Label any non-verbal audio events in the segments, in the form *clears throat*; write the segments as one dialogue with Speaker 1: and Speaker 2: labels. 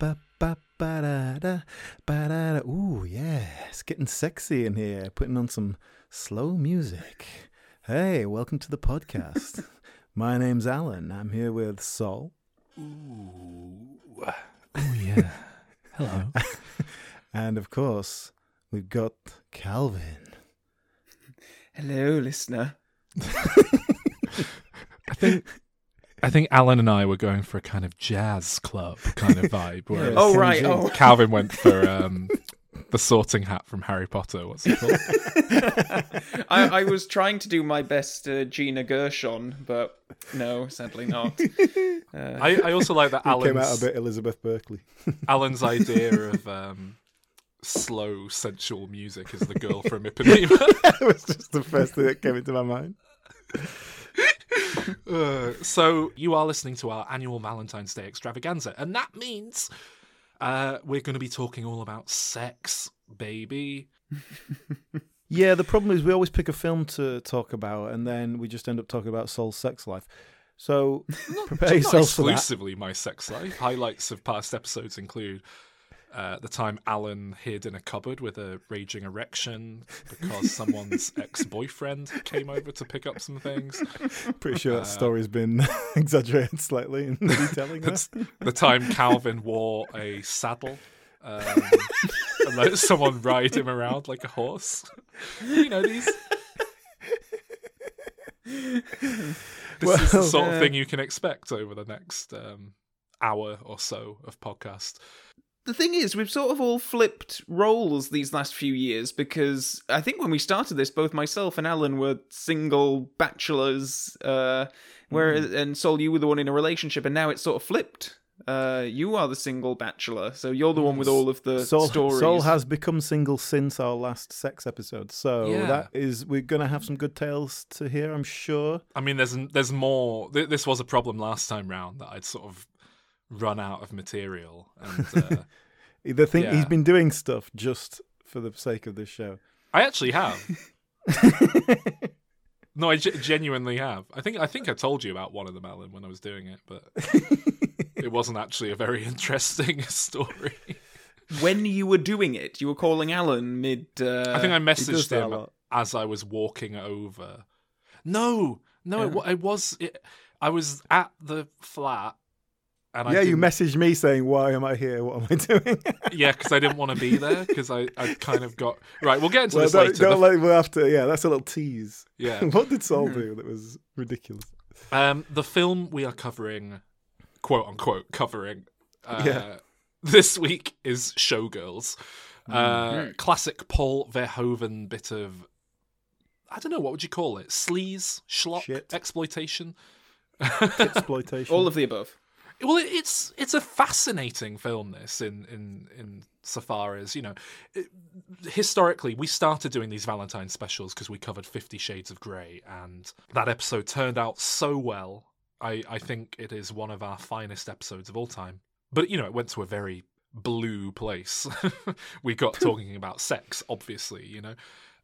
Speaker 1: Ba-da-da, ba-ba-ba, ba-da-da, ba-da-da. Ooh, yeah, it's getting sexy in here. Putting on some slow music. Hey, welcome to the podcast. *laughs* My name's Alan. I'm here with Sol.
Speaker 2: Ooh. Oh, yeah. *laughs* Hello.
Speaker 1: And of course, we've got Calvin.
Speaker 3: Hello, listener. *laughs*
Speaker 2: I think I think Alan and I were going for a kind of jazz club kind of *laughs* vibe. Whereas
Speaker 3: Oh, right. Oh,
Speaker 2: Calvin went for um, the sorting hat from Harry Potter. What's it called? *laughs*
Speaker 3: I, I was trying to do my best uh, Gina Gershon, but no, sadly not. *laughs* Uh,
Speaker 2: I, I also like that
Speaker 1: He came out a bit Elizabeth Berkley.
Speaker 2: Alan's idea of um, slow sensual music is the girl from Ipanema.
Speaker 1: that was just the first thing that came into my mind.
Speaker 2: Uh, so you are listening to our annual Valentine's Day extravaganza, and that means uh, we're going to be talking all about sex, baby. *laughs*
Speaker 1: Yeah, the problem is we always pick a film to talk about, and then we just end up talking about Sol's sex life. So *laughs* prepare
Speaker 2: Not
Speaker 1: yourself for that.
Speaker 2: exclusively my sex life. Highlights of past episodes include uh, the time Alan hid in a cupboard with a raging erection because *laughs* someone's ex-boyfriend came over to pick up some things.
Speaker 1: Pretty sure that
Speaker 2: Uh,
Speaker 1: story's been *laughs* exaggerated slightly in the retelling.
Speaker 2: That's the time Calvin wore a saddle. Um, *laughs* and let someone ride him around like a horse. You know these. This is the
Speaker 1: Well,
Speaker 2: sort of thing you can expect over the next um, hour or so of podcast.
Speaker 3: The thing is, we've sort of all flipped roles these last few years because I think when we started this, both myself and Alan were single bachelors, uh, where and Sol, you were the one in a relationship, and now it's sort of flipped. Uh, you are the single bachelor, so you're the one with all of the
Speaker 1: Sol,
Speaker 3: stories.
Speaker 1: Sol has become single since our last sex episode, so
Speaker 2: Yeah.
Speaker 1: that is we're gonna have some good tales to hear, I'm sure.
Speaker 2: I mean, there's there's more. th- This was a problem last time round that I'd sort of run out of material, and *laughs* uh,
Speaker 1: The thing
Speaker 2: Yeah.
Speaker 1: he's been doing stuff just for the sake of this show.
Speaker 2: I actually have. *laughs* No, I genuinely have. I think I think I told you about one of them, Alan, when I was doing it, but *laughs* it wasn't actually a very interesting story.
Speaker 3: when you were doing it, you were calling Alan mid. Uh,
Speaker 2: I think I messaged him as I was walking over. No, no, it,
Speaker 3: Yeah.
Speaker 2: wa- it was. It, I was at the flat, and I
Speaker 1: yeah, you
Speaker 2: didn't-
Speaker 1: messaged me saying, "Why am I here? What am I *laughs* doing?"
Speaker 2: yeah, because I didn't want to be there because I, I kind of got right. We'll get into
Speaker 1: well,
Speaker 2: this
Speaker 1: don't,
Speaker 2: later.
Speaker 1: don't let we'll have to. Yeah, that's a little tease.
Speaker 2: yeah, *laughs*
Speaker 1: what did Sol do that was ridiculous?
Speaker 2: Um, the film we are covering, quote unquote, covering uh,
Speaker 1: Yeah. *laughs*
Speaker 2: this week is Showgirls. Uh,
Speaker 3: Mhm.
Speaker 2: Classic Paul Verhoeven bit of, I don't know, what would you call it? Sleaze? Schlock?
Speaker 1: Shit.
Speaker 2: Exploitation?
Speaker 1: Exploitation.
Speaker 3: all of the above.
Speaker 2: Well, it's it's a fascinating film. This in in in so far as you know, it, historically we started doing these Valentine specials because we covered Fifty Shades of Grey, and that episode turned out so well. I I think it is one of our finest episodes of all time. But you know, it went to a very blue place. *laughs* we got *laughs* talking about sex, obviously, you know.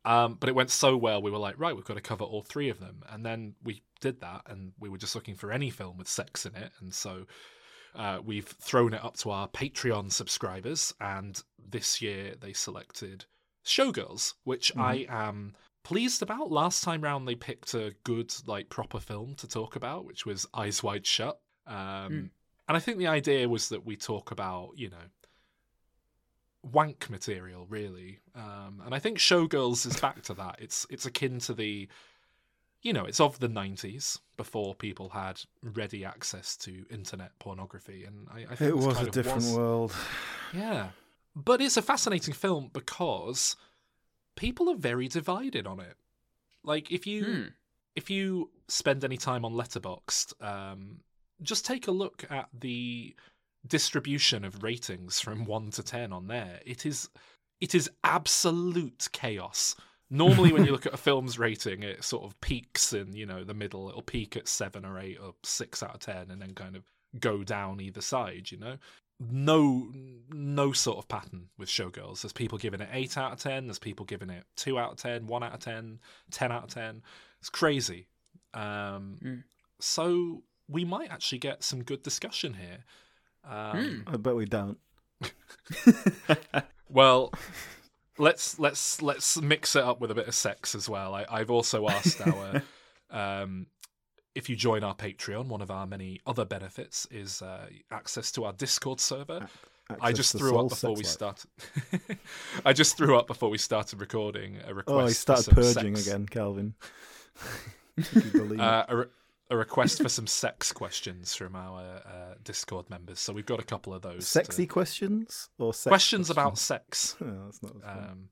Speaker 2: Um, but it went so well, we were like, right, we've got to cover all three of them. And then we did that, and we were just looking for any film with sex in it. And so uh, we've thrown it up to our Patreon subscribers, and this year they selected Showgirls, which I am pleased about. Last time round, they picked a good, like, proper film to talk about, which was Eyes Wide Shut. Um,
Speaker 3: Mm.
Speaker 2: And I think the idea was that we talk about, you know, wank material really. Um and i think showgirls is back to that. It's it's akin to the you know it's of the 90s before people had ready access to internet pornography. And i, I think
Speaker 1: it was a different
Speaker 2: was-
Speaker 1: world.
Speaker 2: yeah. But it's a fascinating film because people are very divided on it. Like if you
Speaker 3: Hmm.
Speaker 2: if you spend any time on letterboxd um just take a look at the distribution of ratings from 1 to 10 on there it is it is absolute chaos. Normally when you look at a *laughs* film's rating it sort of peaks in you know the middle. It'll peak at 7 or 8 or 6 out of 10 and then kind of go down either side you know? No no sort of pattern with showgirls. There's people giving it 8 out of 10 there's people giving it 2 out of 10 1 out of 10 10 out of 10 it's crazy. Um
Speaker 3: Mm.
Speaker 2: so we might actually get some good discussion here Um,
Speaker 1: I bet we don't. *laughs*
Speaker 2: Well, let's let's let's mix it up with a bit of sex as well. I, I've also asked our *laughs* um, if you join our Patreon, one of our many other benefits is uh, access to our Discord server. I just threw up before we
Speaker 1: Life.
Speaker 2: started. *laughs* I just threw up before we started recording a request.
Speaker 1: Oh, he
Speaker 2: for
Speaker 1: started
Speaker 2: some
Speaker 1: purging
Speaker 2: sex-
Speaker 1: again, Calvin. You believe?
Speaker 2: Uh, a, re- a request for some sex questions from our uh, Discord members. So we've got a couple of those. to-
Speaker 1: Sexy questions or sex
Speaker 2: questions about sex. *laughs*
Speaker 1: Oh, that's not.
Speaker 2: Um,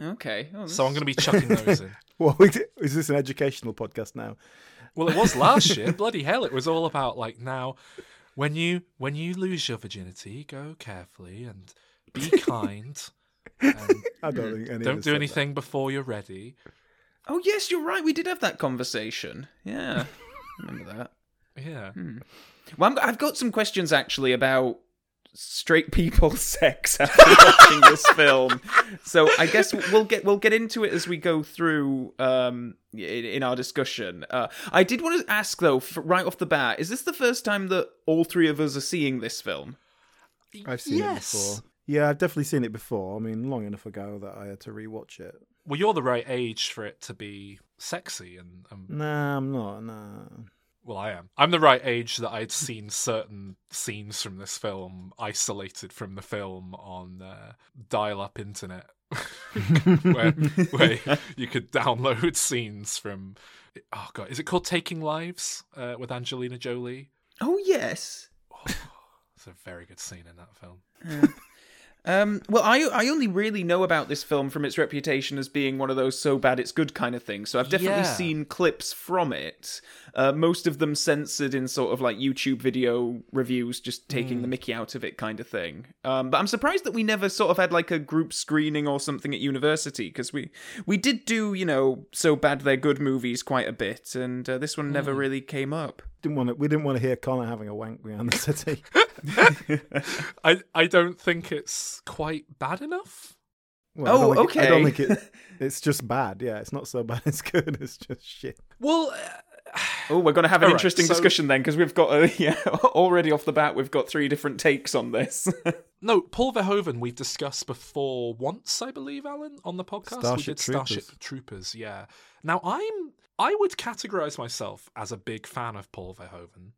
Speaker 3: Okay. Oh,
Speaker 2: so I'm going to be chucking *laughs* those in. *laughs*
Speaker 1: Well, is this an educational podcast now?
Speaker 2: Well, it was last year. Bloody hell! It was all about like now, when you when you lose your virginity, go carefully and be kind. And
Speaker 1: I don't think any.
Speaker 2: don't do
Speaker 1: said
Speaker 2: anything before you're ready.
Speaker 3: Oh yes, you're right. We did have that conversation. Yeah, remember that.
Speaker 2: Yeah.
Speaker 3: Well, I'm, I've got some questions actually about straight people *laughs* sex after watching this film. So I guess we'll get we'll get into it as we go through um, in, in our discussion. Uh, I did want to ask though, f right off the bat, is this the first time that all three of us are seeing this film?
Speaker 1: I've seen
Speaker 2: yes.
Speaker 1: it before. Yeah, I've definitely seen it before. I mean, long enough ago that I had to rewatch it.
Speaker 2: Well, you're the right age for it to be sexy, and um,
Speaker 1: Nah, I'm not. Nah.
Speaker 2: well, I am. I'm the right age that I'd seen certain scenes from this film isolated from the film on uh, dial-up internet, *laughs* where where *laughs* you could download *laughs* scenes from. Oh god, is it called Taking Lives uh, with Angelina Jolie?
Speaker 3: Oh yes.
Speaker 2: It's a very good scene in that film.
Speaker 3: Um, well, I I only really know about this film from its reputation as being one of those so bad it's good kind of things. So I've definitely
Speaker 2: Yeah.
Speaker 3: seen clips from it. Uh, most of them censored in sort of like YouTube video reviews, just taking
Speaker 2: Hmm.
Speaker 3: the Mickey out of it kind of thing. Um, but I'm surprised that we never sort of had like a group screening or something at university because we we did do you know so bad they're good movies quite a bit, and uh, this one
Speaker 2: Hmm.
Speaker 3: never really came up.
Speaker 1: Didn't want to. We didn't want to hear Connor having a wank around the city. *laughs*
Speaker 2: I I don't think it's quite bad enough.
Speaker 1: Well,
Speaker 3: Oh,
Speaker 1: don't think it- I don't think it. *laughs* It's just bad. Yeah, it's not so bad. It's good. *laughs* It's just shit.
Speaker 2: Well, uh,
Speaker 3: Oh, we're going to have an
Speaker 2: All right,
Speaker 3: interesting
Speaker 2: so-
Speaker 3: discussion then, because we've got uh, *laughs* yeah already off the bat we've got three different takes on this. *laughs*
Speaker 2: No, Paul Verhoeven we've discussed before once, I believe, Alan, on the podcast.
Speaker 1: Starship
Speaker 2: we did Starship
Speaker 1: Troopers.
Speaker 2: Troopers, yeah. Now I'm I would categorize myself as a big fan of Paul Verhoeven.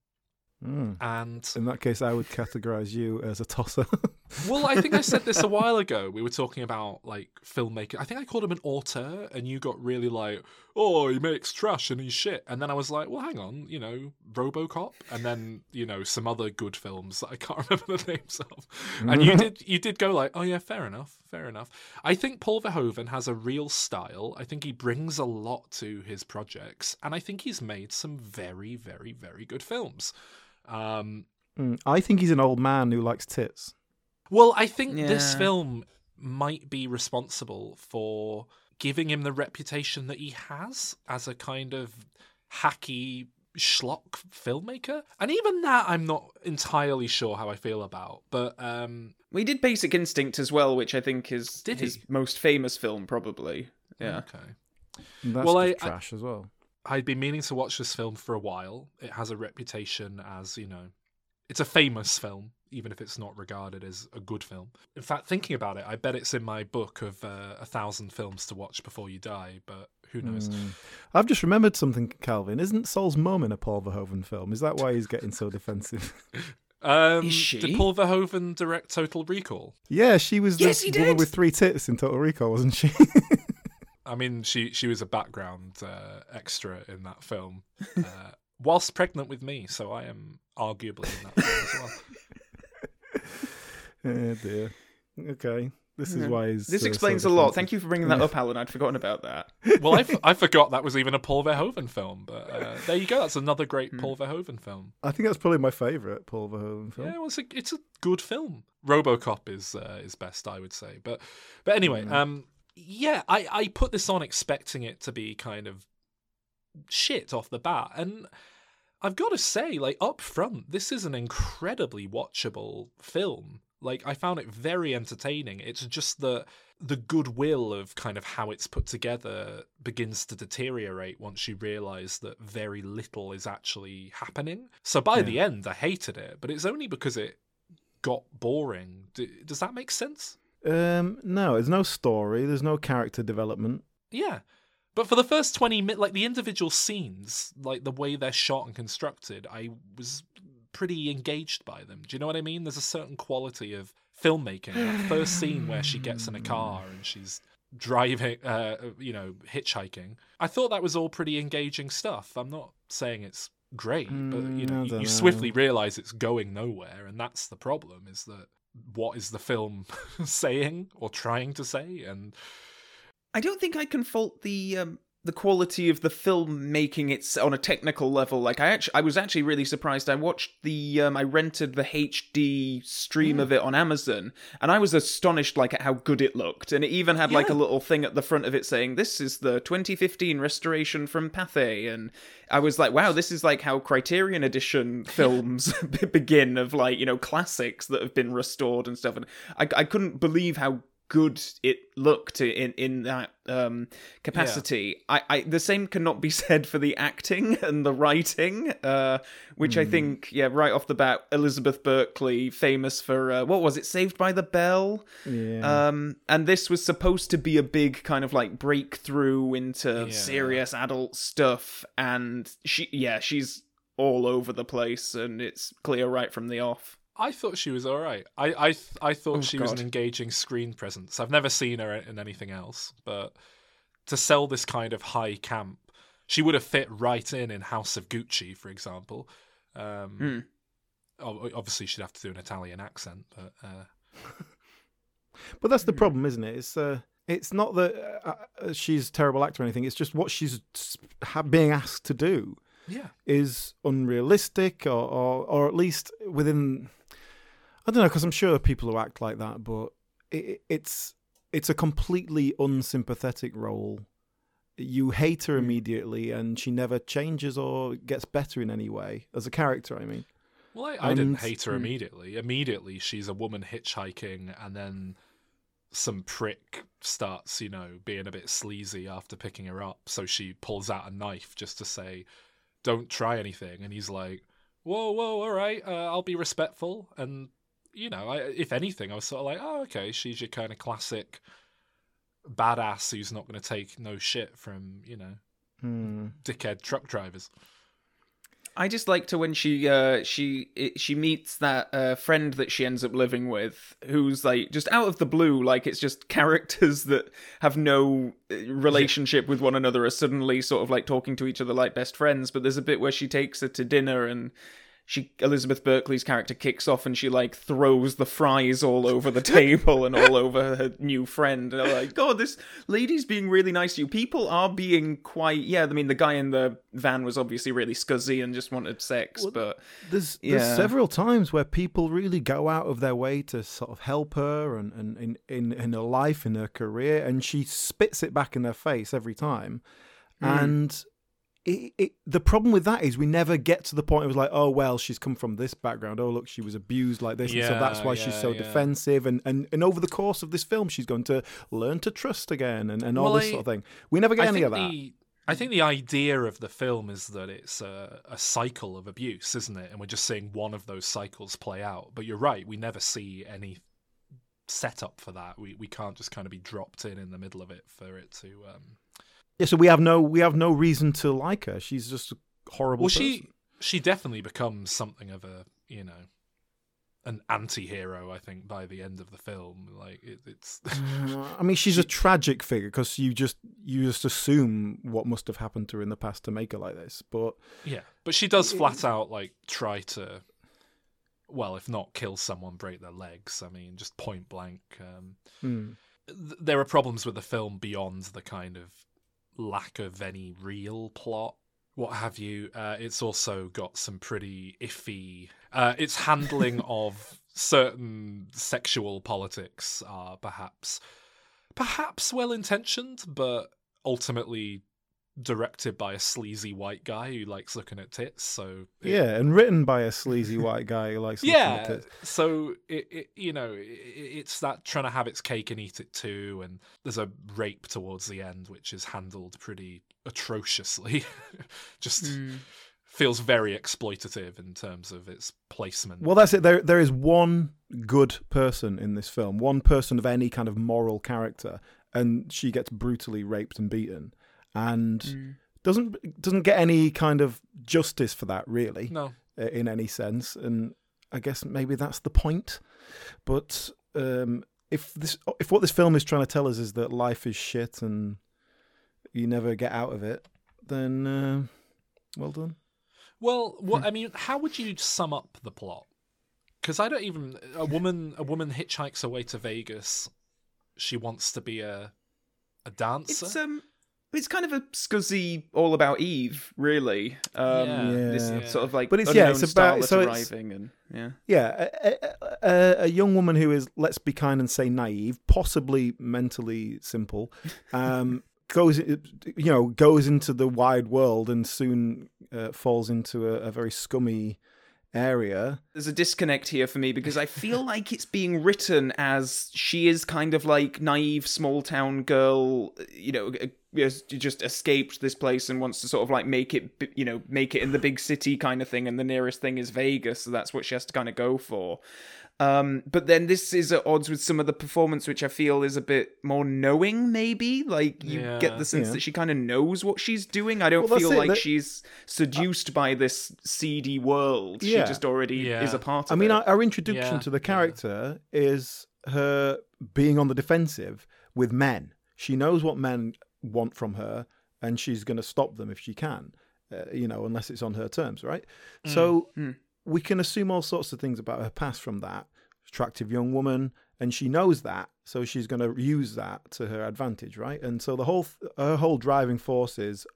Speaker 1: Mm.
Speaker 2: And
Speaker 1: In that case, I would categorize you as a tosser. *laughs*
Speaker 2: well, I think I said this a while ago. We were talking about like filmmaking. I think I called him an auteur, and you got really like, "Oh, he makes trash and he's shit." And then I was like, "Well, hang on, you know, RoboCop, and then you know some other good films that I can't *laughs* remember the names of." And you did, you did go like, "Oh yeah, fair enough, fair enough." I think Paul Verhoeven has a real style. I think he brings a lot to his projects, and I think he's made some very, very, very good films. Um,
Speaker 1: Mm, I think he's an old man who likes tits.
Speaker 2: well, I think this film might be responsible for giving him the reputation that he has as a kind of hacky schlock filmmaker. And even that I'm not entirely sure how I feel about. But um
Speaker 3: we did Basic Instinct as well, which I think is
Speaker 2: Did
Speaker 3: his
Speaker 2: he?
Speaker 3: most famous film, probably. Yeah.
Speaker 2: okay.
Speaker 1: That's
Speaker 2: Well,
Speaker 1: just
Speaker 2: I- I-
Speaker 1: trash as well.
Speaker 2: I'd been meaning to watch this film for a while. It has a reputation as, you know, it's a famous film, even if it's not regarded as a good film. In fact, thinking about it, I bet it's in my book of uh, a thousand films to watch before you die, but who knows?
Speaker 1: Mm. I've just remembered something, Calvin. Isn't Sol's mum in a Paul Verhoeven film? Is that why he's getting so defensive? *laughs*
Speaker 2: Um,
Speaker 3: Is she?
Speaker 2: Did Paul Verhoeven direct Total Recall?
Speaker 1: yeah, she was
Speaker 3: Yes, he
Speaker 1: woman
Speaker 3: did.
Speaker 1: with three tits in Total Recall, wasn't she? *laughs*
Speaker 2: I mean, she she was a background uh, extra in that film, uh, whilst pregnant with me, so I am arguably in that film as *laughs* well.
Speaker 1: oh dear. Okay, this is why he's.
Speaker 3: This
Speaker 1: uh,
Speaker 3: explains
Speaker 1: so
Speaker 3: a lot. Thank you for bringing that up, Alan. I'd forgotten about that.
Speaker 2: Well, I, f- *laughs* I forgot that was even a Paul Verhoeven film, but uh, there you go. That's another great
Speaker 3: Hmm.
Speaker 2: Paul Verhoeven film.
Speaker 1: I think that's probably my favourite Paul Verhoeven film.
Speaker 2: Yeah, well, it's a it's a good film. RoboCop is uh, is best, I would say. But but anyway, um, yeah, I I put this on expecting it to be kind of shit off the bat, and I've got to say, like up front, this is an incredibly watchable film. Like I found it very entertaining. It's just that the goodwill of kind of how it's put together begins to deteriorate once you realize that very little is actually happening. So by
Speaker 1: Yeah.
Speaker 2: the end, I hated it, but it's only because it got boring. D- does that make sense?
Speaker 1: Um, no, there's no story. There's no character development.
Speaker 2: Yeah. But for the first 20 minutes, like the individual scenes, like the way they're shot and constructed, I was pretty engaged by them. Do you know what I mean? There's a certain quality of filmmaking. That first scene where she gets in a car and she's driving, uh, you know, hitchhiking. I thought that was all pretty engaging stuff. I'm not saying it's great, but you
Speaker 1: Mm,
Speaker 2: know, you, you swiftly realize it's going nowhere, and that's the problem. Is that what is the film *laughs* saying or trying to say? And
Speaker 3: I don't think I can fault the um, the quality of the film making it's on a technical level. Like I actually, I was actually really surprised. I watched the, um, I rented the HD stream of it on Amazon, and I was astonished like at how good it looked. And it even had like a little thing at the front of it saying, "This is the 2015 restoration from Pathé." And I was like, "Wow, this is like how Criterion Edition *laughs* films *laughs* begin of like you know classics that have been restored and stuff." And I, I couldn't believe how good it looked in in that um capacity. I, I the same cannot be *laughs* said for the acting and the writing uh which i think yeah right off the bat elizabeth berkley famous for uh, what was it? Saved by the bell?
Speaker 1: Yeah.
Speaker 3: um and this was supposed to be a big kind of like breakthrough into
Speaker 2: Yeah.
Speaker 3: serious adult stuff. And she yeah she's all over the place and it's clear right from the off
Speaker 2: I thought she was all right. I I th- I thought
Speaker 3: Oh,
Speaker 2: she was an engaging screen presence. I've never seen her in anything else, but to sell this kind of high camp, she would have fit right in in House of Gucci, for example. Um, ob- Obviously, she'd have to do an Italian accent, but uh, *laughs*
Speaker 1: But that's the
Speaker 3: Hmm.
Speaker 1: problem, isn't it? It's uh, it's not that uh, uh, she's a terrible actor or anything. It's just what she's being asked to do
Speaker 2: yeah,
Speaker 1: is unrealistic, or or, or at least within. I don't know, because I'm sure there are people who act like that, but it, it's it's a completely unsympathetic role. You hate her
Speaker 3: Mm.
Speaker 1: immediately, and she never changes or gets better in any way as a character. I mean,
Speaker 2: Well, I, I didn't hate her
Speaker 3: Hmm.
Speaker 2: immediately. Immediately, she's a woman hitchhiking, and then some prick starts, you know, being a bit sleazy after picking her up. So she pulls out a knife just to say, "Don't try anything." And he's like, "Whoa, whoa, all right, uh, I'll be respectful." And you know, I, if anything, I was sort of like, "Oh, okay, she's your kind of classic badass who's not going to take no shit from, you know,
Speaker 1: hmm.
Speaker 2: dickhead truck drivers."
Speaker 3: I just liked her when she uh she it, she meets that uh friend that she ends up living with who's like just out of the blue like it's just characters *laughs* that have no uh, relationship with one another are suddenly sort of like talking to each other like best friends but there's a bit where she takes her to dinner and she Elizabeth Berkley's character kicks off and she like throws the fries all over the table and all over her new friend and I'm like god this lady's being really nice to you people are being quite yeah I mean the guy in the van was obviously really scuzzy and just wanted sex
Speaker 1: Well,
Speaker 3: but
Speaker 1: There's there's several times where people really go out of their way to sort of help her and, and in, in, in her life, in her career, and she spits it back in their face every time.
Speaker 3: Mm.
Speaker 1: And it, it, the problem with that is we never get to the point of like, oh well, she's come from this background. Oh look, she was abused like this, and so that's
Speaker 2: Yeah,
Speaker 1: why she's so
Speaker 2: yeah.
Speaker 1: defensive. And, and and over the course of this film, she's going to learn to trust again and, and all
Speaker 2: Well,
Speaker 1: this
Speaker 2: I-
Speaker 1: sort of thing. We never get
Speaker 2: I
Speaker 1: any of that.
Speaker 2: The, I think the idea of the film is that it's a, a cycle of abuse, isn't it? And we're just seeing one of those cycles play out. But you're right, we never see any setup for that. We we can't just kind of be dropped in in the middle of it for it to. Um...
Speaker 1: Yeah, so we have no we have no reason to like her. She's just a horrible.
Speaker 2: Well,
Speaker 1: person.
Speaker 2: she she definitely becomes something of a you know an anti-hero i think by the end of the film like it, it's
Speaker 1: Uh, I mean, she's *laughs* a tragic figure because you just you just assume what must have happened to her in the past to make her like this. But
Speaker 2: Yeah, but she does flat out like try to, well, if not kill someone, break their legs. I mean, just point blank. Um,
Speaker 1: hmm.
Speaker 2: th- there are problems with the film beyond the kind of lack of any real plot, what have you. Uh, it's also got some pretty iffy. Uh, its handling *laughs* of certain sexual politics are perhaps, perhaps well intentioned, but ultimately directed by a sleazy white guy who likes looking at tits. So it-
Speaker 1: yeah, and written by a sleazy white guy who likes looking at
Speaker 2: yeah so it, it you know it, it's that trying to have its cake and eat it too and there's a rape towards the end which is handled pretty atrociously *laughs* just
Speaker 3: Mm.
Speaker 2: feels very exploitative in terms of its placement.
Speaker 1: Well, that's it. There, there is one good person in this film, one person of any kind of moral character, and she gets brutally raped and beaten, and
Speaker 3: Mm.
Speaker 1: doesn't doesn't get any kind of justice for that, really,
Speaker 2: no,
Speaker 1: in any sense. And I guess maybe that's the point. But um, if this, if what this film is trying to tell us is that life is shit and you never get out of it, then uh, well done.
Speaker 2: Well, what I mean, how would you sum up the plot? Because I don't even a woman a woman hitchhikes away to Vegas. She wants to be a a dancer.
Speaker 3: It's um, it's kind of a scuzzy all about Eve, really. Um,
Speaker 2: Yeah.
Speaker 3: this
Speaker 1: Yeah.
Speaker 3: sort of like,
Speaker 1: But it's- yeah,
Speaker 3: unknown
Speaker 1: it's about-
Speaker 3: starlet
Speaker 1: so it's-
Speaker 3: arriving and yeah.
Speaker 1: Yeah, a, a, a, a young woman who is, let's be kind and say, naive, possibly mentally simple, *laughs* um, goes, you know, goes into the wide world and soon uh, falls into a, a very scummy area.
Speaker 3: There's a disconnect here for me because I feel *laughs* like it's being written as she is kind of like naive small town girl, you know, has just escaped this place and wants to sort of like make it, you know, make it in the big city kind of thing, and the nearest thing is Vegas, so that's what she has to kind of go for. Um, but then this is at odds with some of the performance, which I feel is a bit more knowing. Maybe like you
Speaker 2: Yeah.
Speaker 3: get the sense
Speaker 1: Yeah.
Speaker 3: that she kind of knows what she's doing. I don't
Speaker 1: Well,
Speaker 3: feel
Speaker 1: it,
Speaker 3: like
Speaker 1: that-
Speaker 3: she's seduced by this seedy world.
Speaker 1: Yeah.
Speaker 3: She just already
Speaker 2: Yeah.
Speaker 3: is a part of
Speaker 1: I mean,
Speaker 3: it.
Speaker 1: our, our introduction
Speaker 2: Yeah,
Speaker 1: to the
Speaker 2: yeah.
Speaker 1: character is her being on the defensive with men. She knows what men want from her, and she's going to stop them if she can. Uh, you know, unless it's on her terms, right? So
Speaker 3: Mm.
Speaker 1: we can assume all sorts of things about her past from that. Attractive young woman, and she knows that, so she's going to use that to her advantage, right? And so the whole her whole driving force is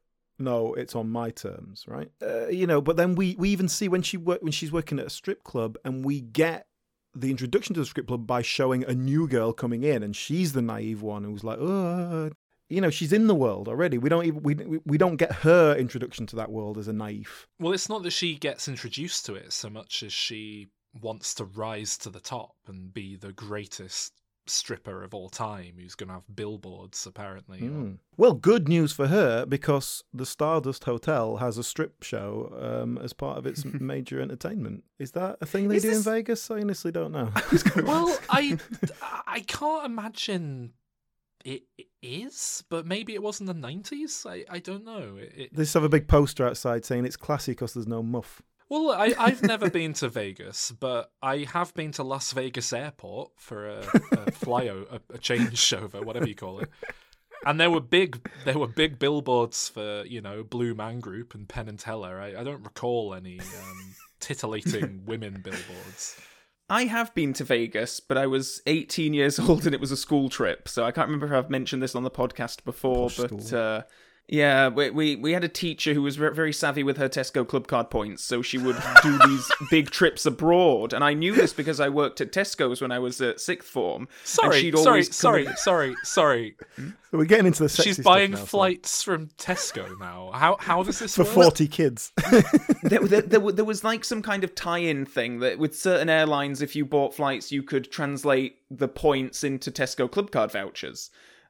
Speaker 1: no, it's on my terms, right? Uh, you know, but then we we even see when she work when she's working at a strip club, and we get the introduction to the strip club by showing a new girl coming in, and she's the naive one who's like, oh, you know, she's in the world already. We don't even we we- don't get her introduction to that world as a naive.
Speaker 2: Well, it's not that she gets introduced to it so much as she wants to rise to the top and be the greatest stripper of all time who's going to have billboards, apparently. or-
Speaker 1: Mm. Well, good news for her because the Stardust Hotel has a strip show um, as part of its *laughs* major entertainment. Is that a thing they
Speaker 3: Is
Speaker 1: do in Vegas? I honestly don't know. *laughs*
Speaker 2: Well, *laughs* I, I can't imagine it is, but maybe it was in the 90s. I, I don't know. It, it,
Speaker 1: they just have a big poster outside saying it's classy because there's no muff.
Speaker 2: Well, I, *laughs* I've never been to Vegas, but I have been to Las Vegas Airport for a, a *laughs* flyover, a, a changeover, whatever you call it. And there were big, there were big billboards for you know Blue Man Group and Penn and Teller. I, I don't recall any um, *laughs* titillating women billboards.
Speaker 3: I have been to Vegas, but I was 18 years *laughs* old and it was a school trip, so I can't remember if I've mentioned this on the podcast before.
Speaker 1: Posh
Speaker 3: but uh, yeah, we, we we had a teacher who was ve- very savvy with her Tesco club card points, so she would do *laughs* these big trips abroad. And I knew this because I worked at Tesco's when I was at sixth form. and
Speaker 2: Sorry,
Speaker 3: she'd
Speaker 2: sorry,
Speaker 3: come
Speaker 2: sorry,
Speaker 3: in- *laughs*
Speaker 2: sorry, sorry.
Speaker 1: So we're getting into the sexy
Speaker 2: She's
Speaker 1: stuff
Speaker 2: buying
Speaker 1: now, so-
Speaker 2: flights from Tesco now. How how does this work
Speaker 1: for
Speaker 2: work?
Speaker 1: forty kids. *laughs*
Speaker 3: there, there, there, there was like some kind of tie-in thing that with certain airlines, if you bought flights, you could translate the points into Tesco club card vouchers.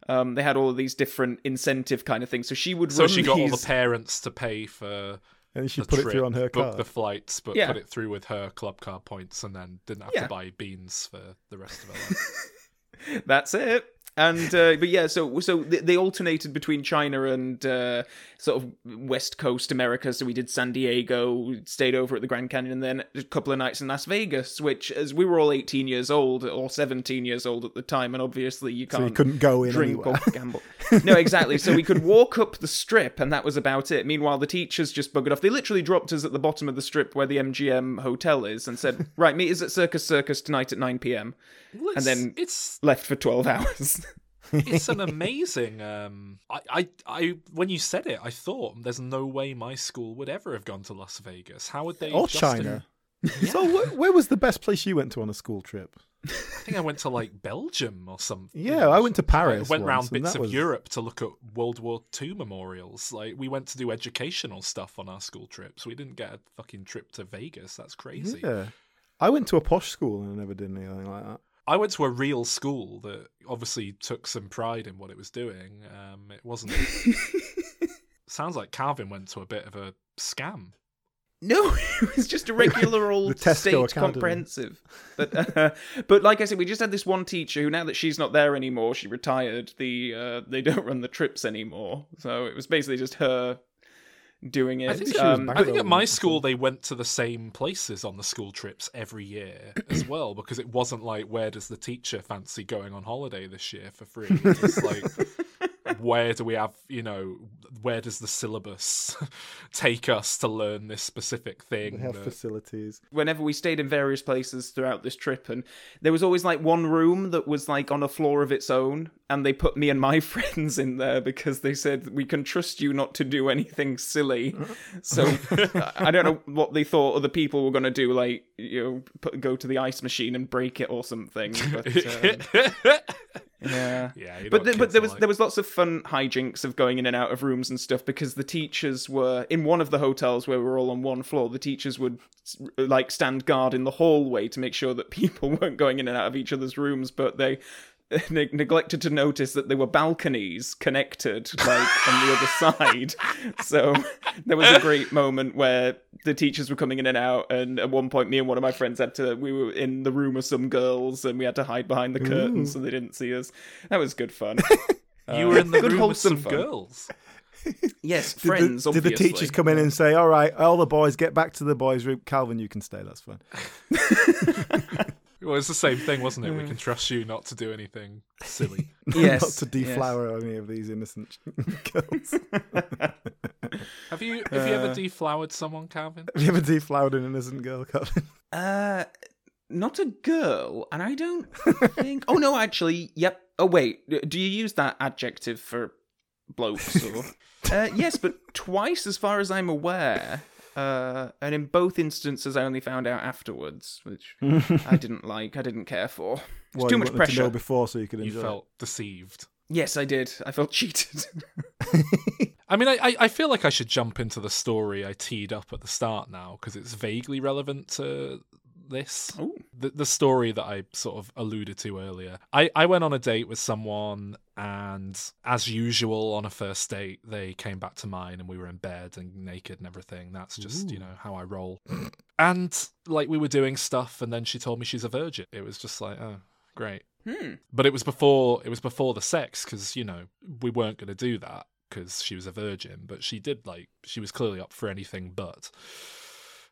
Speaker 3: Um, they had all of these different incentive kind of things. So she would run
Speaker 2: So
Speaker 3: run
Speaker 2: she got all the parents to pay for
Speaker 1: and she put
Speaker 2: trip,
Speaker 1: it through on her
Speaker 2: book
Speaker 1: card.
Speaker 2: the flights, but
Speaker 3: Yeah.
Speaker 2: put it through with her club card points, and then didn't have
Speaker 3: Yeah.
Speaker 2: to buy beans for the rest of her life. *laughs*
Speaker 3: That's it. And uh, but yeah, so so they, they alternated between China and uh, sort of West Coast America. So we did San Diego, stayed over at the Grand Canyon, and then a couple of nights in Las Vegas. Which, as we were all eighteen years old or seventeen years old at the time, and obviously you can't so
Speaker 1: you couldn't go in
Speaker 3: drink
Speaker 1: anywhere.
Speaker 3: or gamble. No, exactly. So we could walk up the strip, and that was about it. Meanwhile, the teachers just buggered off. They literally dropped us at the bottom of the strip where the MGM hotel is, and said, *laughs* "Right, meet us at Circus Circus tonight at nine p.m."
Speaker 2: Well,
Speaker 3: And then-
Speaker 2: it's
Speaker 3: Left for twelve hours. *laughs*
Speaker 2: it's an *laughs* amazing. Um, I, I I when you said it, I thought there's no way my school would ever have gone to Las Vegas. How would they?
Speaker 1: or
Speaker 2: justify-
Speaker 1: China. *laughs* So wh- where was the best place you went to on a school trip?
Speaker 2: I think I went to like Belgium or something.
Speaker 1: Yeah, I went to Paris
Speaker 2: I went
Speaker 1: once,
Speaker 2: round bits of
Speaker 1: was-
Speaker 2: Europe to look at World War II memorials. Like we went to do educational stuff on our school trips. We didn't get a fucking trip to Vegas. That's crazy.
Speaker 1: Yeah. I went to a posh school and I never did anything like that.
Speaker 2: I went to a real school that obviously took some pride in what it was doing. Um, it wasn't. *laughs* sounds like Calvin went to a bit of a scam.
Speaker 3: No, *laughs* it was just a regular *laughs* old state
Speaker 1: Academy.
Speaker 3: comprehensive. But, uh, but like I said, we just had this one teacher who, now that she's not there anymore, she retired. The uh, they don't run the trips anymore, so it was basically just her doing it.
Speaker 2: I think,
Speaker 3: Um,
Speaker 2: I think at my school they went to the same places on the school trips every year as *clears throat* well because it wasn't like where does the teacher fancy going on holiday this year for free? *laughs* It's like where do we have you know where does the syllabus *laughs* take us to learn this specific thing?
Speaker 1: They have
Speaker 2: that-
Speaker 1: facilities.
Speaker 3: whenever we stayed in various places throughout this trip and there was always like one room that was like on a floor of its own and they put me and my *laughs* friends in there because they said we can trust you not to do anything silly so *laughs* i don't know what they thought other people were going to do like you know put, go to the ice machine and break it or something but *laughs* um, yeah
Speaker 2: yeah,
Speaker 3: but
Speaker 2: what
Speaker 3: th- but there was
Speaker 2: like.
Speaker 3: there was lots of fun hijinks of going in and out of rooms and stuff because the teachers were in one of the hotels where we were all on one floor. The teachers would like stand guard in the hallway to make sure that people weren't going in and out of each other's rooms, but they. *laughs* ne- neglected to notice that there were balconies connected like on the other *laughs* side so there was a great moment where the teachers were coming in and out and at one point me and one of my friends had to we were in the room with some girls and we had to hide behind the curtains so they didn't see us that was good fun *laughs*
Speaker 2: you were in the
Speaker 3: good
Speaker 2: room with some
Speaker 3: wholesome fun.
Speaker 2: girls.
Speaker 3: yes
Speaker 1: Did
Speaker 3: friends
Speaker 1: the, did the teachers come in and say, "All right, all the boys get back to the boys' room. Calvin, you can stay. That's fine."
Speaker 2: Well, it's the same thing, wasn't it? We can trust you not to do anything silly. *laughs*
Speaker 3: yes
Speaker 1: Not to
Speaker 3: yes.
Speaker 1: deflower any of these innocent *laughs* girls. *laughs*
Speaker 2: Have you have you ever
Speaker 3: Uh,
Speaker 2: deflowered someone, Calvin?
Speaker 1: Have you ever deflowered an innocent girl, Calvin?
Speaker 3: uh not a girl and i don't think oh no actually yep oh wait do you use that adjective for blokes or uh, yes but twice as far as i'm aware uh, and in both instances i only found out afterwards which *laughs* i didn't like i didn't care for it's
Speaker 1: Well,
Speaker 3: too much
Speaker 1: wanted To
Speaker 3: pressure
Speaker 1: know before, so you could
Speaker 2: You
Speaker 1: enjoy.
Speaker 2: felt deceived.
Speaker 3: yes i did i felt cheated *laughs*
Speaker 2: I mean, I, I I feel like I should jump into the story I teed up at the start now because it's vaguely relevant to this. The, the story that I sort of alluded to earlier. I, I went on a date with someone, and as usual on a first date, they came back to mine and we were in bed and naked and everything. That's just, you know, how I roll. and like we were doing stuff, and then she told me she's a virgin. It was just like, oh, great.
Speaker 3: hmm
Speaker 2: But it was before it was before the sex because you know we weren't going to do that because she was a virgin. But she did like she was clearly up for anything but.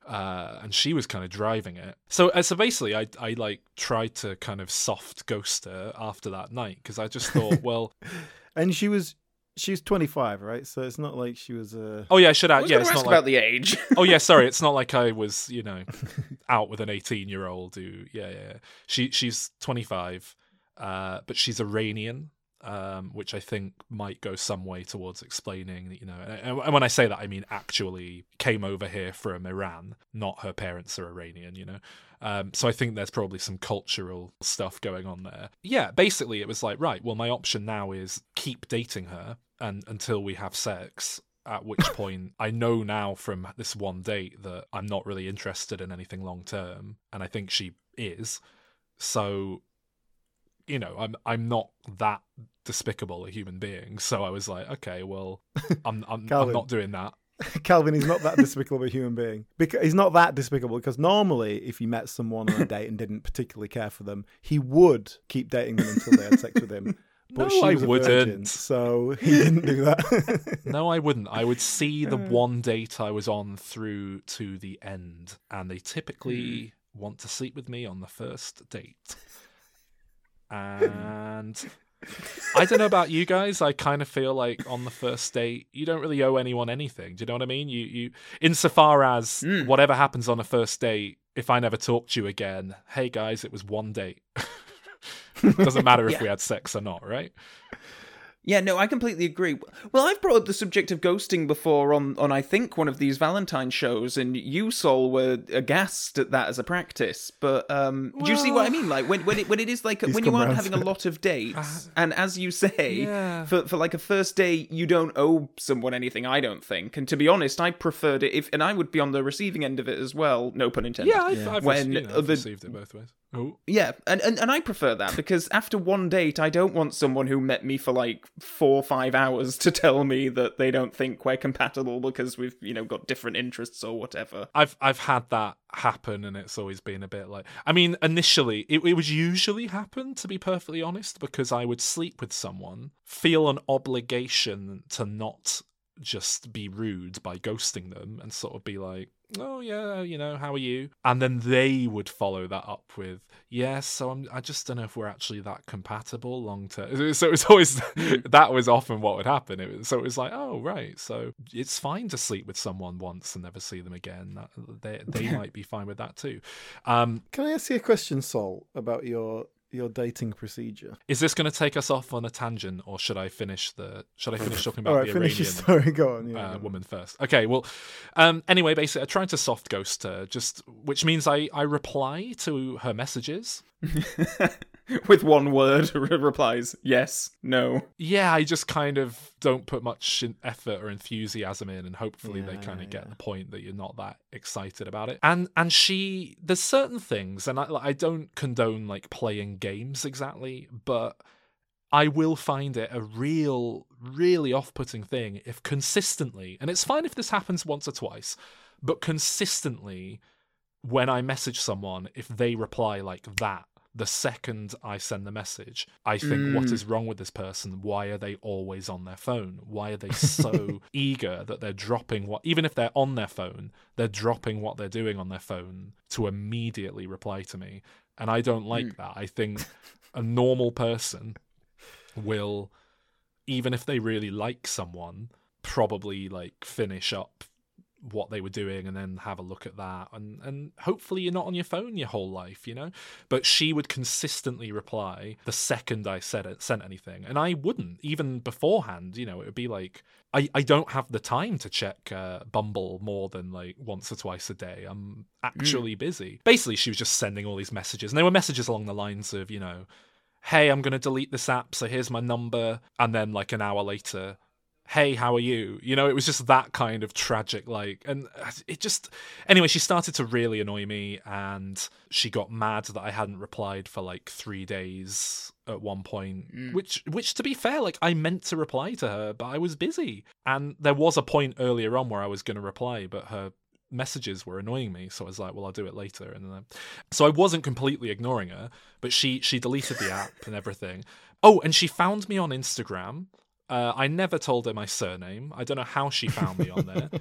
Speaker 2: Uh, and she was kind of driving it. So, uh, so basically, I I like tried to kind of soft ghost her after that night because I just thought, well, *laughs*
Speaker 1: And she was she was 25, right? So it's not like she was uh
Speaker 2: oh yeah, I should
Speaker 3: i
Speaker 2: add,
Speaker 3: was
Speaker 2: yeah, it's
Speaker 3: ask
Speaker 2: not like
Speaker 3: about the age
Speaker 2: oh yeah, sorry, it's not like *laughs* I was, you know, out with an eighteen-year-old who, yeah, yeah, yeah. She she's twenty-five, uh, but she's Iranian, um, which I think might go some way towards explaining, you know. And, and when I say that, I mean actually came over here from Iran, not her parents are Iranian, you know. Um, so I think there's probably some cultural stuff going on there. Yeah, basically it was like, right, well, my option now is keep dating her and until we have sex. At which *laughs* point, I know now from this one date that I'm not really interested in anything long term, and I think she is. So, you know, I'm I'm not that despicable a human being. So I was like, okay, well, I'm I'm, *laughs* I'm not doing that. *laughs*
Speaker 1: Calvin, he's not that *laughs* despicable of a human being. Because he's not that despicable because normally, if he met someone on a date and didn't particularly care for them, he would keep dating them until they had sex with him. But
Speaker 2: No,
Speaker 1: she
Speaker 2: I
Speaker 1: a virgin,
Speaker 2: wouldn't.
Speaker 1: so he didn't do that.
Speaker 2: No, I wouldn't. I would see the one date I was on through to the end, and they typically hmm. want to sleep with me on the first date. And I don't know about you guys. I kind of feel like on the first date, you don't really owe anyone anything. Do you know what I mean? You, you, insofar as
Speaker 3: Mm.
Speaker 2: whatever happens on a first date, if I never talk to you again, hey guys, it was one date. *laughs* Doesn't matter if *laughs*
Speaker 3: Yeah.
Speaker 2: we had sex or not, right?
Speaker 3: Yeah, no, I completely agree. Well, I've brought up the subject of ghosting before on, on I think one of these Valentine shows, and you, Sol, were aghast at that as a practice. But um, do you see what I mean? Like when when it when it is like *laughs* when you aren't
Speaker 1: round
Speaker 3: having a lot of dates, and as you say,
Speaker 2: Yeah.
Speaker 3: for for like a first day, you don't owe someone anything. I don't think. And to be honest, I preferred it if, and I would be on the receiving end of it as well. No pun intended.
Speaker 2: Yeah, I've, I've,
Speaker 3: When
Speaker 2: you know, I've
Speaker 3: other-
Speaker 2: received it both ways. Oh,
Speaker 3: Yeah, and, and and I prefer that because after one date, I don't want someone who met me for like four five hours to tell me that they don't think we're compatible because we've you know got different interests or whatever.
Speaker 2: I've I've had that happen, and it's always been a bit like. I mean, initially it, it would usually happen, to be perfectly honest, because I would sleep with someone, feel an obligation to not just be rude by ghosting them, and sort of be like, "Oh yeah, you know, how are you?" And then they would follow that up with, "Yes, so I'm. I just don't know if we're actually that compatible long term." *laughs* So it was always that was often what would happen. It was, so it was like, "Oh right, so it's fine to sleep with someone once and never see them again. That, they they *laughs* might be fine with that too." Um,
Speaker 1: Can I ask you a question, Sol, about your your dating procedure?
Speaker 2: is this going to take us off on a tangent, or should I finish the? Should I finish talking about
Speaker 1: All right,
Speaker 2: the
Speaker 1: finish your
Speaker 2: Iranian?
Speaker 1: story. Go on. Yeah,
Speaker 2: uh,
Speaker 1: go on.
Speaker 2: woman first. Okay, well, um, anyway, basically, I tried to soft ghost her, just which means I I reply to her messages. *laughs* *laughs*
Speaker 3: With one word *laughs* replies yes, no.
Speaker 2: Yeah, I just kind of don't put much effort or enthusiasm in, and hopefully they kind of get the point that you're not that excited about it. And and she, there's certain things, and I I don't condone like playing games exactly, but I will find it a real, really off-putting thing if consistently, and it's fine if this happens once or twice, but consistently when I message someone, if they reply like that, the second I send the message, I think, what
Speaker 3: Mm.
Speaker 2: is wrong with this person? Why are they always on their phone? Why are they *laughs* so eager that they're dropping what, even if they're on their phone, they're dropping what they're doing on their phone to immediately reply to me? And I don't like that. I *laughs* think a normal person will, even if they really like someone, probably like finish up what they were doing and then have a look at that. And and hopefully you're not on your phone your whole life you know? But she would consistently reply the second i said it sent anything. And i wouldn't even beforehand you know it would be like i i don't have the time to check uh, bumble more than like once or twice a day. I'm actually busy. Basically she was just sending all these messages and they were messages along the lines of you know hey i'm going to delete this app so here's my number. And then like an hour later hey how are you? You know it was just that kind of tragic like and it just anyway she started to really annoy me and she got mad that i hadn't replied for like three days at one point mm. which which to be fair like i meant to reply to her but i was busy. And there was a point earlier on where i was going to reply but her messages were annoying me so i was like well i'll do it later and then so i wasn't completely ignoring her but she she deleted the app and everything. Oh and she found me on instagram uh, I never told her my surname. I don't know how she found me on there. *laughs*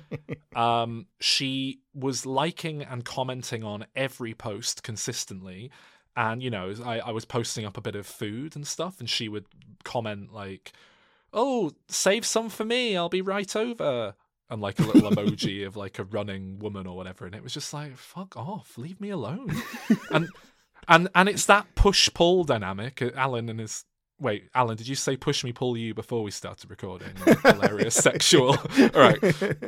Speaker 2: Um, she was liking and commenting on every post consistently. And, you know, I, I was posting up a bit of food and stuff, and she would comment, like, oh, save some for me. I'll be right over. And, like, a little emoji *laughs* of, like, a running woman or whatever. And it was just like, fuck off. Leave me alone. *laughs* and, and, and it's that push pull dynamic. uh, Alan and his Wait, Alan, did you say push me, pull you before we started recording? *laughs* Hilarious sexual. All right.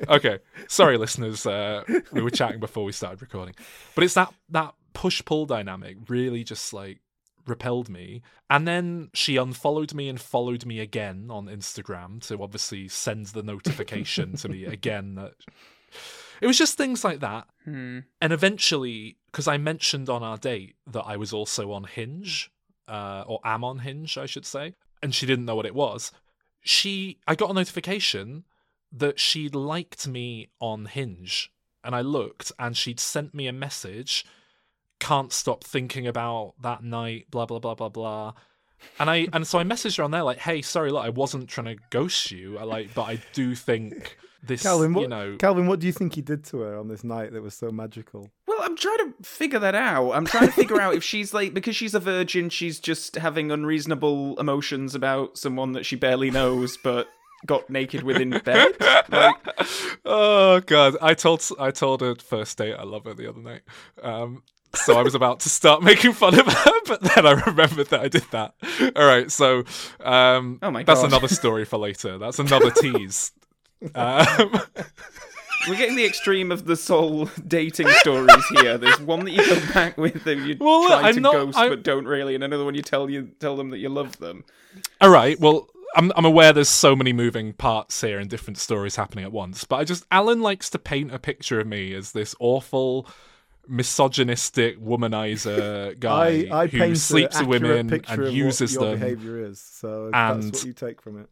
Speaker 2: Okay. Sorry, listeners. Uh, we were chatting before we started recording. But it's that, that push pull dynamic really just like repelled me. And then she unfollowed me and followed me again on Instagram to obviously send the notification to me again that it was just things like that.
Speaker 3: Hmm.
Speaker 2: And eventually, because I mentioned on our date that I was also on Hinge, uh, or am on Hinge, I should say, and she didn't know what it was. She, I got a notification that she'd liked me on Hinge, and I looked, and she'd sent me a message. Can't stop thinking about that night. Blah blah blah blah blah. And I and so I messaged her on there like, "Hey, sorry, look, I wasn't trying to ghost you. I like, but I do think this,
Speaker 1: Calvin, what,
Speaker 2: you know,
Speaker 1: Calvin, what do you think he did to her on this night that was so magical?
Speaker 3: Well, I'm trying to figure that out. I'm trying to figure out if she's like because she's a virgin, she's just having unreasonable emotions about someone that she barely knows, but got naked within bed. Like,
Speaker 2: oh god. I told i told her first date i love her the other night. Um so i was about to start making fun of her *laughs* but then i remembered that i did that. All right. So um
Speaker 3: Oh my
Speaker 2: that's another story for later. That's another *laughs* tease um *laughs*
Speaker 3: we're getting the extreme of the Sol dating stories here. There's one that you go back with that you
Speaker 2: Well, look,
Speaker 3: try
Speaker 2: I'm
Speaker 3: to
Speaker 2: not-
Speaker 3: ghost
Speaker 2: I'm-
Speaker 3: but don't really, and another one you tell you tell them that you love them.
Speaker 2: all right well I'm, I'm aware there's so many moving parts here and different stories happening at once but i just alan likes to paint a picture of me as this awful misogynistic womanizer *laughs* guy
Speaker 1: I, I
Speaker 2: who
Speaker 1: paint
Speaker 2: sleeps with women
Speaker 1: picture
Speaker 2: and
Speaker 1: of
Speaker 2: uses
Speaker 1: what your
Speaker 2: them
Speaker 1: behavior is. So
Speaker 2: and-
Speaker 1: that's what you take from it.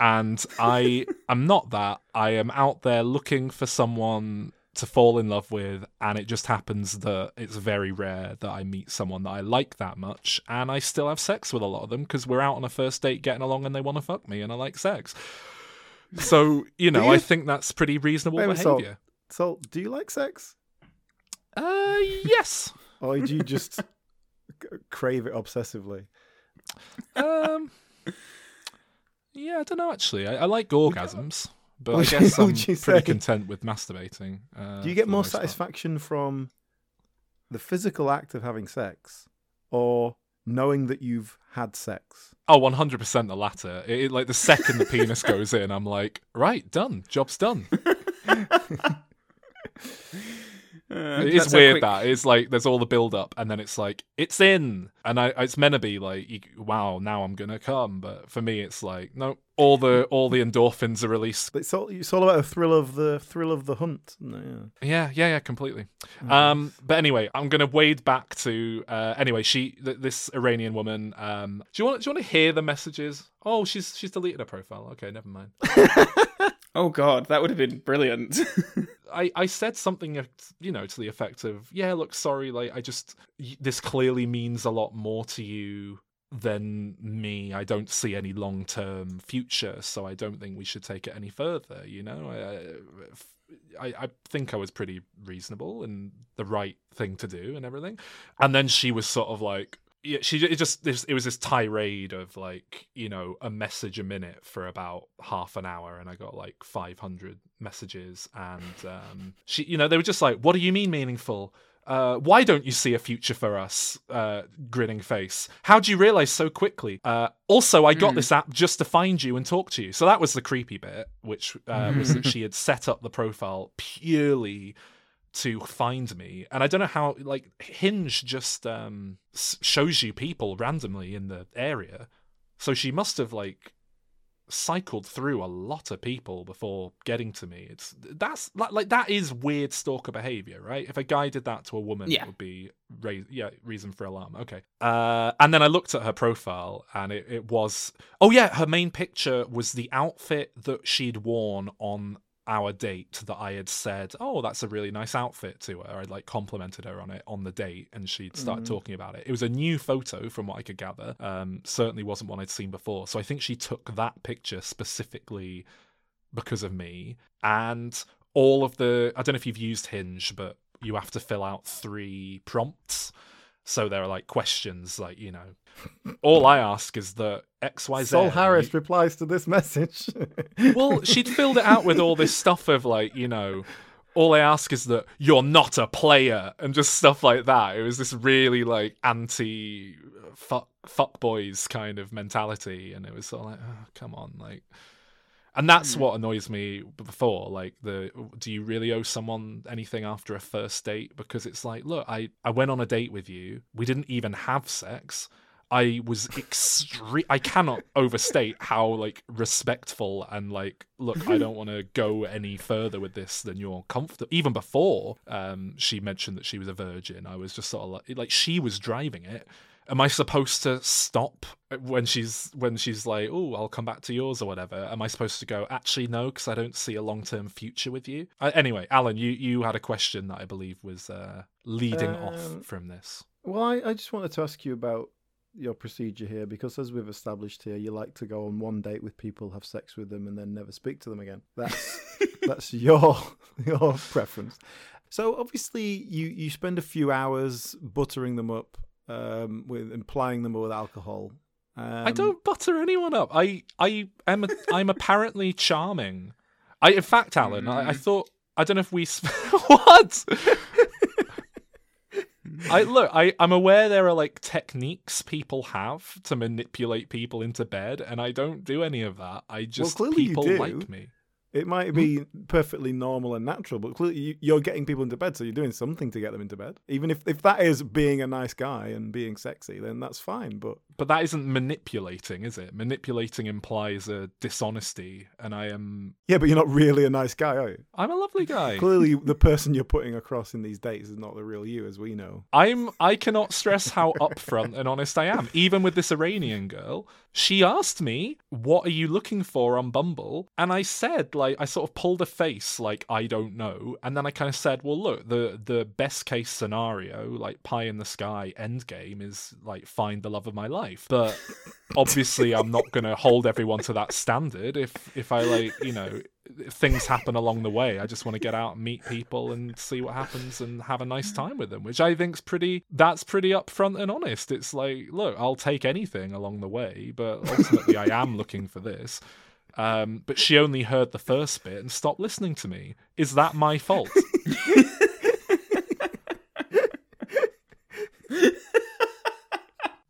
Speaker 2: And I am not that. I am out there looking for someone to fall in love with, and it just happens that it's very rare that I meet someone that I like that much, and I still have sex with a lot of them because we're out on a first date getting along and they want to fuck me, and I like sex. So you know,
Speaker 1: you?
Speaker 2: I think that's pretty reasonable
Speaker 1: Wait a minute,
Speaker 2: behavior.
Speaker 1: So, do you like sex,
Speaker 2: Uh, yes. *laughs*
Speaker 1: or do you just *laughs* c- crave it obsessively?
Speaker 2: um, yeah, I don't know. Actually, I, I like orgasms, but I guess *laughs* I'm pretty
Speaker 1: say-
Speaker 2: content with masturbating. Uh,
Speaker 1: Do you get more
Speaker 2: most part.
Speaker 1: satisfaction from the physical act of having sex, or knowing that you've had sex?
Speaker 2: Oh, 100% the latter. It, it- like the second the penis goes in, I'm like, right, done. Job's done. *laughs*
Speaker 3: Uh,
Speaker 2: It is weird
Speaker 3: quick-
Speaker 2: that. It's like there's all the build up and then it's like it's in. And I it's meant to be like you, wow now I'm gonna come. But for me it's like no all the all the endorphins are released.
Speaker 1: It's all, it's all about the thrill of the thrill of the hunt. Yeah.
Speaker 2: yeah yeah yeah completely.
Speaker 1: Mm-hmm.
Speaker 2: um but anyway I'm gonna wade back to uh anyway she th- this Iranian woman um do you want do you want to hear the messages? Oh she's she's deleted her profile. Okay never mind *laughs*
Speaker 3: Oh god, that would have been brilliant. *laughs*
Speaker 2: I, I said something, you know, to the effect of, yeah, look, sorry, like, I just, this clearly means a lot more to you than me. I don't see any long term future, so I don't think we should take it any further, you know? I, I, I think I was pretty reasonable and the right thing to do and everything. And then she was sort of like, yeah, she it just this it was this tirade of like you know a message a minute for about half an hour, and I got like five hundred messages, and um, she you know they were just like, "What do you mean meaningful? Uh, why don't you see a future for us?" Uh, grinning face. How do you realize so quickly? Uh, also, I got
Speaker 3: Mm.
Speaker 2: this app just to find you and talk to you. So that was the creepy bit, which uh, was that *laughs* she had set up the profile purely to find me. And i don't know how like hinge just um shows you people randomly in the area. So she must have like cycled through a lot of people before getting to me. It's that's like, like that is weird stalker behavior right? If a guy did that to a woman
Speaker 3: Yeah.
Speaker 2: it would be ra- yeah reason for alarm. Okay. Uh and then i looked at her profile and it, it was oh yeah her main picture was the outfit that she'd worn on our date that I had said, "Oh, that's a really nice outfit" to her. I'd like complimented her on it on the date, and she'd started
Speaker 1: Mhm.
Speaker 2: talking about it. It was a new photo, from what I could gather. Um, certainly wasn't one I'd seen before. So I think she took that picture specifically because of me, and all of the. I don't know if you've used Hinge, but you have to fill out three prompts. So there are like questions, like you know, all I ask is that X Y Z.
Speaker 1: Sol Harris replies to this message. *laughs*
Speaker 2: Well, she'd filled it out with all this stuff of like, you know, all I ask is that you're not a player and just stuff like that. It was this really like anti uh, fuck fuck boys kind of mentality, and it was sort of like, oh, come on, like. And that's what annoys me before, like the do you really owe someone anything after a first date? Because it's like, look, I I went on a date with you. We didn't even have sex. I was extreme. I cannot *laughs* overstate how like respectful and like, look, I don't *laughs* want to go any further with this than you're comfortable. Even before um, she mentioned that she was a virgin, I was just sort of like, like she was driving it. Am I supposed to stop when she's when she's like, oh, I'll come back to yours or whatever? Am I supposed to go? Actually, no, because I don't see a long term future with you. Uh, anyway, Alan, you you had a question that I believe was uh, leading
Speaker 1: Um,
Speaker 2: off from this.
Speaker 1: well, I, I just wanted to ask you about your procedure here because, as we've established here, you like to go on one date with people, have sex with them, and then never speak to them again. That's *laughs* that's your your preference. So obviously, you you spend a few hours buttering them up um, with implying them with alcohol. Um,
Speaker 2: I don't butter anyone up. I I am a, I'm apparently charming. I in fact, Alan, I, I thought I don't know if we sp- *laughs* what. I look. I I'm aware there are like techniques people have to manipulate people into bed, and I don't do any of that. I just
Speaker 1: clearly you
Speaker 2: people like me.
Speaker 1: It might be perfectly normal and natural, but clearly you- you're getting people into bed, so you're doing something to get them into bed. Even if, if that is being a nice guy and being sexy, then that's fine. But
Speaker 2: But that isn't manipulating, is it? Manipulating implies a dishonesty, and I am
Speaker 1: Yeah, but you're not really a nice guy, are you?
Speaker 2: I'm a lovely guy.
Speaker 1: Clearly, the person you're putting across in these dates is not the real you, as we know.
Speaker 2: I'm I cannot stress how *laughs* upfront and honest I am. Even with this Iranian girl, she asked me, "What are you looking for on Bumble?" And I said, like, I sort of pulled a face, like, I don't know, and then I kind of said, "Well, look, the the best case scenario, like pie in the sky end game, is like find the love of my life." But *laughs* obviously, I'm not going to hold everyone to that standard. If if I like, you know, things happen along the way. I just want to get out and meet people and see what happens and have a nice time with them, which I think's pretty. That's pretty upfront and honest. It's like, look, I'll take anything along the way, but ultimately, I am looking for this. Um, but she only heard the first bit and stopped listening to me. Is that my fault? *laughs*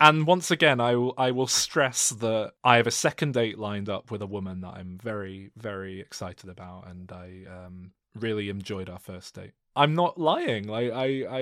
Speaker 2: And once again, I will I will stress that I have a second date lined up with a woman that I'm very very excited about, and I um, really enjoyed our first date. I'm not lying. Like I, I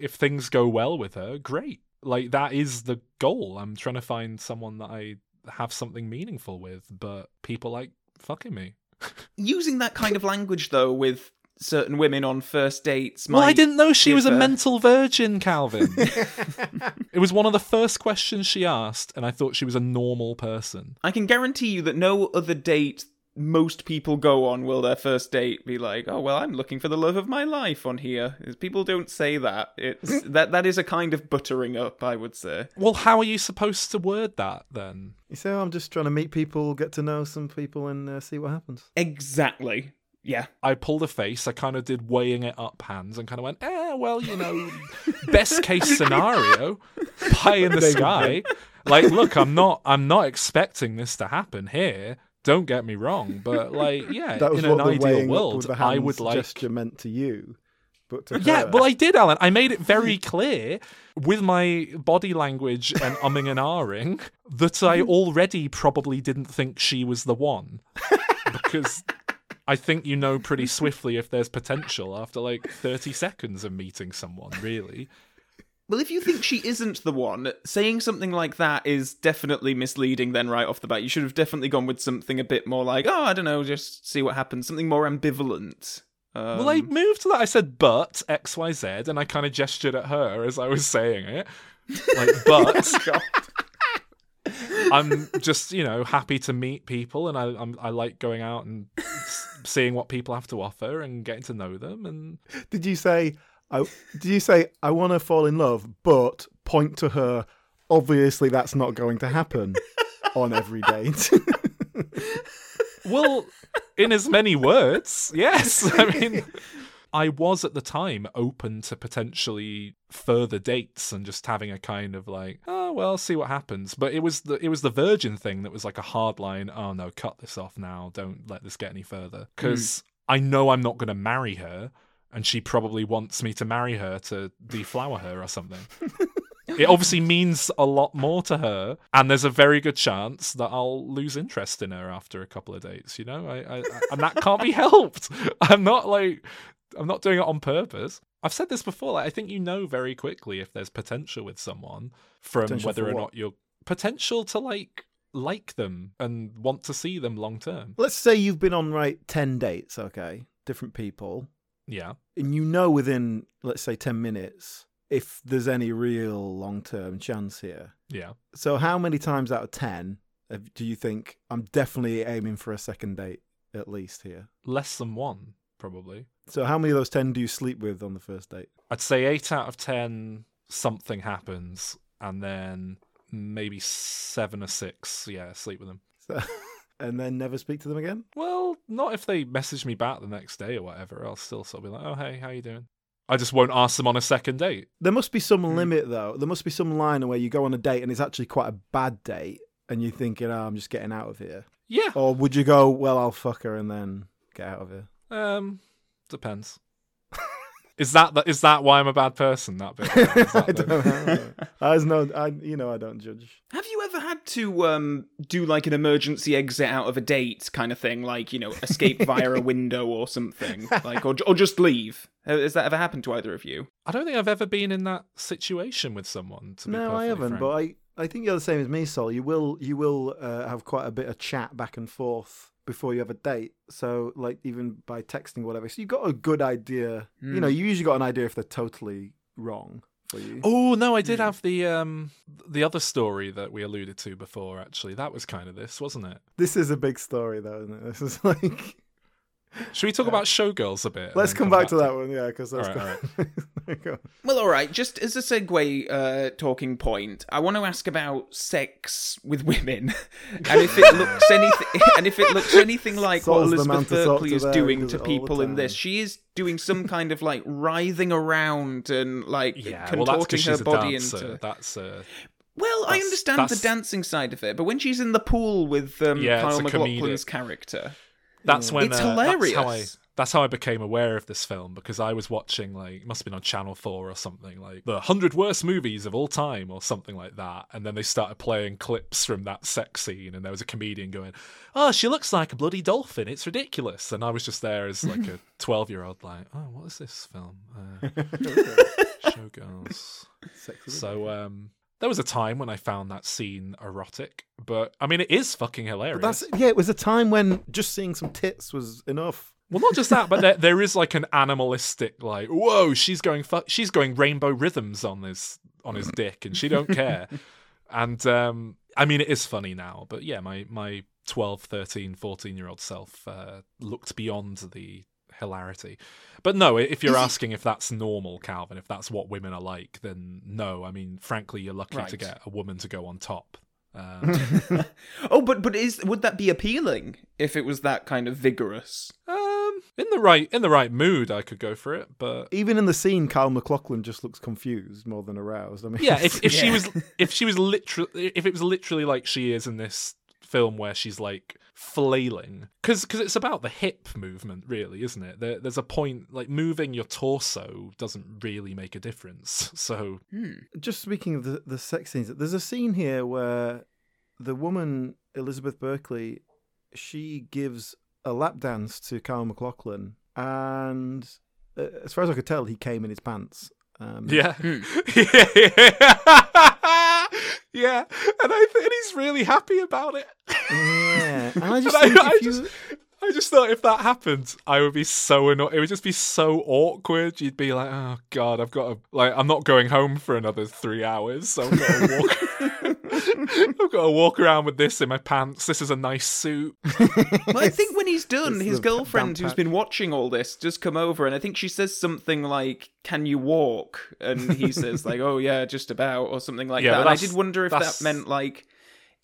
Speaker 2: if things go well with her, great. Like that is the goal. I'm trying to find someone that I have something meaningful with, but people like fucking me. *laughs*
Speaker 3: Using that kind of language though with certain women on first dates.
Speaker 2: Well, I didn't know she was a
Speaker 3: uh,
Speaker 2: mental virgin, Calvin. *laughs* it was one of the first questions she asked, and I thought she was a normal person.
Speaker 3: I can guarantee you that no other date most people go on will their first date be like, "Oh well, I'm looking for the love of my life on here." People don't say that. It's *laughs* that that is a kind of buttering up, I would say.
Speaker 2: Well, how are you supposed to word that then?
Speaker 1: You say, oh, I'm just trying to meet people, get to know some people, and uh, see what happens.
Speaker 3: Exactly. Yeah.
Speaker 2: I pulled a face. I kind of did weighing it up hands and kind of went, eh, well, you know, best case scenario, pie in the sky. Like, look, I'm not, I'm not expecting this to happen here. Don't get me wrong, but like, yeah, *laughs*
Speaker 1: That was
Speaker 2: in an
Speaker 1: the
Speaker 2: ideal world, I would like.
Speaker 1: gesture meant to you. But to
Speaker 2: Yeah,
Speaker 1: her-
Speaker 2: well, I did, Alan. I made it very *laughs* clear with my body language and umming and ahhing that I *laughs* already probably didn't think she was the one. Because I think you know pretty swiftly if there's potential after like 30 seconds of meeting someone, really.
Speaker 3: Well, if you think she isn't the one, saying something like that is definitely misleading then right off the bat. You should have definitely gone with something a bit more like, oh, I don't know, just see what happens. Something more ambivalent. Um,
Speaker 2: Well, I moved to that. I said, but XYZ, and I kind of gestured at her as I was saying it. Like, *laughs* but. I'm just, you know, happy to meet people, and I I'm, I like going out and s- seeing what people have to offer and getting to know them. And
Speaker 1: Did you say? I did you say I want to fall in love, but point to her? Obviously, that's not going to happen *laughs* on every date. *laughs*
Speaker 2: well, in as many words, yes. *laughs* I mean, I was at the time open to potentially further dates and just having a kind of like, oh well, see what happens. But it was the it was the virgin thing that was like a hard line. Oh no, cut this off now. Don't let this get any further hmm. because I know I'm not going to marry her, and she probably wants me to marry her to deflower her or something. *laughs* It obviously means a lot more to her, and there's a very good chance that I'll lose interest in her after a couple of dates. You know, I, I, and that can't be *laughs* helped. I'm not like I'm not doing it on purpose. I've said this before. Like, I think you know very quickly if there's potential with someone from
Speaker 1: Potential
Speaker 2: whether or
Speaker 1: what?
Speaker 2: not you're potential to like like them and want to see them long term.
Speaker 1: Let's say you've been on right ten dates, okay, different people,
Speaker 2: Yeah.
Speaker 1: and you know within let's say ten minutes if there's any real long term chance here.
Speaker 2: Yeah.
Speaker 1: So, how many times out of ten do you think I'm definitely aiming for a second date at least here?
Speaker 2: Less than one, probably.
Speaker 1: So, how many of those ten do you sleep with on the first date?
Speaker 2: I'd say eight out of ten, something happens, and then maybe seven or six, yeah, sleep with them.
Speaker 1: So, *laughs* and then never speak to them again?
Speaker 2: Well, not if they message me back the next day or whatever. I'll still sort of be like, "Oh, hey, how you doing?" I just won't ask them on a second date.
Speaker 1: There must be some limit though. There must be some line where you go on a date and it's actually quite a bad date, and you're thinking, "Oh, I'm just getting out of here."
Speaker 2: Yeah.
Speaker 1: Or would you go, "Well, I'll fuck her and then get out of here"?
Speaker 2: Um, depends. *laughs* is that the, is that why I'm a bad person? That bit. *laughs* That
Speaker 1: I don't know. *laughs* I was no, I you know I don't judge.
Speaker 3: Have you ever had to um, do like an emergency exit out of a date kind of thing, like you know, escape via a *laughs* window or something, *laughs* like, or or just leave? Has that ever happened to either of you?
Speaker 2: I don't think I've ever been in that situation with someone. To be
Speaker 1: No, I haven't.
Speaker 2: frank.
Speaker 1: But I I think you're the same as me, Sol. You will you will uh, have quite a bit of chat back and forth before you have a date. So like even by texting whatever. So you've got a good idea. You know, you usually got an idea if they're totally wrong for you.
Speaker 2: Oh no, I did have the um the other story that we alluded to before. Actually, that was kind of this, wasn't it?
Speaker 1: This is a big story though, isn't it? This is *laughs* like
Speaker 2: Should we talk about showgirls a bit?
Speaker 1: let's
Speaker 2: then
Speaker 1: come back to that one, yeah, because that's
Speaker 2: All right, *laughs*
Speaker 1: Go.
Speaker 3: Well, all right. Just as a segue uh, talking point, I want to ask about sex with women, *laughs* and if it looks anything, *laughs* and if it looks anything like what
Speaker 1: Sol's the man
Speaker 3: Elizabeth
Speaker 1: to
Speaker 3: Berkley is doing to
Speaker 1: it all the
Speaker 3: people in this. She is doing some kind of like writhing around and like
Speaker 2: Yeah, well, that's
Speaker 3: contorting
Speaker 2: because
Speaker 3: her
Speaker 2: she's a
Speaker 3: body
Speaker 2: dancer.
Speaker 3: into.
Speaker 2: That's uh,
Speaker 3: Well, I understand
Speaker 2: that's-
Speaker 3: the dancing side of it, but when she's in the pool with um,
Speaker 2: Yeah,
Speaker 3: Kyle MacLachlan's
Speaker 2: comedic-
Speaker 3: character,
Speaker 2: that's when
Speaker 3: It's
Speaker 2: uh, That's how, I, that's how I became aware of this film because I was watching like it must have been on Channel Four or something like the hundred worst movies of all time or something like that, and then they started playing clips from that sex scene, and there was a comedian going, "Oh, she looks like a bloody dolphin. It's ridiculous," and I was just there as like a *laughs* twelve-year-old, like, "Oh, what is this film?" Uh, *laughs* Showgirls. So um, there was a time when I found that scene erotic, but I mean, it is fucking hilarious.
Speaker 1: That's yeah. It was a time when just seeing some tits was enough.
Speaker 2: Well, not just that, but there, *laughs* there is like an animalistic, like, whoa, she's going, fu- she's going rainbow rhythms on his on his dick, and she don't care. *laughs* and um, I mean, it is funny now, but yeah, my my 12, 13, 14 year old self uh, looked beyond the hilarity. But no, if you're asking if that's normal, Calvin, if that's what women are like, then no. I mean, frankly, you're lucky to get a woman to go on top. Um, *laughs*
Speaker 3: oh, but but is would that be appealing if it was that kind of vigorous?
Speaker 2: um, in the right in the right mood, I could go for it, but
Speaker 1: Even in the scene, Kyle MacLachlan just looks confused more than aroused. I mean,
Speaker 2: yeah if, *laughs* if she was if she was literally if it was literally like she is in this film where she's like flailing. Because because it's about the hip movement really isn't it? There, there's a point like moving your torso doesn't really make a difference *laughs* so
Speaker 1: just speaking of the, the sex scenes, there's a scene here where the woman Elizabeth Berkley, she gives a lap dance to Kyle MacLachlan, and uh, as far as I could tell, he came in his pants. Um,
Speaker 2: yeah *laughs* yeah *laughs* and i and he's really happy about it
Speaker 1: yeah. And I *laughs* just
Speaker 2: And I, I
Speaker 1: you,
Speaker 2: just, I just thought if that happened, I would be so annoyed. It would just be so awkward. You'd be like, "Oh God, I've got to like, I'm not going home for another three hours, so I'm gonna walk. *laughs* I've got to walk around with this in my pants. This is a nice suit. *laughs*
Speaker 3: Well, I think when he's done,
Speaker 1: It's
Speaker 3: his girlfriend, who's been watching all this, just come over, and I think she says something like, "Can you walk?" And he *laughs* says like, "Oh yeah, just about," or something like
Speaker 2: Yeah,
Speaker 3: that. And I did wonder if that meant like,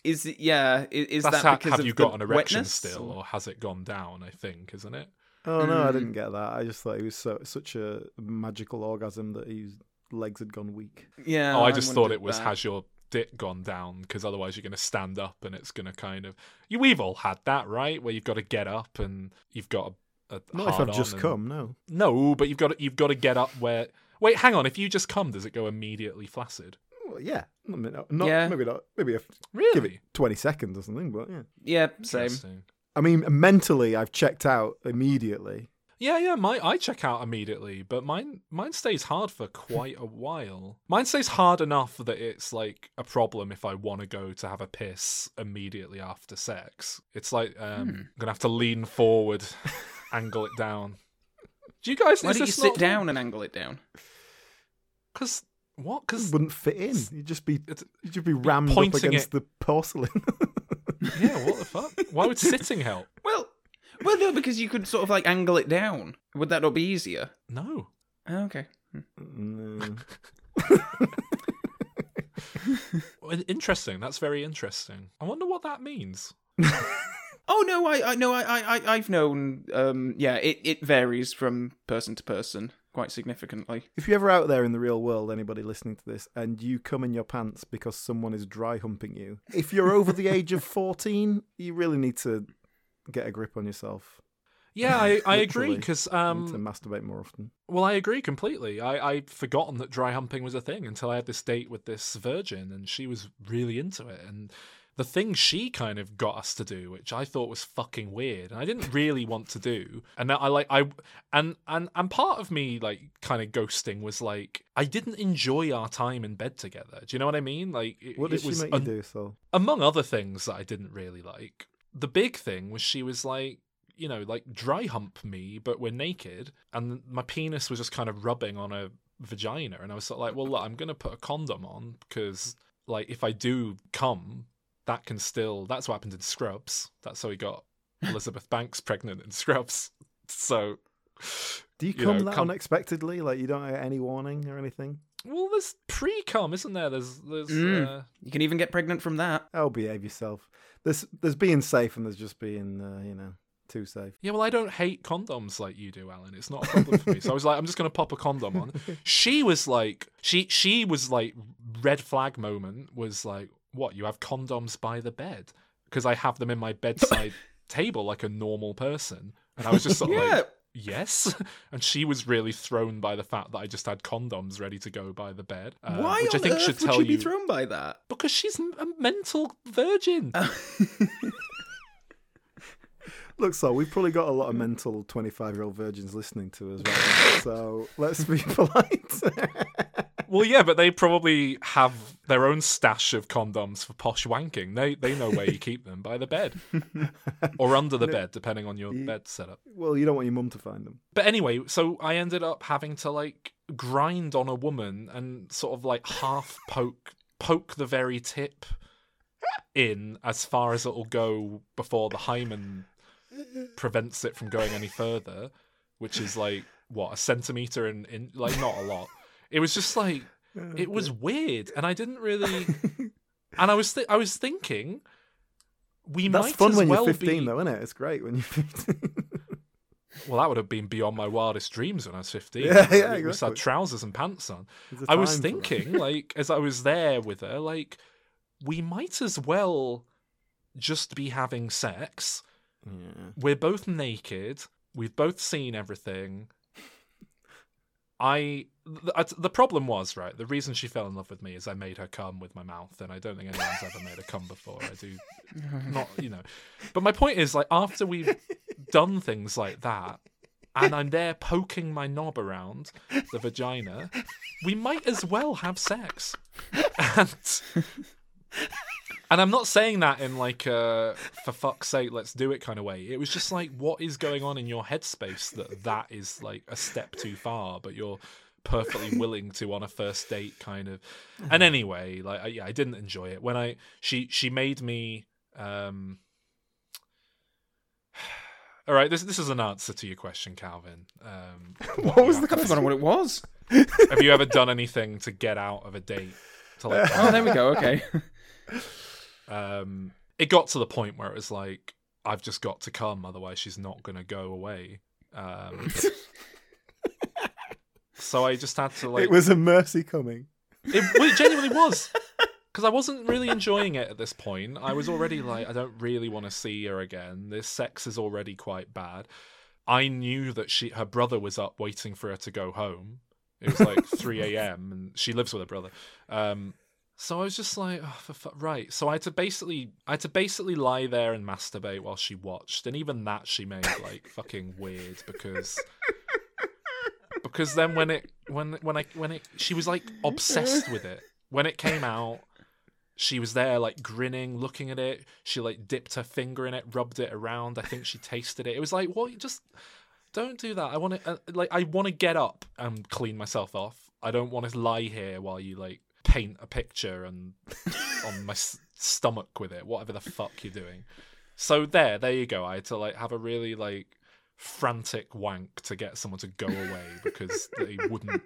Speaker 3: is it? Yeah, i- is
Speaker 2: That's
Speaker 3: that
Speaker 2: how,
Speaker 3: because
Speaker 2: have
Speaker 3: of
Speaker 2: you
Speaker 3: the
Speaker 2: got an erection
Speaker 3: wetness?
Speaker 2: still, or has it gone down? I think, isn't it?
Speaker 1: oh no, I
Speaker 3: Mm.
Speaker 1: didn't get that. I just thought it was so such a magical orgasm that his legs had gone weak.
Speaker 3: Yeah.
Speaker 2: oh, I just thought it was
Speaker 3: that.
Speaker 2: has your dick gone down because otherwise you're going to stand up and it's going to kind of. You, we've all had that, right? Where you've got to get up and you've got a. a
Speaker 1: Not if I've just
Speaker 2: and-
Speaker 1: come. No.
Speaker 2: No, but you've got to, you've got to get up where. Wait, hang on. If you just come, does it go immediately flaccid?
Speaker 1: Well, yeah. I mean, not, not-
Speaker 3: Yeah.
Speaker 1: maybe not. Maybe a,
Speaker 2: Really?
Speaker 1: give it twenty seconds or something. But yeah.
Speaker 3: Yeah, same.
Speaker 2: Interesting.
Speaker 1: I mean, mentally, I've checked out immediately.
Speaker 2: Yeah, yeah. My I check out immediately, but mine mine stays hard for quite a while. Mine stays hard enough that it's like a problem if I want to go to have a piss immediately after sex. It's like um,
Speaker 3: Hmm.
Speaker 2: I'm gonna have to lean forward, *laughs* angle it down. Do you guys?
Speaker 3: Why don't you sit down and angle it down?
Speaker 2: Because what?
Speaker 1: It
Speaker 2: Because
Speaker 1: wouldn't fit in. You'd just be you'd just be rammed up against
Speaker 2: it-
Speaker 1: the porcelain. *laughs*
Speaker 2: yeah. What the fuck? Why would *laughs* sitting help?
Speaker 3: Well, well, no, because you could sort of like angle it down. Would that not be easier?
Speaker 2: No.
Speaker 3: Oh, okay.
Speaker 1: No. *laughs*
Speaker 2: Well, Interesting. That's very interesting. I wonder what that means. *laughs*
Speaker 3: Oh no, I, I no, I, I, I've known. Um, yeah, it, it varies from person to person quite significantly.
Speaker 1: If you're ever out there in the real world, anybody listening to this, and you come in your pants because someone is dry humping you, if you're over the age of 14, you really need to get a grip on yourself.
Speaker 2: Yeah, I, I agree because
Speaker 1: need to
Speaker 2: um,
Speaker 1: masturbate more often.
Speaker 2: well, I agree completely. I I'd forgotten that dry humping was a thing until I had this date with this virgin, and she was really into it. And the thing she kind of got us to do, which I thought was fucking weird, and I didn't really want to do. And I like I and and and part of me like kind of ghosting was like I didn't enjoy our time in bed together. Do you know what I mean? Like it,
Speaker 1: What did
Speaker 2: it
Speaker 1: she
Speaker 2: was
Speaker 1: make
Speaker 2: un-
Speaker 1: you do, Sol?
Speaker 2: among other things that I didn't really like. The big thing was she was like, you know, like dry hump me, but we're naked, and my penis was just kind of rubbing on a vagina, and I was sort of like, well, look, I'm gonna put a condom on because, like, if I do come, that can still. That's what happened in Scrubs. That's how he got Elizabeth Banks pregnant in Scrubs. *laughs* So,
Speaker 1: Do you
Speaker 2: you
Speaker 1: come
Speaker 2: know,
Speaker 1: that
Speaker 2: come-
Speaker 1: unexpectedly? Like you don't get any warning or anything?
Speaker 2: well, there's pre-cum, isn't there? There's, there's.
Speaker 3: Mm.
Speaker 2: Uh,
Speaker 3: You can even get pregnant from that.
Speaker 1: Oh, behave yourself. There's there's being safe and there's just being uh, you know too safe.
Speaker 2: Yeah, well, I don't hate condoms like you do, Alan. It's not a problem for me. So I was like, I'm just gonna pop a condom on. *laughs* She was like, she she was like, red flag moment was like, what? You have condoms by the bed because I have them in my bedside *coughs* table like a normal person, and I was just sort of
Speaker 3: Yeah.
Speaker 2: like, yes. *laughs* And she was really thrown by the fact that I just had condoms ready to go by the bed, uh,
Speaker 3: Why
Speaker 2: which
Speaker 3: on
Speaker 2: I think
Speaker 3: earth
Speaker 2: should
Speaker 3: would
Speaker 2: tell
Speaker 3: she be
Speaker 2: you
Speaker 3: thrown by that?
Speaker 2: because she's a mental virgin. *laughs*
Speaker 1: Look, so we've probably got a lot of mental twenty five year old virgins listening to us right now. So let's be *laughs* polite.
Speaker 2: Well, yeah, but they probably have their own stash of condoms for posh wanking. They they know where you *laughs* keep them by the bed or under the bed, depending on your bed setup.
Speaker 1: well, you don't want your mum to find them.
Speaker 2: But anyway, so I ended up having to like grind on a woman and sort of like half poke poke the very tip in as far as it'll go before the hymen prevents it from going any further, which is like what a centimeter in, in like not a lot. It was just like oh, it was weird, and I didn't really. *laughs* And I was th- I was thinking, we
Speaker 1: That's
Speaker 2: might
Speaker 1: fun
Speaker 2: as
Speaker 1: when
Speaker 2: well
Speaker 1: you're 15,
Speaker 2: be.
Speaker 1: though, isn't it? It's great when you're 15.
Speaker 2: Well, that would have been beyond my wildest dreams when I was fifteen.
Speaker 1: Yeah,
Speaker 2: We-
Speaker 1: yeah,
Speaker 2: we just had
Speaker 1: exactly.
Speaker 2: trousers and pants on. I was
Speaker 1: time for that.
Speaker 2: thinking, *laughs* like, as I was there with her, like, we might as well just be having sex.
Speaker 1: Yeah.
Speaker 2: We're both naked. We've both seen everything. I the, the problem was right. The reason she fell in love with me is I made her come with my mouth, and I don't think anyone's ever made her come before. I do *laughs* not, you know. But my point is, like, after we've done things like that, and I'm there poking my knob around the vagina, we might as well have sex. *laughs* And and I'm not saying that in like a for fuck's sake, let's do it kind of way. It was just like, what is going on in your headspace that that is like a step too far, but you're perfectly *laughs* willing to on a first date kind of. And anyway, like I, yeah, I didn't enjoy it when I she she made me. um *sighs* all right, this this is an answer to your question, Calvin. Um, *laughs*
Speaker 1: What was the
Speaker 2: have-
Speaker 3: I forgot what it was.
Speaker 2: Have you ever done anything to get out of a date? To like, *laughs*
Speaker 3: Oh, there we go. Okay.
Speaker 2: Um, it got to the point where it was like, I've just got to come, otherwise she's not going to go away. Um, so I just had to like.
Speaker 1: it was a mercy coming.
Speaker 2: It, it genuinely was. *laughs* Because I wasn't really enjoying it at this point. I was already like, I don't really want to see her again. This sex is already quite bad. I knew that she, her brother was up waiting for her to go home. It was like 3 a.m. and she lives with her brother. Um, so I was just like, oh, right. So I had to basically, I had to basically lie there and masturbate while she watched, and even that she made like fucking weird because because then when it when when I when it she was like obsessed with it. When it came out she was there like grinning looking at it. She like dipped her finger in it rubbed it around. I think she tasted it. It was like you just don't do that. I want to uh, like i want to get up and clean myself off. I don't want to lie here while you like paint a picture and *laughs* on my s- stomach with it whatever the fuck you're doing so there there you go i had to like have a really like frantic wank to get someone to go away *laughs* because they wouldn't.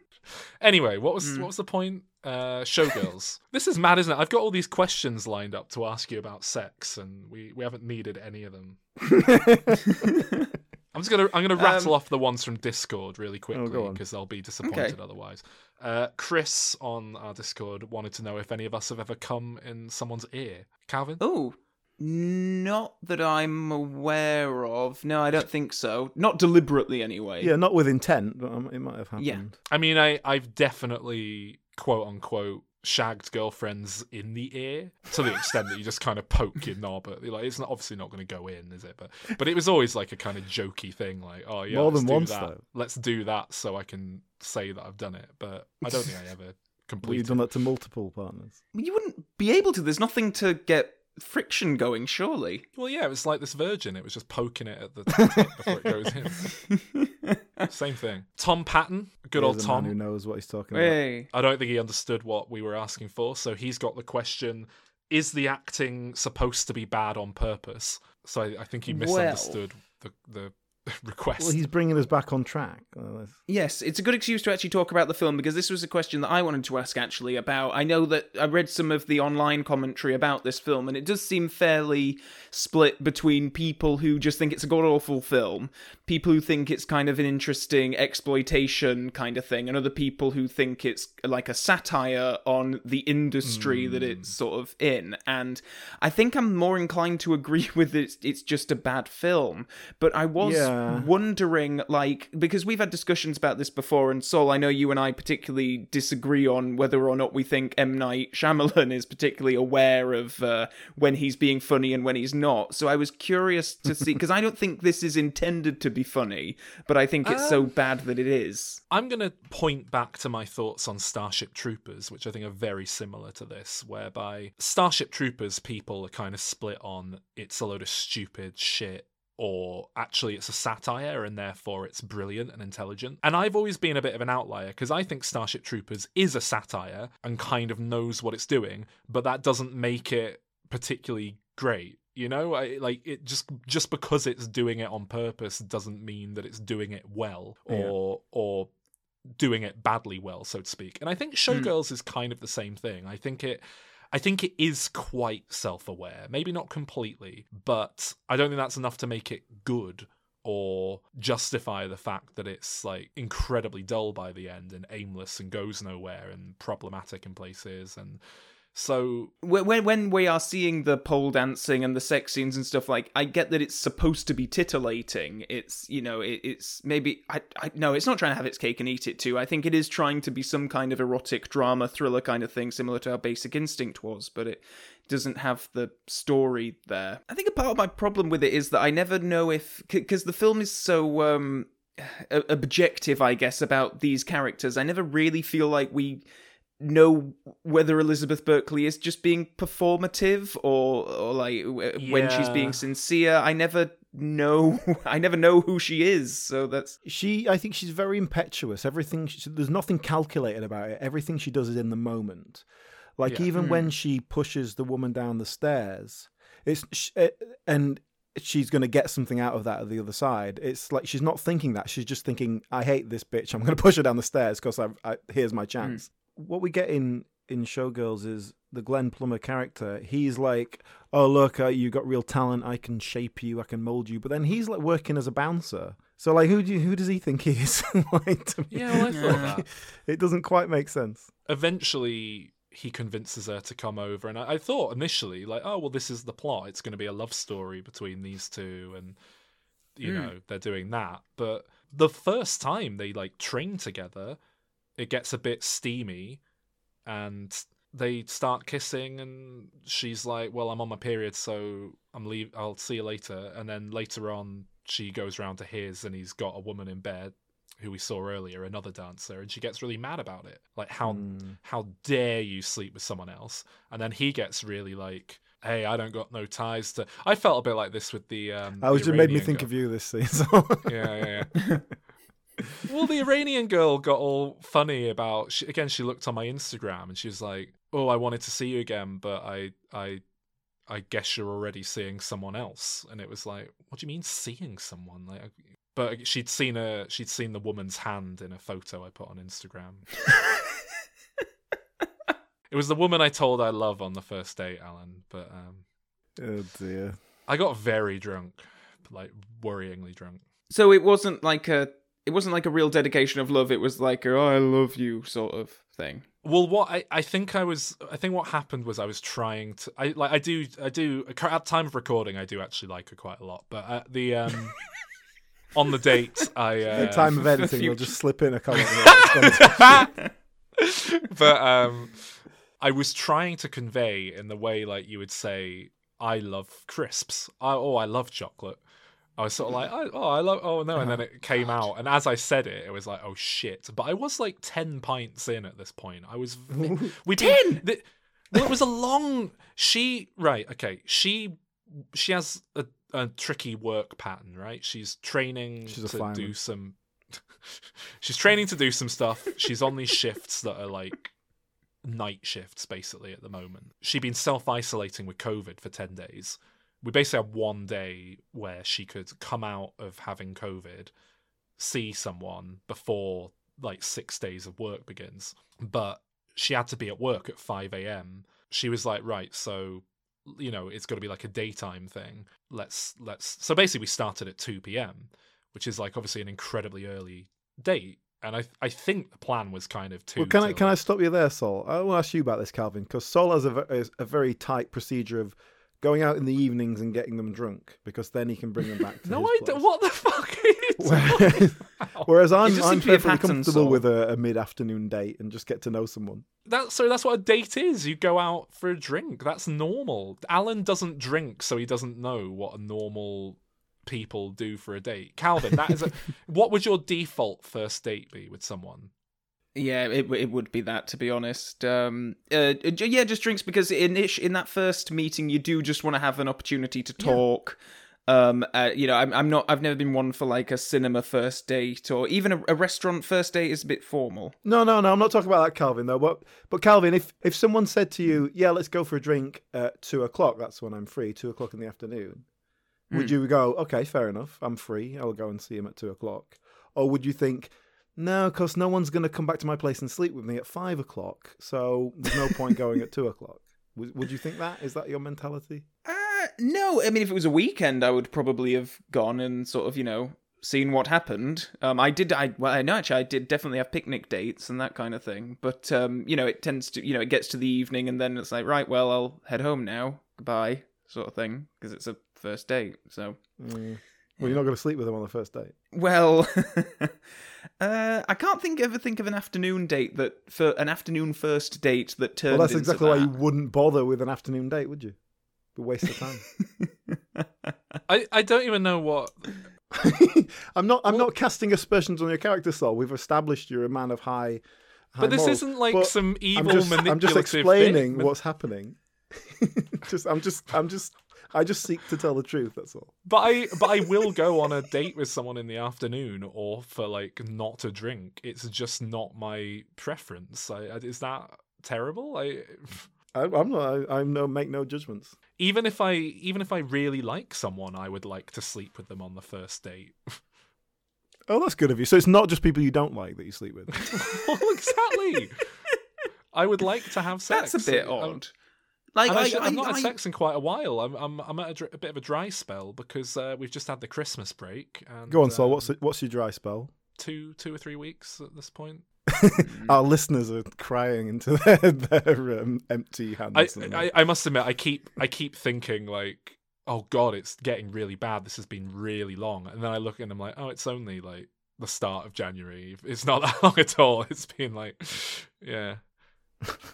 Speaker 2: Anyway, what was what was the point? Uh, showgirls. this is mad, isn't it? I've got all these questions lined up to ask you about sex, and we we haven't needed any of them. *laughs* I'm just gonna I'm gonna rattle off the ones from Discord really quickly
Speaker 1: go on.
Speaker 2: because they'll be disappointed otherwise. Uh, Chris on our Discord wanted to know if any of us have ever come in someone's ear. Calvin.
Speaker 3: Oh, not that I'm aware of. No, I don't think so. Not deliberately, anyway.
Speaker 1: Yeah, not with intent, but um, it might have happened.
Speaker 3: Yeah.
Speaker 2: I mean, I I've definitely quote unquote shagged girlfriends in the ear to the extent that you just kind of poke your knob at like it's not obviously not going to go in is it but but it was always like a kind of jokey thing like oh yeah
Speaker 1: More
Speaker 2: let's
Speaker 1: than
Speaker 2: do
Speaker 1: once,
Speaker 2: that.
Speaker 1: though.
Speaker 2: let's do that so i can say that i've done it but i don't think i ever *laughs*
Speaker 1: Well, you've done that to multiple partners.
Speaker 3: You wouldn't be able to. There's nothing to get friction going, surely.
Speaker 2: well yeah it was like this virgin it was just poking it at the tip before it goes in *laughs* same thing tom patton good old tom
Speaker 1: who knows what he's talking about.
Speaker 2: I don't think he understood what we were asking for. So he's got the question: Is the acting supposed to be bad on purpose? So I, I think he
Speaker 3: Well-
Speaker 2: misunderstood the the *laughs* request.
Speaker 1: Well, he's bringing us back on track.
Speaker 3: Yes, it's a good excuse to actually talk about the film because this was a question that I wanted to ask actually about. I know that I read some of the online commentary about this film, and it does seem fairly split between people who just think it's a god awful film, people who think it's kind of an interesting exploitation kind of thing, and other people who think it's like a satire on the industry that hmm. it's sort of in. And I think I'm more inclined to agree *laughs* with it. It's just a bad film, but I was
Speaker 1: Yeah.
Speaker 3: Wondering, like, because we've had discussions about this before, and Sol, I know you and I particularly disagree on whether or not we think M. Night Shyamalan is particularly aware of uh, when he's being funny and when he's not. So I was curious to see, *laughs* because I don't think this is intended to be funny, but I think it's so bad that it is.
Speaker 2: I'm going to point back to my thoughts on Starship Troopers, which I think are very similar to this, whereby Starship Troopers people are kind of split on it's a load of stupid shit or actually it's a satire and therefore it's brilliant and intelligent. And I've always been a bit of an outlier because I think Starship Troopers is a satire and kind of knows what it's doing, but that doesn't make it particularly great. You know, I, like it just just because it's doing it on purpose doesn't mean that it's doing it well or or doing it badly well, so to speak. And I think hmm. Showgirls is kind of the same thing. I think it I think it is quite self-aware. Maybe not completely, but I don't think that's enough to make it good or justify the fact that it's like incredibly dull by the end and aimless and goes nowhere and problematic in places and so
Speaker 3: when when- we are seeing the pole dancing and the sex scenes and stuff like i get that it's supposed to be titillating. It's you know it, it's maybe I, I no it's not trying to have its cake and eat it too. I think it is trying to be some kind of erotic drama thriller kind of thing similar to how basic instinct was but it doesn't have the story there. I think a part of my problem with it is that i never know if because the film is so um *sighs* objective i guess about these characters. I never really feel like we know whether Elizabeth Berkley is just being performative or or like w- when she's being sincere. I never know. *laughs* I never know who she is. So that's
Speaker 1: She, I think she's very impetuous. Everything, she, there's nothing calculated about it. Everything she does is in the moment. Like
Speaker 2: Yeah.
Speaker 1: even when she pushes the woman down the stairs, it's sh- eh, and she's going to get something out of that at the other side. It's like she's not thinking that. She's just thinking, "I hate this bitch. I'm going *laughs* to push her down the stairs because I, I here's my chance." What we get in in Showgirls is the Glenn Plummer character. He's like, "Oh look, uh, you got real talent. I can shape you. I can mold you." But then he's like working as a bouncer. So like, who do you, who does he think he is? *laughs* like, to me,
Speaker 2: yeah, well, I thought that.
Speaker 1: it doesn't quite make sense.
Speaker 2: eventually he convinces her to come over and I, I thought initially like oh well this is the plot it's going to be a love story between these two and you
Speaker 3: Hmm.
Speaker 2: know they're doing that but the first time they like train together it gets a bit steamy and they start kissing and she's like well i'm on my period so i'm leave i'll see you later and then later on she goes round to his and he's got a woman in bed who we saw earlier another dancer and she gets really mad about it like how
Speaker 1: Mm.
Speaker 2: how dare you sleep with someone else and then he gets really like hey i don't got no ties to i felt a bit like this with the um
Speaker 1: I was just made me think
Speaker 2: girl.
Speaker 1: of you this. So.
Speaker 2: yeah yeah yeah *laughs* well the iranian girl got all funny about she, again she looked on my instagram and she was like oh i wanted to see you again but i i i guess you're already seeing someone else and it was like what do you mean seeing someone like but she'd seen a she'd seen the woman's hand in a photo i put on instagram *laughs* it was the woman i told i love on the first date alan but um
Speaker 1: oh dear.
Speaker 2: i got very drunk like worryingly drunk
Speaker 3: so. It wasn't like a. It wasn't like a real dedication of love. It was like a, oh, I love you sort of thing.
Speaker 2: Well, what I, I think I was I think what happened was I was trying to I like I do I do at time of recording I do actually like her quite a lot, but at the um *laughs* on the date I uh,
Speaker 1: At time of editing, we'll just slip in a comment. there. *laughs*
Speaker 2: but um I was trying to convey in the way like you would say, I love crisps. I, oh, I love chocolate. I was sort of like, oh, oh, I love, oh no, and then it came out, and as I said it, it was like, oh shit. But I was like ten pints in at this point. I was *laughs* we ten. Well, it was a long. She right, okay. She she has a, a tricky work pattern, right? She's training
Speaker 1: She's
Speaker 2: to
Speaker 1: fireman.
Speaker 2: do some. *laughs* she's training to do some stuff. She's on these shifts that are like night shifts basically at the moment. She'd been self isolating with COVID for 10 days. We basically had one day where she could come out of having COVID, see someone before like six days of work begins. But she had to be at work at 5 a.m. She was like, right, so you know, it's going to be like a daytime thing. Let's let's. So basically, we started at 2 p.m., which is like obviously an incredibly early date. And I I think the plan was kind of two.
Speaker 1: Well, can I can I stop you there, Sol? I want to ask you about this, Calvin, because Sol has a, a very tight procedure of going out in the evenings and getting them drunk, because then he can bring them back to
Speaker 2: No, I
Speaker 1: place.
Speaker 2: don't. What the fuck? Are you *laughs*
Speaker 1: Whereas, whereas I'm, I'm
Speaker 3: seem to be a
Speaker 1: perfectly comfortable with a, a mid-afternoon date and just get to know someone.
Speaker 2: That, so that's what a date is. You go out for a drink. That's normal. Alan doesn't drink, so he doesn't know what a normal people do for a date. Calvin, that is a. *laughs* what would your default first date be with someone?
Speaker 3: Yeah, it it would be that to be honest. Um, uh, yeah, just drinks because in ish, in that first meeting, you do just want to have an opportunity to talk. Um, uh, you know, I'm I'm not. I've never been one for like a cinema first date or even a, a restaurant first date is a bit formal.
Speaker 1: No, no, no. I'm not talking about that, Calvin. Though, but but Calvin, if if someone said to you, "Yeah, let's go for a drink at two o'clock," that's when I'm free. Two o'clock in the afternoon. Would
Speaker 3: Hmm.
Speaker 1: you go, "Okay, fair enough. I'm free. I'll go and see him at two o'clock," or would you think? No, because no one's going to come back to my place and sleep with me at five o'clock, so there's no point going at two o'clock. Would, would you think that? Is that your mentality?
Speaker 3: Uh, no, I mean, if it was a weekend, I would probably have gone and sort of, you know, seen what happened. Um, I did, I well, I know actually, I did definitely have picnic dates and that kind of thing. But um, you know, it tends to, you know, it gets to the evening and then it's like, right, well, I'll head home now, goodbye, sort of thing, because it's a first date. So,
Speaker 1: Mm. Well, you're not going to sleep with them on the first date.
Speaker 3: Well, *laughs* uh, I can't think ever think of an afternoon date that for an afternoon first date that turned.
Speaker 1: Well, that's
Speaker 3: into
Speaker 1: exactly why you wouldn't bother with an afternoon date, would you? A waste of time. *laughs*
Speaker 2: I, I don't even know what. *laughs*
Speaker 1: I'm not. I'm not casting aspersions on your character, Sol. We've established you're a man of high. high
Speaker 2: But this
Speaker 1: morals.
Speaker 2: isn't like
Speaker 1: But
Speaker 2: some
Speaker 1: I'm
Speaker 2: evil
Speaker 1: just,
Speaker 2: manipulative
Speaker 1: I'm just
Speaker 2: thing.
Speaker 1: explaining what's happening. just, I'm just, I'm just, I just seek to tell the truth. That's all.
Speaker 2: But I but I will go on a date with someone in the afternoon or for like not to drink. It's just not my preference. I, I- is that terrible? I *laughs*
Speaker 1: I, I'm not. I, I'm no make no judgments.
Speaker 2: even if I even if I really like someone, I would like to sleep with them on the first date. *laughs*
Speaker 1: Oh, that's good of you. So it's not just people you don't like that you sleep with. *laughs*
Speaker 2: well, exactly. I would like to have sex.
Speaker 3: That's a bit
Speaker 2: I'm-
Speaker 3: odd. Like
Speaker 2: And
Speaker 3: I,
Speaker 2: actually,
Speaker 3: I,
Speaker 2: I've not had sex in quite a while. I'm I'm I'm at a, dr- a bit of a dry spell because uh, we've just had the Christmas break. And,
Speaker 1: Go on, Sol.
Speaker 2: um,
Speaker 1: What's what's your dry spell?
Speaker 2: two two or three weeks at this point? *laughs*
Speaker 1: Our listeners are crying into *laughs* their, their um, empty hands.
Speaker 2: I, I I must admit, I keep I keep thinking like, oh god, it's getting really bad. This has been really long, and then I look and I'm like, oh, it's only like the start of January. It's not *laughs* that long at all. It's been like, *sighs* yeah.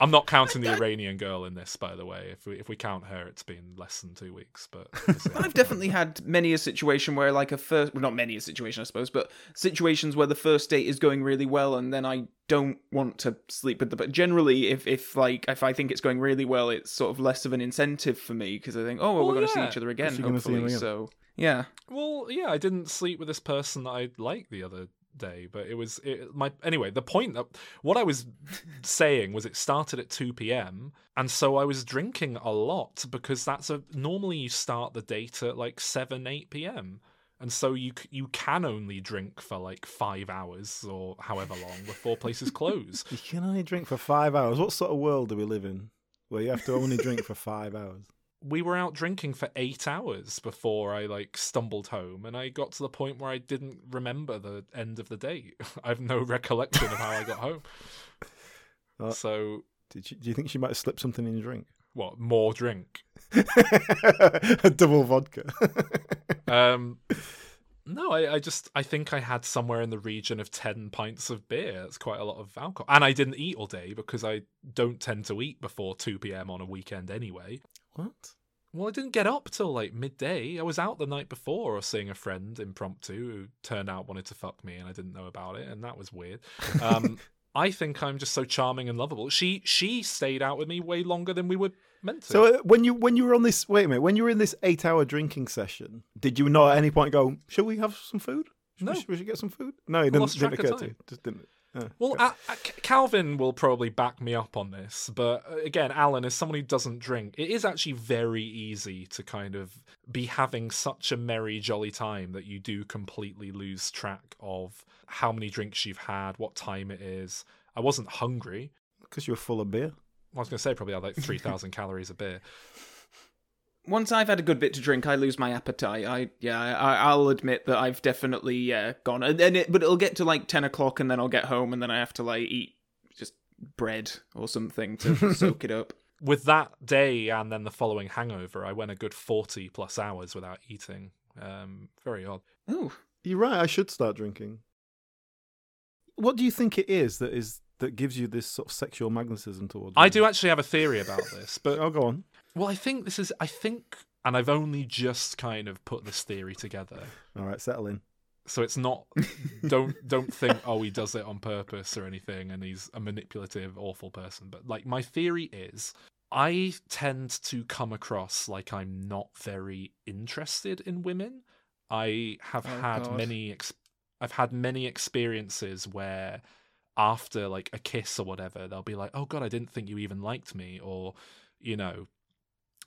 Speaker 2: I'm not counting the Iranian girl in this, by the way. If we if we count her, it's been less than two weeks. But.
Speaker 3: I've definitely had many a situation where, like, a first, well, not many a situation, I suppose, but situations where the first date is going really well, and then I don't want to sleep with them. But generally, if, if like, if I think it's going really well, it's sort of less of an incentive for me because I think, oh, well,
Speaker 2: Well,
Speaker 3: we're going to see each other again,
Speaker 1: you're gonna see him
Speaker 3: hopefully.
Speaker 1: again.
Speaker 3: So, yeah.
Speaker 2: Well, yeah, I didn't sleep with this person that I liked the other day, but it was it, my anyway. The point that what I was saying was it started at two p.m. and so I was drinking a lot because that's a normally you start the date at like seven eight p.m. And so you you can only drink for like five hours or however long before places close. *laughs*
Speaker 1: You can only drink for five hours. What sort of world do we live in where you have to only drink for five hours?
Speaker 2: We were out drinking for eight hours before I like stumbled home, and I got to the point where I didn't remember the end of the date. *laughs* I have no recollection of how I got home. *laughs*
Speaker 1: Uh,
Speaker 2: So,
Speaker 1: Did you, do you think she might have slipped something in your drink?
Speaker 2: what more drink?
Speaker 1: a *laughs* double vodka.
Speaker 2: Um, No, I, I just I think I had somewhere in the region of ten pints of beer. That's quite a lot of alcohol, and I didn't eat all day because I don't tend to eat before two p.m. on a weekend anyway.
Speaker 1: What?
Speaker 2: Well, I didn't get up till like midday. I was out the night before or seeing a friend impromptu who turned out wanted to fuck me, and I didn't know about it, and that was weird. Um, *laughs* I think I'm just so charming and lovable. She she stayed out with me way longer than we were meant to.
Speaker 1: So uh, when you when you were on this wait a minute when you were in this eight hour drinking session, did you not at any point go, "Shall we have some food? Should
Speaker 2: No.
Speaker 1: we, should we get some food." No, it didn't, didn't occur to you. Just didn't.
Speaker 2: Well, uh, uh, Calvin will probably back me up on this, but uh, again, Alan, as someone who doesn't drink, it is actually very easy to kind of be having such a merry, jolly time that you do completely lose track of how many drinks you've had, what time it is. I wasn't hungry.
Speaker 1: because you were full of beer.
Speaker 2: I was going to say probably had like 3,000 *laughs* calories a beer.
Speaker 3: Once I've had a good bit to drink, I lose my appetite. I yeah, I, I'll admit that I've definitely yeah gone. And then it, but it'll get to like ten o'clock, and then I'll get home, and then I have to like eat just bread or something to *laughs* soak it up.
Speaker 2: With that day and then the following hangover, I went a good 40 plus hours without eating. Um, very odd.
Speaker 3: Ooh,
Speaker 1: You're right. I should start drinking. What do you think it is that is that gives you this sort of sexual magnetism towards?
Speaker 2: I
Speaker 1: women?
Speaker 2: do actually have a theory about this, but
Speaker 1: I'll go on.
Speaker 2: Well, I think this is. I think, and I've only just kind of put this theory together,
Speaker 1: All right, settle in.
Speaker 2: so it's not. don't don't think, oh, he does it on purpose or anything, and he's a manipulative, awful person. But like, my theory is, I tend to come across like I'm not very interested in women. I have
Speaker 3: Oh,
Speaker 2: had
Speaker 3: God.
Speaker 2: many. Ex- I've had many experiences where. After like a kiss or whatever, they'll be like, "Oh God, I didn't think you even liked me," or, you know,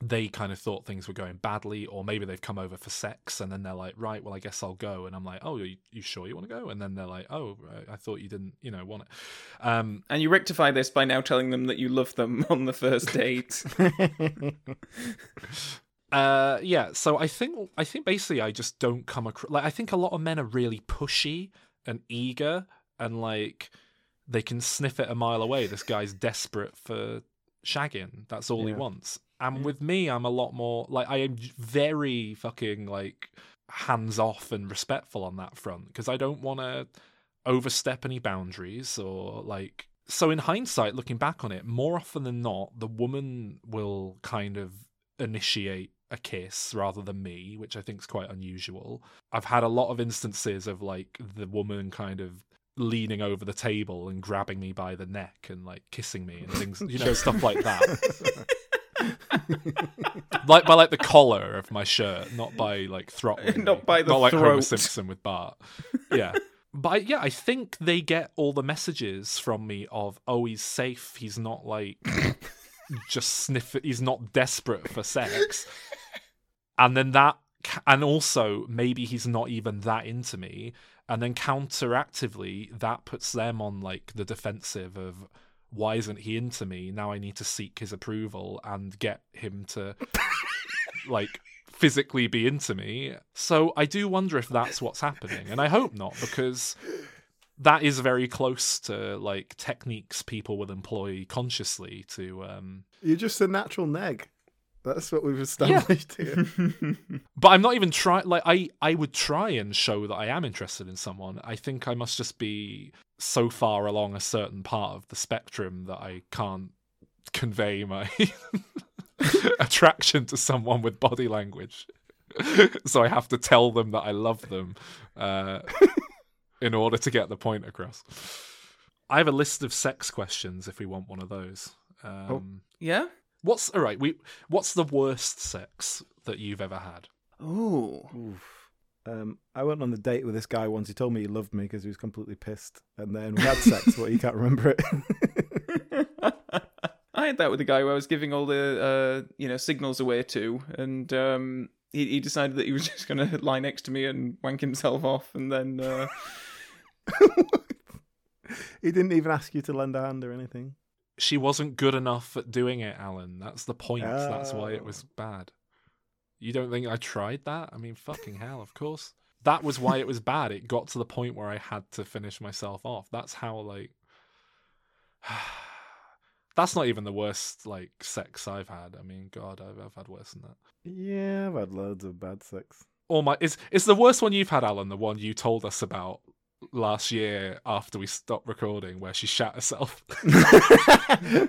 Speaker 2: they kind of thought things were going badly, or maybe they've come over for sex and then they're like, right, well, I guess I'll go. And I'm like, oh, you, you sure you want to go? And then they're like, oh, I thought you didn't, you know, want it. Um,
Speaker 3: and you rectify this by now telling them that you love them *laughs* on the first date. *laughs*
Speaker 2: uh, yeah. So I think, I think basically I just don't come across, like, I think a lot of men are really pushy and eager and like they can sniff it a mile away. This guy's desperate for shagging. That's all he wants. And mm. with me, I'm a lot more like I am very fucking like hands off and respectful on that front because I don't want to overstep any boundaries or like. So in hindsight, looking back on it, more often than not, the woman will kind of initiate a kiss rather than me, which I think is quite unusual. I've had a lot of instances of like the woman kind of leaning over the table and grabbing me by the neck and like kissing me and things, you know, stuff like that. *laughs* *laughs* like by like the collar of my shirt, not by like throttling, *laughs*
Speaker 3: Not by the
Speaker 2: not like Homer
Speaker 3: throat.
Speaker 2: Simpson with Bart. Yeah, *laughs* but I, yeah, I think they get all the messages from me of oh, he's safe. He's not like just sniff. He's not desperate for sex, and then that, and also maybe he's not even that into me. And then counteractively, that puts them on like the defensive of why isn't he into me? Now I need to seek his approval and get him to *laughs* like physically be into me. So I do wonder if that's what's happening. And I hope not, because that is very close to like techniques people will employ consciously to um
Speaker 1: You're just a natural neg. That's what we've established here. *laughs*
Speaker 2: but I'm not even trying like I I would try and show that I am interested in someone. I think I must just be so far along a certain part of the spectrum that I can't convey my *laughs* attraction to someone with body language. *laughs* so I have to tell them that I love them uh, in order to get the point across. I have a list of sex questions if we want one of those. Um,
Speaker 3: yeah.
Speaker 2: What's all right? We what's the worst sex that you've ever had?
Speaker 3: Ooh.
Speaker 1: Oof. Um, I went on a date with this guy once. He told me he loved me because he was completely pissed, and then we had sex, but he can't remember it. *laughs*
Speaker 3: I had that with a guy who I was giving all the uh, you know signals away to, and um, he, he decided that he was *laughs* just going to lie next to me and wank himself off, and then uh, *laughs*
Speaker 1: he didn't even ask you to lend a hand or anything.
Speaker 2: She wasn't good enough at doing it, Alan. That's the point. That's why it
Speaker 1: Oh.
Speaker 2: was bad. You don't think I tried that? I mean, fucking hell, of course. That was why it was *laughs* bad. It got to the point where I had to finish myself off. That's how like *sighs* That's not even the worst like sex I've had. I mean, god, I've, I've had worse than that.
Speaker 1: Yeah, I've had loads of bad sex.
Speaker 2: all my is is the worst one you've had, Alan. The one you told us about last year after we stopped recording, where she shat herself. *laughs* *laughs*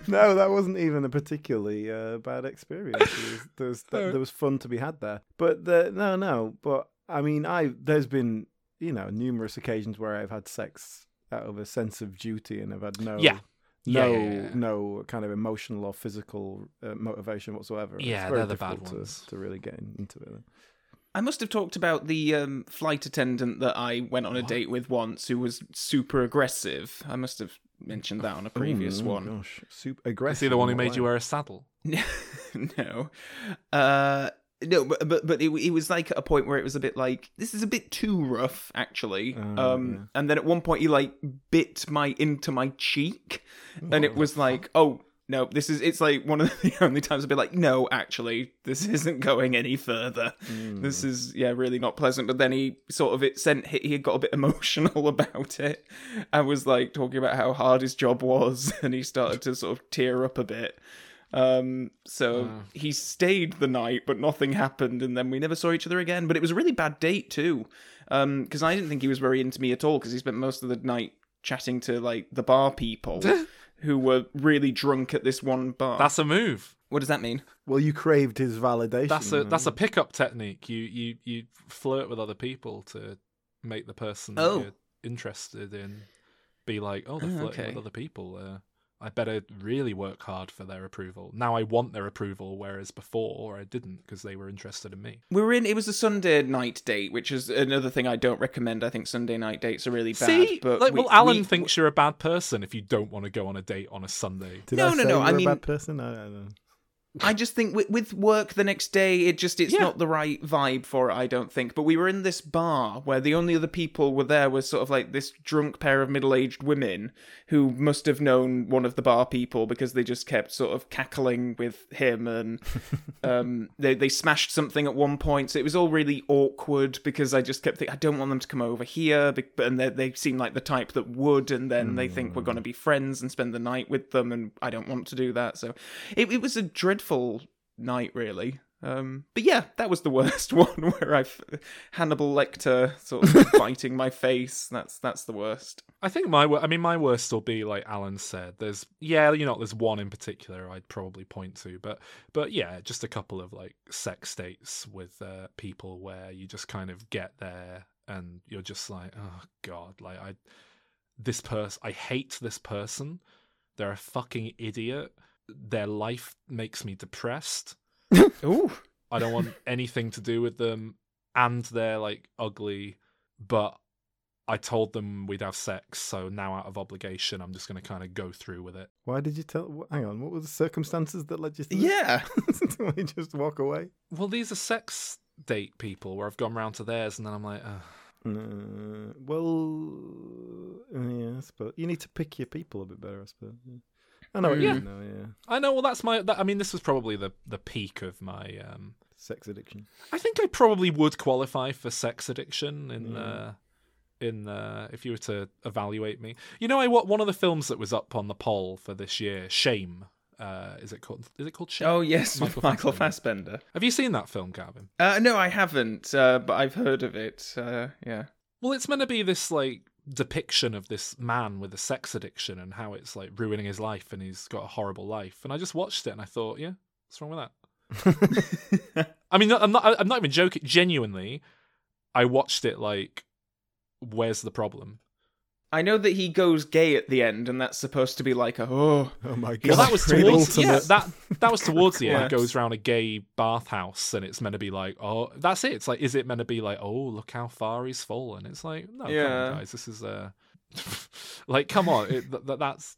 Speaker 1: no, that wasn't even a particularly uh, bad experience. There was, there, was,
Speaker 2: Oh.
Speaker 1: there was fun to be had there. But the, no, no. But I mean, I there's been you know numerous occasions where I've had sex out of a sense of duty, and I've had no.
Speaker 2: Yeah. Yeah,
Speaker 1: No,
Speaker 2: yeah, yeah.
Speaker 1: no kind of emotional or physical uh, motivation whatsoever. It's
Speaker 2: Yeah,
Speaker 1: very
Speaker 2: they're the bad
Speaker 1: difficult to-
Speaker 2: ones.
Speaker 1: To, really get in, into it.
Speaker 3: I must have talked about the um, flight attendant that I went on a date with once, who was super aggressive. I must have mentioned that on a previous
Speaker 1: Oh,
Speaker 3: one.
Speaker 1: Gosh, super aggressive.
Speaker 2: Is he the one who
Speaker 1: in what
Speaker 2: made you wear a saddle? *laughs*
Speaker 3: no, uh, no, but but but it, it was like at a point where it was a bit like this is a bit too rough, actually.
Speaker 1: Oh,
Speaker 3: um,
Speaker 1: yeah.
Speaker 3: and then at one point he like bit my into my cheek, and it was like, oh no, this is it's like one of *laughs* the only times I've been like, no, actually, this *laughs* isn't going any further.
Speaker 1: Mm.
Speaker 3: This is yeah, really not pleasant. But then he sort of it sent he, got a bit *laughs* emotional about it. I was like talking about how hard his job was, and he started to sort of tear up a bit. Um, so
Speaker 2: Wow.
Speaker 3: he stayed the night, but nothing happened, and then we never saw each other again. But it was a really bad date too, um, because I didn't think he was very into me at all, because he spent most of the night chatting to like the bar people who were really drunk at this one bar.
Speaker 2: That's a move.
Speaker 3: what does that mean?
Speaker 1: Well, you craved his validation.
Speaker 2: That's a that's a pickup technique. You you you flirt with other people to make the person that
Speaker 3: Oh.
Speaker 2: you're interested in be like, oh, they're
Speaker 3: Oh,
Speaker 2: flirting with other people. Uh, I better really work hard for their approval. Now I want their approval, whereas before I didn't because they were interested in me.
Speaker 3: We were in. It was a Sunday night date, which is another thing I don't recommend. I think Sunday night dates are really bad.
Speaker 2: See,
Speaker 3: but
Speaker 2: like,
Speaker 3: we-
Speaker 2: well, Alan
Speaker 3: we-
Speaker 2: thinks you're a bad person if you don't want to go on a date on a Sunday.
Speaker 1: Did
Speaker 3: No,
Speaker 1: I
Speaker 3: no,
Speaker 1: say
Speaker 3: no,
Speaker 1: you
Speaker 3: I mean-
Speaker 1: a bad person. I don't know.
Speaker 3: I just think with, with work the next day, it just it's
Speaker 2: Yeah.
Speaker 3: not the right vibe for it. I don't think. But we were in this bar where the only other people were there was sort of like this drunk pair of middle aged women who must have known one of the bar people because they just kept sort of cackling with him and *laughs* um, they they smashed something at one point. So it was all really awkward because I just kept thinking I don't want them to come over here, and they they seem like the type that would, and then they think we're going to be friends and spend the night with them, and I don't want to do that. So it, it was a dreadful night, really. Um, but yeah, that was the *laughs* worst one *laughs* where I've Hannibal Lecter sort of *laughs* biting my face. That's that's the worst.
Speaker 2: I think my, I mean, my worst will be like Alan said. There's, yeah, you know, there's one in particular I'd probably point to, but, but yeah, just a couple of like sex dates with uh, people where you just kind of get there and you're just like, oh god, like I, this person, I hate this person. They're a fucking idiot. Their life makes me depressed. *laughs*
Speaker 3: Ooh,
Speaker 2: I don't want anything to do with them, and they're like ugly. But I told them we'd have sex, so now out of obligation, I'm just going to kind of go through with it.
Speaker 1: Why did you tell? Hang on. What were the circumstances that led you to?
Speaker 3: yeah. *laughs*
Speaker 1: Did we just walk away?
Speaker 2: Well, these are sex date people where I've gone round to theirs, and then I'm like, Ugh.
Speaker 1: Uh, well, yes, but you need to pick your people a bit better, I suppose. Yeah. I know what you
Speaker 2: Yeah.
Speaker 1: mean, though, yeah.
Speaker 2: I know. Well, that's my. That, I mean, this was probably the the peak of my. um
Speaker 1: Sex addiction.
Speaker 2: I think I probably would qualify for sex addiction in
Speaker 1: Yeah.
Speaker 2: uh in uh if you were to evaluate me. You know, I what one of the films that was up on the poll for this year, Shame. Uh, is it called? Is it called Shame?
Speaker 3: Oh yes,
Speaker 2: Michael
Speaker 3: with Michael
Speaker 2: Fassbender.
Speaker 3: Fassbender.
Speaker 2: Have you seen that film, Gavin?
Speaker 3: Uh, no, I haven't, uh, but I've heard of it. Uh, yeah.
Speaker 2: Well, it's meant to be this like depiction of this man with a sex addiction and how it's like ruining his life and he's got a horrible life. And I just watched it and I thought, yeah, what's wrong with that? *laughs* I mean, I'm not. I'm not even joking. Genuinely, I watched it like, where's the problem?
Speaker 3: I know that he goes gay at the end, and that's supposed to be like a oh.
Speaker 1: Oh my god.
Speaker 2: Well, that was towards yeah, that that was towards the *laughs* end.
Speaker 3: Yeah.
Speaker 2: It goes around a gay bathhouse, and it's meant to be like, oh, that's it. It's like, is it meant to be like, oh, look how far he's fallen? It's like, no, come
Speaker 3: Yeah.
Speaker 2: on, guys, this is uh, *laughs* like, come on, it, th- th- that's.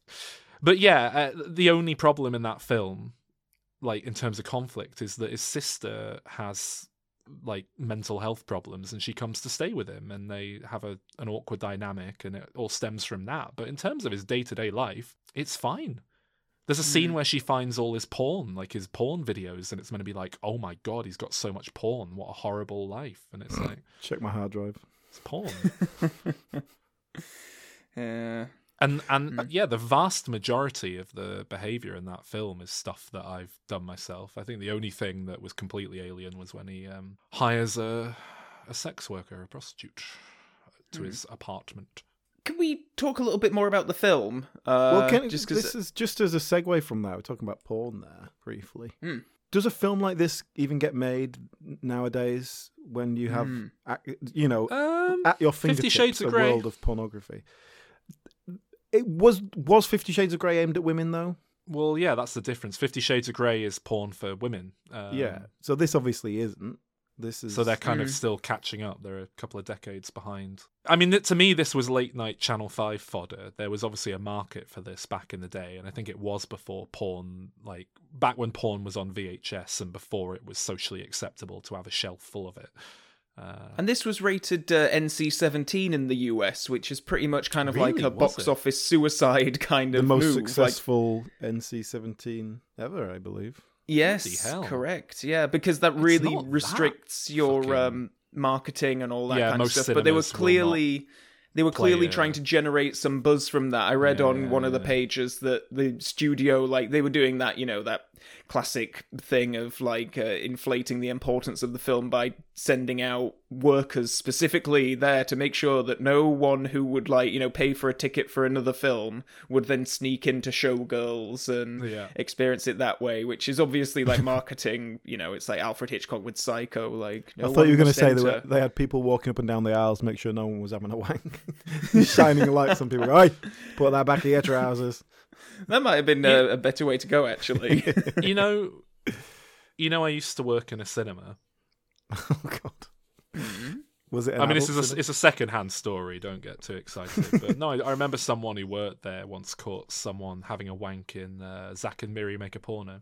Speaker 2: But yeah, uh, the only problem in that film, like in terms of conflict, is that his sister has like mental health problems and she comes to stay with him and they have a an awkward dynamic and it all stems from that. But in terms of his day-to-day life it's fine. There's a scene mm. where she finds all his porn like his porn videos and it's meant to be like oh my god he's got so much porn. What a horrible life. And it's *clears throat* like
Speaker 1: Check my hard drive.
Speaker 2: it's porn. *laughs*
Speaker 3: Yeah.
Speaker 2: And and uh, yeah the vast majority of the behavior in that film is stuff that i've done myself i think the only thing that was completely alien was when he um hires a a sex worker, a prostitute, to
Speaker 3: Hmm.
Speaker 2: his apartment.
Speaker 3: Can we talk a little bit more about the film? Uh,
Speaker 1: well, can,
Speaker 3: just 'cause-
Speaker 1: this is just as a segue from that. We're talking about porn there briefly.
Speaker 3: Hmm.
Speaker 1: Does a film like this even get made nowadays when you have,
Speaker 3: Hmm.
Speaker 1: you know,
Speaker 2: Um,
Speaker 1: at your
Speaker 2: Fifty
Speaker 1: fingertips
Speaker 2: Shades of
Speaker 1: a
Speaker 2: Grey.
Speaker 1: world of pornography? It was was Fifty Shades of Grey aimed at women though.
Speaker 2: well, yeah, that's the difference. Fifty Shades of Grey is porn for women. Um,
Speaker 1: yeah. So this obviously isn't. This is
Speaker 2: So they're kind
Speaker 3: Mm.
Speaker 2: of still catching up. They're a couple of decades behind. I mean, to me, this was late night Channel 5 fodder. There was obviously a market for this back in the day, and I think it was before porn, like back when porn was on VHS and before it was socially acceptable to have a shelf full of it. Uh,
Speaker 3: And this was rated uh, NC-17 in the US, which is pretty much kind of like a box
Speaker 2: it?
Speaker 3: office suicide *laughs* kind
Speaker 1: the
Speaker 3: of
Speaker 1: most
Speaker 3: move. Like,
Speaker 1: successful NC-17 ever, I believe.
Speaker 3: yes,
Speaker 2: hell.
Speaker 3: correct. Yeah, because that
Speaker 2: It's
Speaker 3: really
Speaker 2: not that
Speaker 3: restricts your
Speaker 2: fucking-
Speaker 3: um, marketing and all that
Speaker 2: Yeah,
Speaker 3: kind of stuff. But they were clearly they were clearly
Speaker 2: a-
Speaker 3: trying to generate some buzz from that. I read
Speaker 2: Yeah,
Speaker 3: on
Speaker 2: yeah,
Speaker 3: one of the pages that the studio like they were doing that, you know, that classic thing of like uh, inflating the importance of the film by sending out workers specifically there to make sure that no one who would like, you know, pay for a ticket for another film would then sneak into showgirls and
Speaker 2: Yeah.
Speaker 3: experience it that way, which is obviously like marketing, you know, it's like Alfred Hitchcock with Psycho like no
Speaker 1: I thought you were
Speaker 3: going to
Speaker 1: say they, were, they had people walking up and down the aisles to make sure no one was having a *laughs* wank, *laughs* shining lights on people. Oi, put that back in your trousers. *laughs*
Speaker 3: That might have been a, a better way to go, actually. *laughs*
Speaker 2: you *laughs* know, you know, I used to work in a cinema.
Speaker 1: Oh God, was it? An
Speaker 2: I mean, this is a,
Speaker 1: cinema?
Speaker 2: it's a second-hand story. Don't get too excited. But no, I, I remember someone who worked there once caught someone having a wank in uh, Zack and Miri make a porno.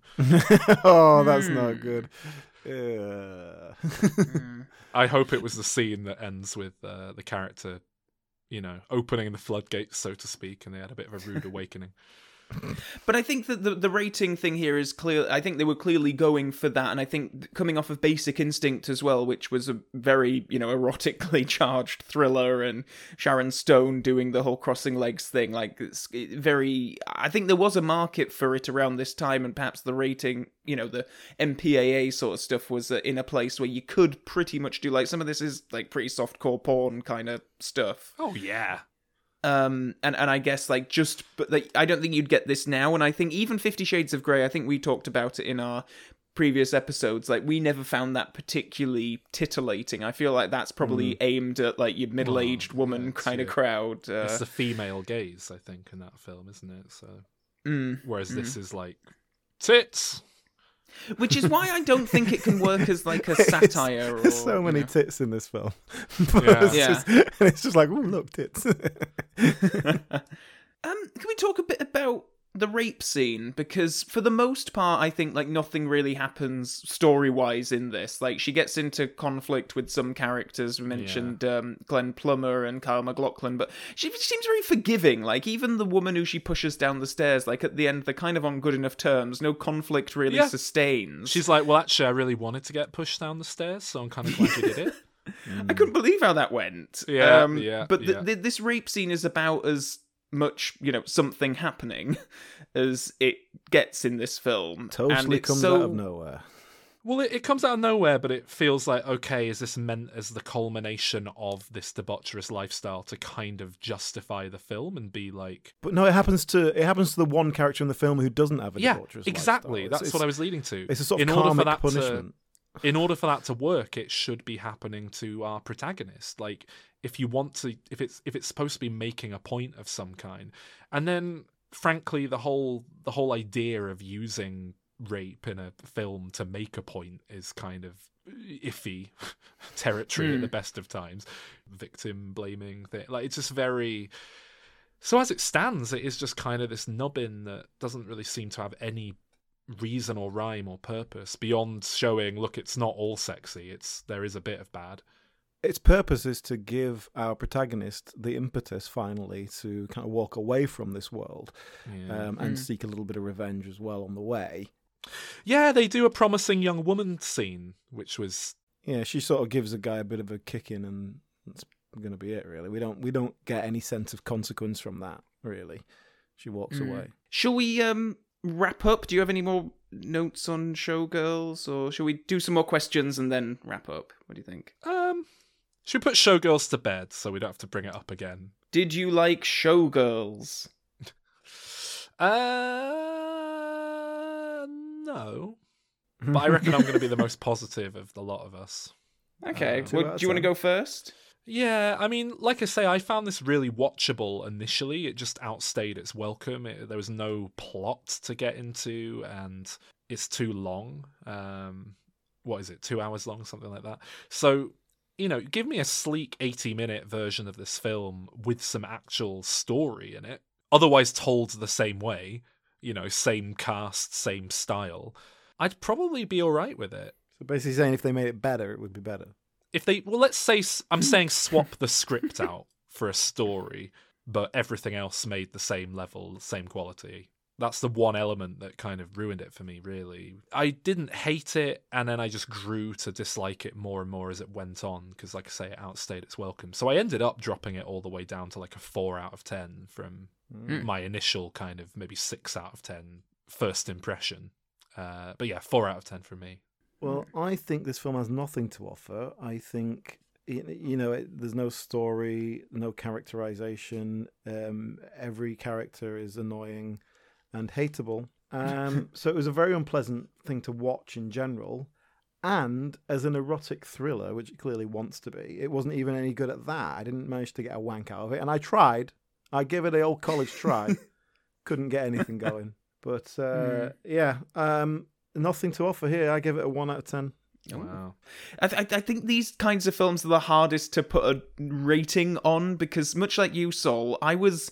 Speaker 1: oh, that's not
Speaker 3: Hmm.
Speaker 1: good. Yeah.
Speaker 2: I hope it was the scene that ends with uh, the character, you know, opening the floodgates, so to speak, and they had a bit of a rude awakening. *laughs*
Speaker 3: but I think that the, the rating thing here is clear. I think they were clearly going for that, and I think coming off of Basic Instinct as well, which was a very you know erotically *laughs* charged thriller, and Sharon Stone doing the whole crossing legs thing, like it's very. I think there was a market for it around this time, and perhaps the rating, you know, the MPAA sort of stuff was uh, in a place where you could pretty much do like some of this is like pretty soft core porn kind of stuff.
Speaker 2: Oh yeah,
Speaker 3: um and and i guess like just but like i don't think you'd get this now and i think even 50 shades of grey i think we talked about it in our previous episodes like we never found that particularly titillating i feel like that's probably aimed at like your middle-aged
Speaker 2: Well,
Speaker 3: woman
Speaker 2: yeah,
Speaker 3: kind of crowd uh,
Speaker 2: it's the female gaze, I think, in that film, isn't it? So,
Speaker 3: mm.
Speaker 2: whereas this is like tits.
Speaker 3: Which is why i don't think it can work as like a *laughs* satire or
Speaker 1: There's so
Speaker 3: you
Speaker 1: many
Speaker 3: know.
Speaker 1: tits in this film. *laughs*
Speaker 2: Yeah.
Speaker 1: it's,
Speaker 3: Yeah.
Speaker 1: Just, *laughs* it's just like, ooh, look, tits.
Speaker 3: Um, can we talk a bit about the rape scene? Because for the most part, I think like nothing really happens story wise in this. Like she gets into conflict with some characters. We mentioned um, Glenn Plummer and Kyle MacLachlan, but she seems very forgiving. Like even the woman who she pushes down the stairs, like at the end, they're kind of on good enough terms. No conflict really
Speaker 2: Yeah.
Speaker 3: sustains.
Speaker 2: She's like, well, actually, I really wanted to get pushed down the stairs, so I'm kind of glad you did it. *laughs*
Speaker 3: I couldn't believe how that went.
Speaker 2: Yeah,
Speaker 3: um,
Speaker 2: yeah,
Speaker 3: But th-
Speaker 2: yeah.
Speaker 3: th- this rape scene is about as much, you know, something happening *laughs* as it gets in this film.
Speaker 1: totally
Speaker 3: it's
Speaker 1: comes
Speaker 3: so...
Speaker 1: out of nowhere.
Speaker 2: Well, it, it comes out of nowhere, but it feels like okay. Is this meant as the culmination of this debaucherous lifestyle to kind of justify the film and be like,
Speaker 1: But no, it happens to it happens to the one character in the film who doesn't have a
Speaker 2: yeah,
Speaker 1: debaucherous
Speaker 2: exactly.
Speaker 1: lifestyle.
Speaker 2: That's
Speaker 1: It's-
Speaker 2: what I was leading to.
Speaker 1: It's a sort of
Speaker 2: in order for
Speaker 1: karmic
Speaker 2: that
Speaker 1: punishment.
Speaker 2: to, in order for that to work, it should be happening to our protagonist. Like, if you want to, if it's if it's supposed to be making a point of some kind, and then frankly, the whole the whole idea of using rape in a film to make a point is kind of iffy *laughs* territory at
Speaker 3: Hmm.
Speaker 2: the best of times. Victim blaming thing, like it's just very. So as it stands, it is just kind of this nubbin that doesn't really seem to have any reason or rhyme or purpose beyond showing look it's not all sexy it's there is a bit of bad
Speaker 1: its purpose is to give our protagonist the impetus finally to kind of walk away from this world
Speaker 2: yeah.
Speaker 1: um, and
Speaker 3: Mm.
Speaker 1: seek a little bit of revenge as well on the way.
Speaker 2: yeah they do a promising young woman scene which was
Speaker 1: Yeah, she sort of gives a guy a bit of a kick in, and that's going to be it. Really, we don't we don't get any sense of consequence from that. Really, she walks
Speaker 3: Mm.
Speaker 1: away.
Speaker 3: Shall we um wrap up? Do you have any more notes on Showgirls, or shall we do some more questions and then wrap up? What do you think?
Speaker 2: um Should we put Showgirls to bed so we don't have to bring it up again?
Speaker 3: Did you like Showgirls? *laughs*
Speaker 2: Uh, no. But I reckon I'm going to be the *laughs* most positive of the lot of us.
Speaker 3: Okay.
Speaker 1: Uh,
Speaker 3: well, do you want to go first?
Speaker 2: Yeah, I mean, like I say, I found this really watchable initially. It just outstayed its welcome. It, there was no plot to get into, and it's too long. Um, what is it? Two hours long, something like that. So, you know, give me a sleek 80 minute version of this film with some actual story in it, otherwise told the same way, you know, same cast, same style. I'd probably be all right with it.
Speaker 1: So basically saying if they made it better, it would be better.
Speaker 2: If they well let's say i'm saying *laughs* swap the script out for a story but everything else made the same level same quality. That's the one element that kind of ruined it for me really. I didn't hate it and then i just grew to dislike it more and more as it went on because like i say it outstayed its welcome. So i ended up dropping it all the way down to like a 4 out of 10 from
Speaker 3: Mm.
Speaker 2: my initial kind of maybe 6 out of 10 first impression. Uh, but yeah 4 out of 10 for me
Speaker 1: Well, I think this film has nothing to offer. I think you know it, there's no story, no characterization. Um, every character is annoying and hateable. Um, *laughs* so it was a very unpleasant thing to watch in general. And as an erotic thriller, which it clearly wants to be, it wasn't even any good at that. I didn't manage to get a wank out of it, and I tried. I gave it the old college try. *laughs* Couldn't get anything going. But uh, yeah, um, nothing to offer here. I give it a one out of ten.
Speaker 2: wow
Speaker 3: I, th- I think these kinds of films are the hardest to put a rating on because, much like you, Sol, I was,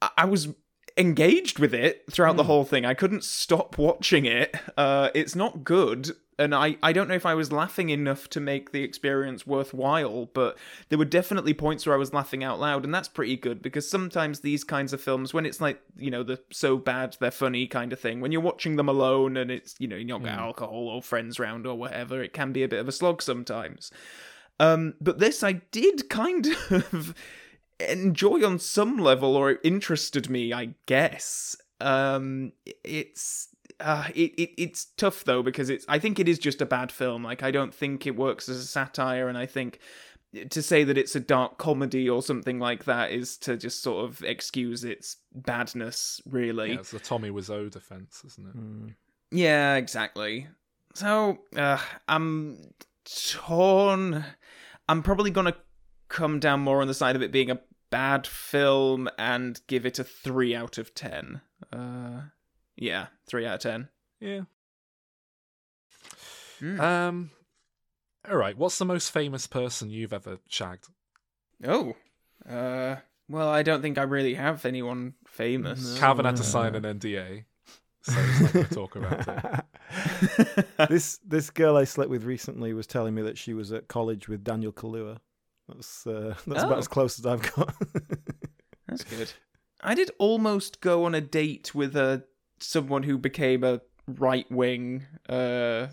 Speaker 3: I- I was engaged with it throughout the whole thing. I couldn't stop watching it. Uh, it's not good, and I, I don't know if I was laughing enough to make the experience worthwhile. But there were definitely points where I was laughing out loud, and that's pretty good because sometimes these kinds of films, when it's like you know the so bad they're funny kind of thing, when you're watching them alone and it's you know you don't got alcohol or friends round or whatever, it can be a bit of a slog sometimes. Um, but this I did kind *laughs* of enjoy on some level, or it interested me, I guess. Um, it's uh, it, it it's tough though because it's I think it is just a bad film. Like I don't think it works as a satire, and I think to say that it's a dark comedy or something like that is to just sort of excuse its badness, really.
Speaker 2: yeah, it's the tommy wiseau defense isn't it
Speaker 3: Yeah, exactly. So, uh, I'm torn. I'm probably gonna come down more on the side of it being a bad film and give it a three out of ten. Uh, yeah, three out of ten.
Speaker 2: Yeah.
Speaker 3: Hmm.
Speaker 2: Um. All right. What's the most famous person you've ever shagged?
Speaker 3: Oh, uh, well, I don't think I really have anyone famous.
Speaker 2: Calvin had to sign an NDA, so he's not going to talk about it. *laughs*
Speaker 1: this this girl I slept with recently was telling me that she was at college with Daniel Kaluuya. That's uh, *laughs* that's
Speaker 3: Oh.
Speaker 1: about as close as I've got. *laughs*
Speaker 3: That's good. I did almost go on a date with a someone who became a right wing uh,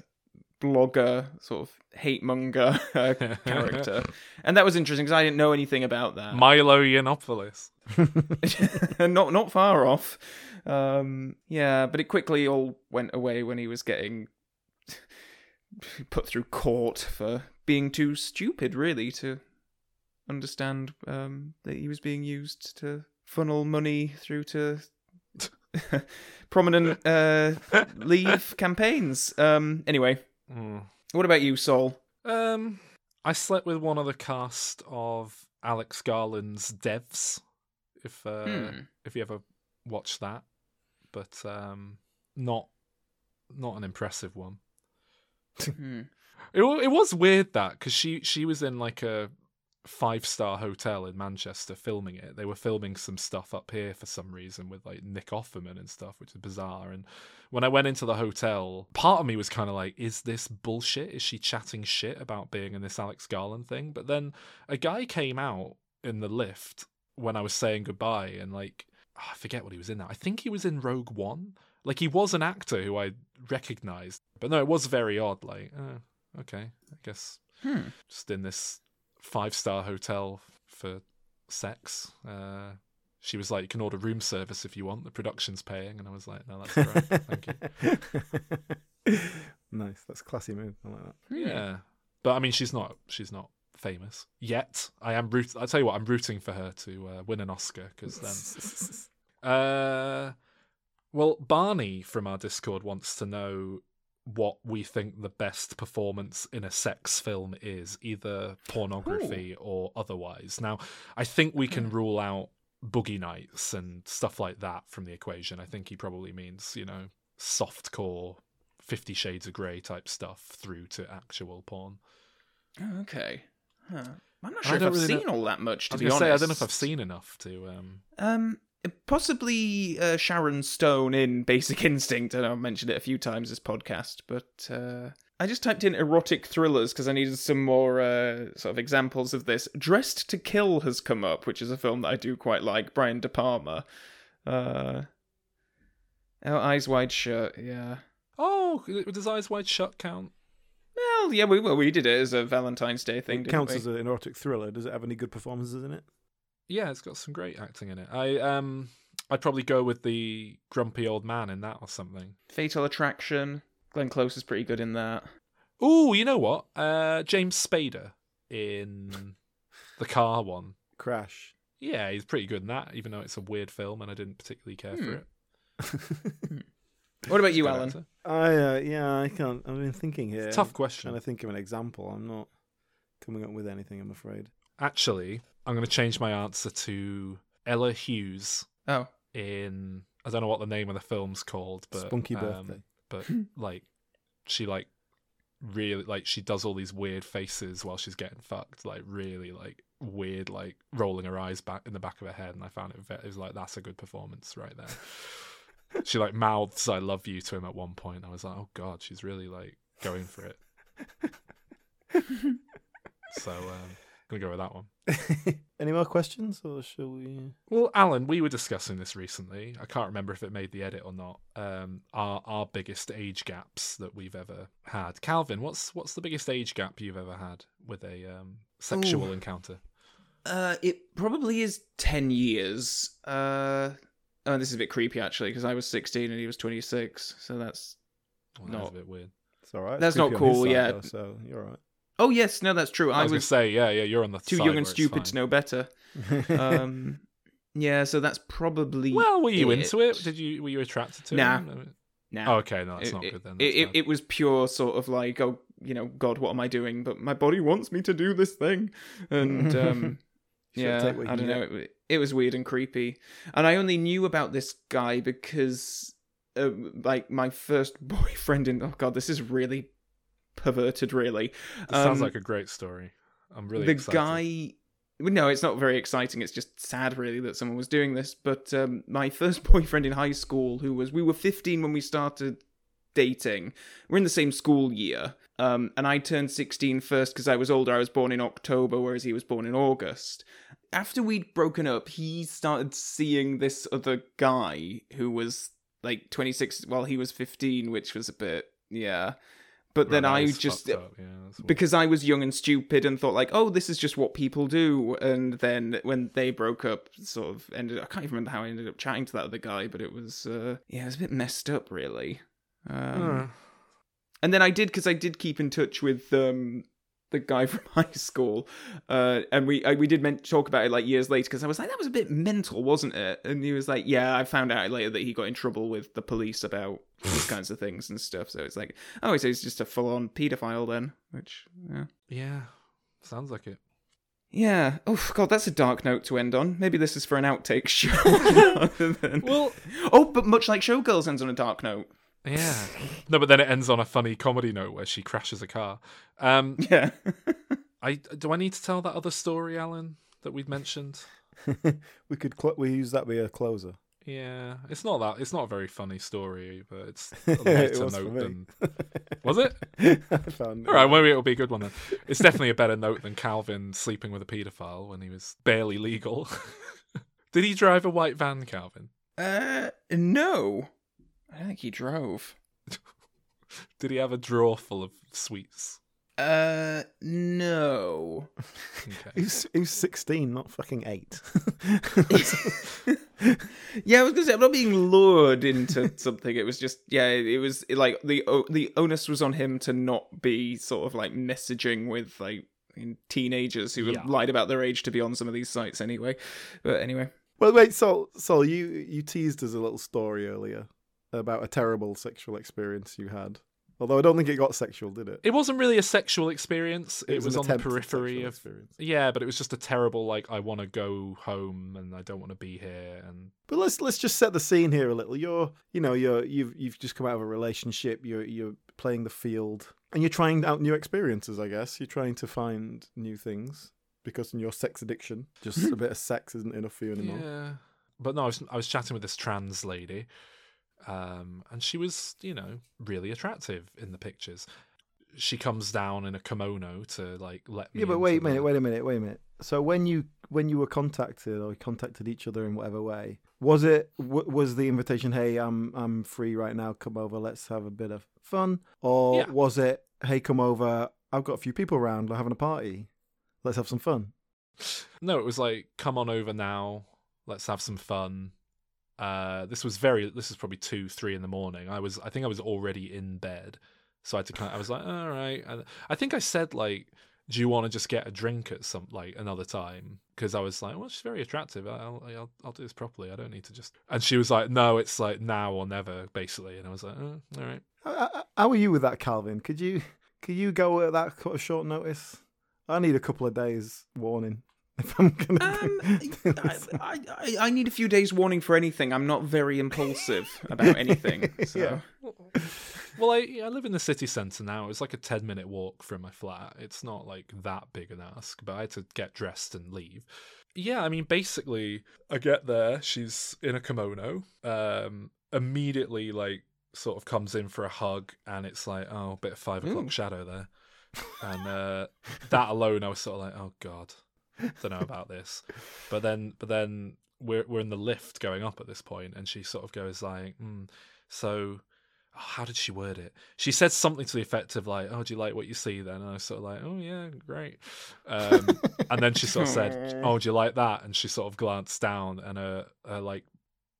Speaker 3: blogger, sort of hate monger uh, *laughs* character, and that was interesting because I didn't know anything about that.
Speaker 2: Milo Yiannopoulos.
Speaker 3: not not far off. Um, yeah, but it quickly all went away when he was getting put through court for being too stupid, really, to understand um, that he was being used to funnel money through to *laughs* prominent uh, *laughs* leave campaigns. Um, anyway,
Speaker 2: Hmm.
Speaker 3: what about you, Sol?
Speaker 2: Um, I slept with one of the cast of Alex Garland's Devs. If uh,
Speaker 3: Hmm.
Speaker 2: if you ever watched that, but um, not not an impressive one. *laughs*
Speaker 3: Hmm.
Speaker 2: It it was weird that because she she was in like a five star hotel in Manchester filming it. They were filming some stuff up here for some reason with like Nick Offerman and stuff, which is bizarre. And when I went into the hotel, part of me was kind of like, "Is this bullshit? Is she chatting shit about being in this Alex Garland thing?" But then a guy came out in the lift when I was saying goodbye, and like I forget what he was in now. I think he was in Rogue One. Like he was an actor who I recognized, but no, it was very odd. Like, uh, okay, I guess
Speaker 3: Hmm.
Speaker 2: just in this five star hotel for sex. Uh, she was like, "You can order room service if you want. The production's paying," and I was like, "No, that's great, thank you." *laughs*
Speaker 1: nice. That's a classy move. I like that.
Speaker 2: Yeah, but I mean, she's not she's not famous yet. I am root. I tell you what, I'm rooting for her to uh, win an Oscar because then. *laughs* Uh, well, Barney from our Discord wants to know what we think the best performance in a sex film is, either pornography or otherwise. Now, I think we can rule out boogie nights and stuff like that from the equation. I think he probably means, you know, soft core, Fifty Shades of Grey type stuff through to actual porn.
Speaker 3: Oh, okay. Huh. I'm not sure if I've
Speaker 2: really know-
Speaker 3: seen all that much,
Speaker 2: I
Speaker 3: to
Speaker 2: was
Speaker 3: be honest.
Speaker 2: say I don't know if I've seen enough to. Um,
Speaker 3: Um, possibly uh, Sharon Stone in Basic Instinct. I know I've mentioned it a few times this podcast, but uh, I just typed in erotic thrillers because I needed some more uh, sort of examples of this. Dressed to Kill has come up, which is a film that I do quite like. Brian De Palma. Uh, oh, Eyes Wide Shut. Yeah.
Speaker 2: oh, does Eyes Wide Shut count?
Speaker 3: Well, yeah, we well, we did it as a Valentine's Day thing.
Speaker 1: It
Speaker 3: didn't
Speaker 1: counts
Speaker 3: we?
Speaker 1: as an erotic thriller. Does it have any good performances in it?
Speaker 2: Yeah, it's got some great acting in it. I um, I'd probably go with the grumpy old man in that or something.
Speaker 3: Fatal Attraction. Glenn Close is pretty good in that.
Speaker 2: Oh, you know what? Uh, James Spader in the car one.
Speaker 1: Crash.
Speaker 2: Yeah, he's pretty good in that, even though it's a weird film and I didn't particularly care for
Speaker 3: Hmm.
Speaker 2: it.
Speaker 3: What about you, Alan?
Speaker 2: actor.
Speaker 1: I uh, yeah, I can't. I've been thinking here.
Speaker 2: It's a tough
Speaker 1: Trying
Speaker 2: question.
Speaker 1: to think of an example. I'm not coming up with anything. I'm afraid.
Speaker 2: Actually, I'm going to change my answer to Ella Hughes
Speaker 3: Oh,
Speaker 2: in I don't know what the name of the film's called, but
Speaker 1: Spunky
Speaker 2: um,
Speaker 1: Birthday.
Speaker 2: but *laughs* like she like really like she does all these weird faces while she's getting fucked, like really like weird, like rolling her eyes back in the back of her head, and I found it it was like that's a good performance right there. *laughs* she like mouths "I love you" to him at one point. I was like, oh god, she's really like going for it. *laughs* so um, I'm gonna go with that one. *laughs*
Speaker 1: Any more questions, or shall we?
Speaker 2: Well, Alan, we were discussing this recently. I can't remember if it made the edit or not. Um, our our biggest age gaps that we've ever had. Calvin, what's what's the biggest age gap you've ever had with a um, sexual
Speaker 3: Ooh.
Speaker 2: encounter?
Speaker 3: Uh, it probably is 10 years. Uh, oh, this is a bit creepy actually, because I was 16 and he was 26, so that's.
Speaker 2: Well, that was a bit weird.
Speaker 1: It's all right.
Speaker 3: That's not
Speaker 1: creepy on his
Speaker 3: cool,
Speaker 1: side,
Speaker 3: yeah.
Speaker 1: though, so you're all
Speaker 3: Oh, yes, no, that's true.
Speaker 2: I
Speaker 3: I
Speaker 2: was,
Speaker 3: was,
Speaker 2: gonna say, yeah, yeah, you're on the
Speaker 3: too young and stupid
Speaker 2: fine.
Speaker 3: to know better. *laughs* Um, yeah, so that's probably.
Speaker 2: Well, were you into it?
Speaker 3: it.
Speaker 2: Did you were you attracted to
Speaker 3: Nah.
Speaker 2: him?
Speaker 3: Nah.
Speaker 2: Oh, okay, no, that's
Speaker 3: it,
Speaker 2: not
Speaker 3: it-
Speaker 2: good then.
Speaker 3: It,
Speaker 2: That's
Speaker 3: it, it was pure sort of like, oh, you know, God, what am I doing? But my body wants me to do this thing, and *laughs* um, yeah,
Speaker 1: take what you
Speaker 3: I don't know. It, it was weird and creepy, and I only knew about this guy because, uh, like, my first *laughs* boyfriend in. Oh God, this is really perverted. Really,
Speaker 2: It sounds
Speaker 3: um,
Speaker 2: like a great story. I'm really
Speaker 3: the
Speaker 2: excited.
Speaker 3: guy no it's not very exciting. It's just sad really that someone was doing this. But um, my *laughs* first boyfriend in high school who was we were 15 when we started dating. We're in the same school year. Um, and i turned 16 first because i was older. I was born in october whereas he was born in august. After we'd broken up he started seeing this other guy who was like 26 while he was 15 which was a bit yeah but then i just
Speaker 2: yeah,
Speaker 3: because I was young and stupid and thought like, oh, this is just what people do. And then when they broke up, sort of ended. I can't even remember how I ended up chatting to that other guy, but it was uh, yeah, it was a bit messed up, really. Um,
Speaker 2: Uh,
Speaker 3: And then I did because I did keep in touch with um, the guy *laughs* from high school, uh, and we I, we did men- talk about it like years later because I was like, that was a bit mental, wasn't it? And he was like, yeah, I found out later that he got in trouble with the police about these *laughs* kinds of things and stuff. So it's like, oh, so he's just a full on paedophile then, which yeah.
Speaker 2: yeah, sounds like it.
Speaker 3: Yeah. Oh god, that's a dark note to end on. Maybe this is for an outtake show. *laughs* than-
Speaker 2: Well,
Speaker 3: oh, but much like Showgirls ends on a dark note.
Speaker 2: Yeah. *laughs* No, but then it ends on a funny comedy note where she crashes a car. Um,
Speaker 3: Yeah. *laughs*
Speaker 2: I do I need to tell that other story, Alan, that we'd mentioned? *laughs*
Speaker 1: we could cl- we use that be a closer.
Speaker 2: Yeah, it's not that. It's not a very funny story, but it's a lighter
Speaker 1: was for
Speaker 2: note than. Was it?
Speaker 1: I found.
Speaker 2: All right, well, maybe it'll be a good one then. It's definitely a better note than Calvin sleeping with a paedophile when he was barely legal. Did he drive a white van, Calvin?
Speaker 3: Uh, no. I don't think he drove. *laughs*
Speaker 2: Did he have a drawer full of sweets?
Speaker 3: Uh, no.
Speaker 2: Okay.
Speaker 1: He's he's sixteen, not fucking eight. *laughs*
Speaker 3: yeah, I was gonna say I'm not being lured into *laughs* something. It was just yeah, it was like the the onus was on him to not be sort of like messaging with like teenagers who
Speaker 2: Yeah.
Speaker 3: lied about their age to be on some of these sites anyway. But anyway,
Speaker 1: Well, wait, Sol, Sol, you you teased us a little story earlier about a terrible sexual experience you had. Although I don't think it got sexual, did it?
Speaker 2: It wasn't really a sexual experience. It, was,
Speaker 1: an
Speaker 2: on the periphery of
Speaker 1: experience.
Speaker 2: yeah, but it was just a terrible like I want to go home and I don't want to be here and
Speaker 1: But let's let's just set the scene here a little. You're you know you're you've you've just come out of a relationship. You're you're playing the field and you're trying out new experiences. I guess you're trying to find new things because in your sex addiction, just a *laughs* bit of sex isn't enough for you anymore.
Speaker 2: yeah. But no, I was I was chatting with this trans lady, um, and she was you know really attractive in the pictures. She comes down in a kimono to like let me.
Speaker 1: Yeah, but wait a
Speaker 2: the-
Speaker 1: minute, wait a minute, wait a minute. So when you when you were contacted or contacted each other in whatever way, was it w- was the invitation? Hey, I'm I'm free right now. Come over. Let's have a bit of fun. Or
Speaker 2: Yeah.
Speaker 1: was it? Hey, come over. I've got a few people around. We're having a party. Let's have some fun.
Speaker 2: No, it was like, come on over now. Let's have some fun. Uh, this was very. This is probably two, three in the morning. I was. I think I was already in bed, so I had to kind. Of, I was like, all right. I, think I said like, do you want to just get a drink at some like another time? Because I was like, well, she's very attractive. I'll, I'll I'll do this properly. I don't need to just. And she was like, no, it's like now or never, basically. And I was like, oh, all right.
Speaker 1: How, are you with that, Calvin? Could you could you go at that short notice? I need a couple of days warning if I'm gonna.
Speaker 3: um, I. I, I, I need a few days warning for anything. I'm not very impulsive about anything. *laughs* So.
Speaker 1: Yeah.
Speaker 2: Well, I I live in the city centre now. It's like a ten minute walk from my flat. It's not like that big an ask, but I had to get dressed and leave. Yeah, I mean, basically, I get there. She's in a kimono. Um, immediately, like, sort of comes in for a hug, and it's like, oh, bit of five o'clock
Speaker 3: Ooh.
Speaker 2: shadow there, and uh, that alone, I was sort of like, oh god, don't know about this. But then, but then we're we're in the lift going up at this point, and she sort of goes like, mm, so oh, how did she word it? She said something to the effect of like, "Oh, do you like what you see?" Then and I was sort of like, "Oh yeah, great." Um, and then she sort of said, *laughs* "Oh, do you like that?" And she sort of glanced down, and her, her like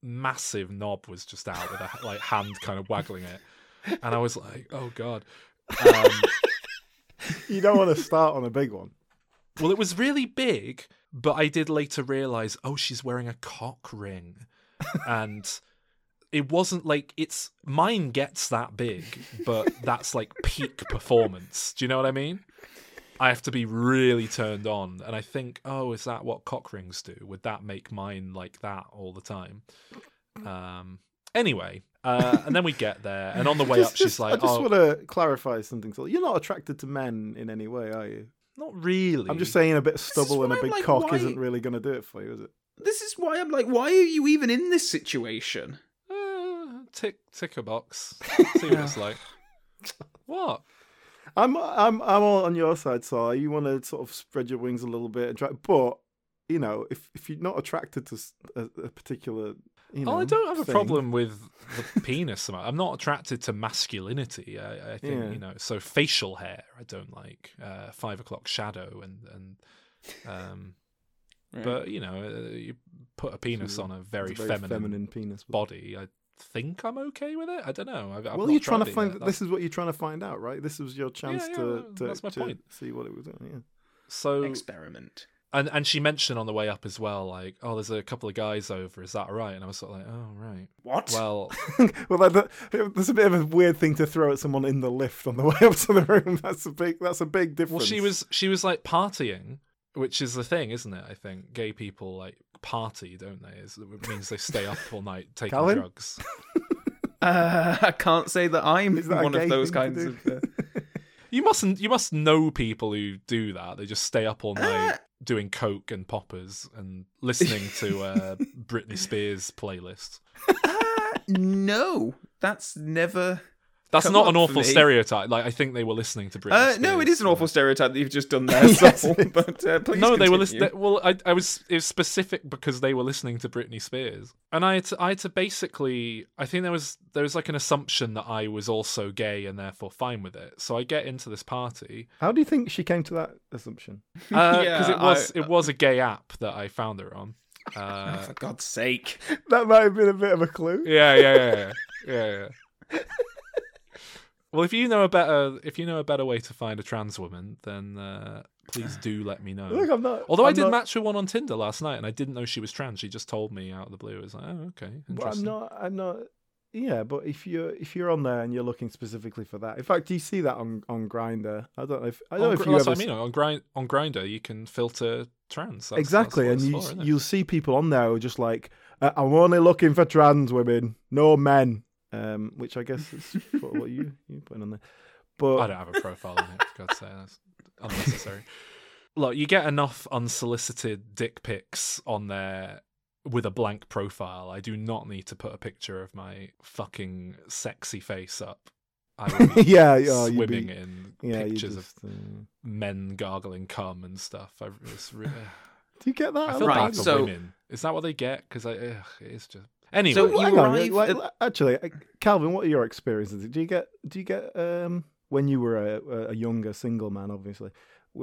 Speaker 2: massive knob was just out with a like hand kind of waggling it, and I was like, "Oh god." Um, *laughs*
Speaker 1: you don't want to start on a big one.
Speaker 2: Well, it was really big, but I did later realize, oh, she's wearing a cock ring, and it wasn't like it's mine gets that big, but that's like peak performance. Do you know what I mean? I have to be really turned on, and I think, oh, is that what cock rings do? Would that make mine like that all the time? Um. Anyway, uh, and then we get there, and on the way *laughs*
Speaker 1: Just-
Speaker 2: up, she's
Speaker 1: just- I just
Speaker 2: "Oh,
Speaker 1: want to clarify something. So you're not attracted to men in any way, are you?
Speaker 2: Not really."
Speaker 1: I'm just saying a bit of stubble and a big
Speaker 3: like,
Speaker 1: cock
Speaker 3: why-
Speaker 1: isn't really going to do it for you, is it?
Speaker 3: This is why I'm like, why are you even in this situation?
Speaker 2: Uh, tick tick a box. *laughs* See what it's like. What?
Speaker 1: I'm I'm I'm all on your side, so you want to sort of spread your wings a little bit and try, but you know, if if you're not attracted to a particular, you know,
Speaker 2: oh, I don't have a problem with the *laughs* penis. I'm not attracted to masculinity. I, I think
Speaker 1: Yeah.
Speaker 2: you know. So facial hair, I don't like. Uh, five o'clock shadow and and. Um,
Speaker 3: Right.
Speaker 2: But you know, uh, you put a penis
Speaker 1: So
Speaker 2: on a very,
Speaker 1: It's a
Speaker 2: feminine,
Speaker 1: feminine penis.
Speaker 2: body. I think I'm okay with it. I don't know. I've, I've
Speaker 1: well, you're trying to find.
Speaker 2: yet.
Speaker 1: This is what you're trying to find out, right? This was your chance
Speaker 2: yeah,
Speaker 1: to, to,
Speaker 2: that's my
Speaker 1: to
Speaker 2: point.
Speaker 1: see what it was. Yeah.
Speaker 2: so
Speaker 3: Experiment.
Speaker 2: And and she mentioned on the way up as well, like, oh, there's a couple of guys over. Is that all right? And I was sort of like, oh, right.
Speaker 3: What?
Speaker 2: Well, *laughs*
Speaker 1: well, that, that, that's a bit of a weird thing to throw at someone in the lift on the *laughs* way up to the room. That's a big. That's a big difference.
Speaker 2: well, she was she was like partying, which is the thing, isn't it? I think gay people like party, don't they? Is it means they stay up all night *laughs* taking
Speaker 1: Calvin?
Speaker 2: drugs.
Speaker 3: Uh, I can't say that I'm
Speaker 1: that
Speaker 3: one of those kinds of. Uh...
Speaker 2: You mustn't. You must know people who do that. They just stay up all night doing coke and poppers and listening to uh, *laughs* Britney Spears playlists.
Speaker 3: Uh, no, that's never.
Speaker 2: That's
Speaker 3: Come
Speaker 2: not an awful stereotype. Like I think they were listening to Britney.
Speaker 3: Uh,
Speaker 2: Spears.
Speaker 3: no, it is an
Speaker 2: uh,
Speaker 3: awful stereotype that you've just done there. *laughs*
Speaker 1: Yes,
Speaker 3: Sol,
Speaker 1: it is.
Speaker 3: but uh, please.
Speaker 2: no, they were listening. Well, I, I was it was specific because they were listening to Britney Spears, and I had to, I had to basically. I think there was there was like an assumption that I was also gay and therefore fine with it. So I get into this party
Speaker 1: How do you think she came to that assumption? *laughs*
Speaker 2: because
Speaker 3: Yeah,
Speaker 2: it was
Speaker 3: I-
Speaker 2: it was a gay app that I found her on. Uh, *laughs*
Speaker 3: For God's sake.
Speaker 1: That might have been a bit of a clue.
Speaker 2: yeah, yeah, yeah, yeah, yeah. yeah. Well, if you know a better if you know a better way to find a trans woman, then uh, please do let me know.
Speaker 1: Look, I'm not.
Speaker 2: Although i
Speaker 1: I'm
Speaker 2: did
Speaker 1: not,
Speaker 2: match with one on Tinder last night, and I didn't know she was trans. She just told me out of the blue. It was like, oh, okay,
Speaker 1: But I'm not. I'm not. Yeah, but if you're if you're on there and you're looking specifically for that, in fact, do you see that on on Grindr? I don't know if I don't know if you ever
Speaker 2: I mean. On grind on Grindr, you can filter trans. That's,
Speaker 1: exactly,
Speaker 2: that's
Speaker 1: and you
Speaker 2: for,
Speaker 1: you'll see people on there who are just like, "Uh, I'm only looking for trans women, no men. Um, which I guess is *laughs* what, what you you putting on there. But
Speaker 2: I don't have a profile on it. For God's sake, that's unnecessary. Look, you get enough unsolicited dick pics on there with a blank profile. I do not need to put a picture of my fucking sexy face up. I would *laughs*
Speaker 1: yeah, yeah, you'd
Speaker 2: swimming
Speaker 1: be-
Speaker 2: in
Speaker 1: yeah,
Speaker 2: pictures
Speaker 1: just,
Speaker 2: of
Speaker 1: uh,
Speaker 2: men gargling cum and stuff. I, it's re- *sighs*
Speaker 1: do you get that?
Speaker 2: I feel
Speaker 3: Right,
Speaker 2: bad for
Speaker 3: so-
Speaker 2: women. Is that what they get? Because it's just anyway.
Speaker 3: So
Speaker 1: Well,
Speaker 3: you
Speaker 1: hang on,
Speaker 3: arrive
Speaker 1: like,
Speaker 3: at-
Speaker 1: actually, uh, Calvin, what are your experiences? Do you get do you get um when you were a, a younger single man, obviously?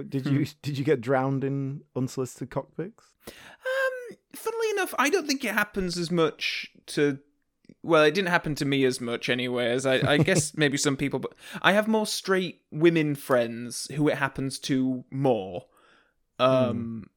Speaker 1: Did you did you get drowned in unsolicited cockpits?
Speaker 3: Um, funnily enough, I don't think it happens as much to. Well, it didn't happen to me as much anyway, as I, I *laughs* guess maybe some people, but I have more straight women friends who it happens to more. Um,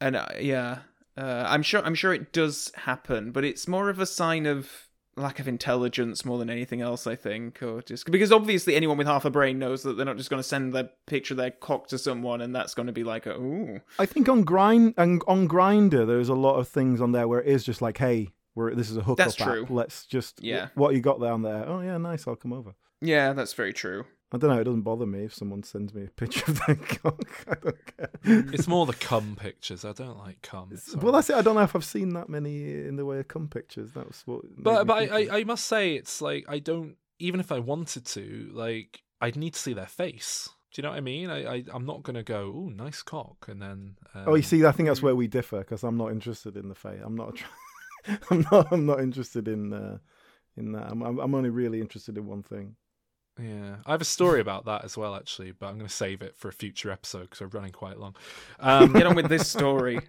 Speaker 3: and uh, yeah, uh, I'm sure I'm sure it does happen, but it's more of a sign of lack of intelligence more than anything else, I think, or just because obviously anyone with half a brain knows that they're not just going to send their picture of their cock to someone, and that's going to be like, a, ooh,
Speaker 1: I think on grind and on Grindr, there's a lot of things on there where it is just like, hey, we're this is a hookup
Speaker 3: That's
Speaker 1: app.
Speaker 3: true.
Speaker 1: Let's just
Speaker 3: Yeah.
Speaker 1: What you got down there? Oh yeah, nice. I'll come over.
Speaker 3: yeah, that's very true.
Speaker 1: I don't know. It doesn't bother me if someone sends me a picture of their *laughs* cock. I don't care.
Speaker 2: it's more the cum pictures. I don't like cum.
Speaker 1: Well, that's it. I don't know if I've seen that many in the way of cum pictures. That's what.
Speaker 2: but but I, I, I must say it's like I don't even if I wanted to like I'd need to see their face. Do you know what I mean? I, I I'm not gonna go oh nice cock and then um,
Speaker 1: Oh, you see, I think that's where we differ because I'm not interested in the face. I'm not. Tra- *laughs* I'm not. I'm not interested in uh, in that. I'm. I'm only really interested in one thing.
Speaker 2: Yeah I have a story *laughs* about that as well actually, but I'm gonna save it for a future episode because we're running quite long. Um,
Speaker 3: Get on with this story.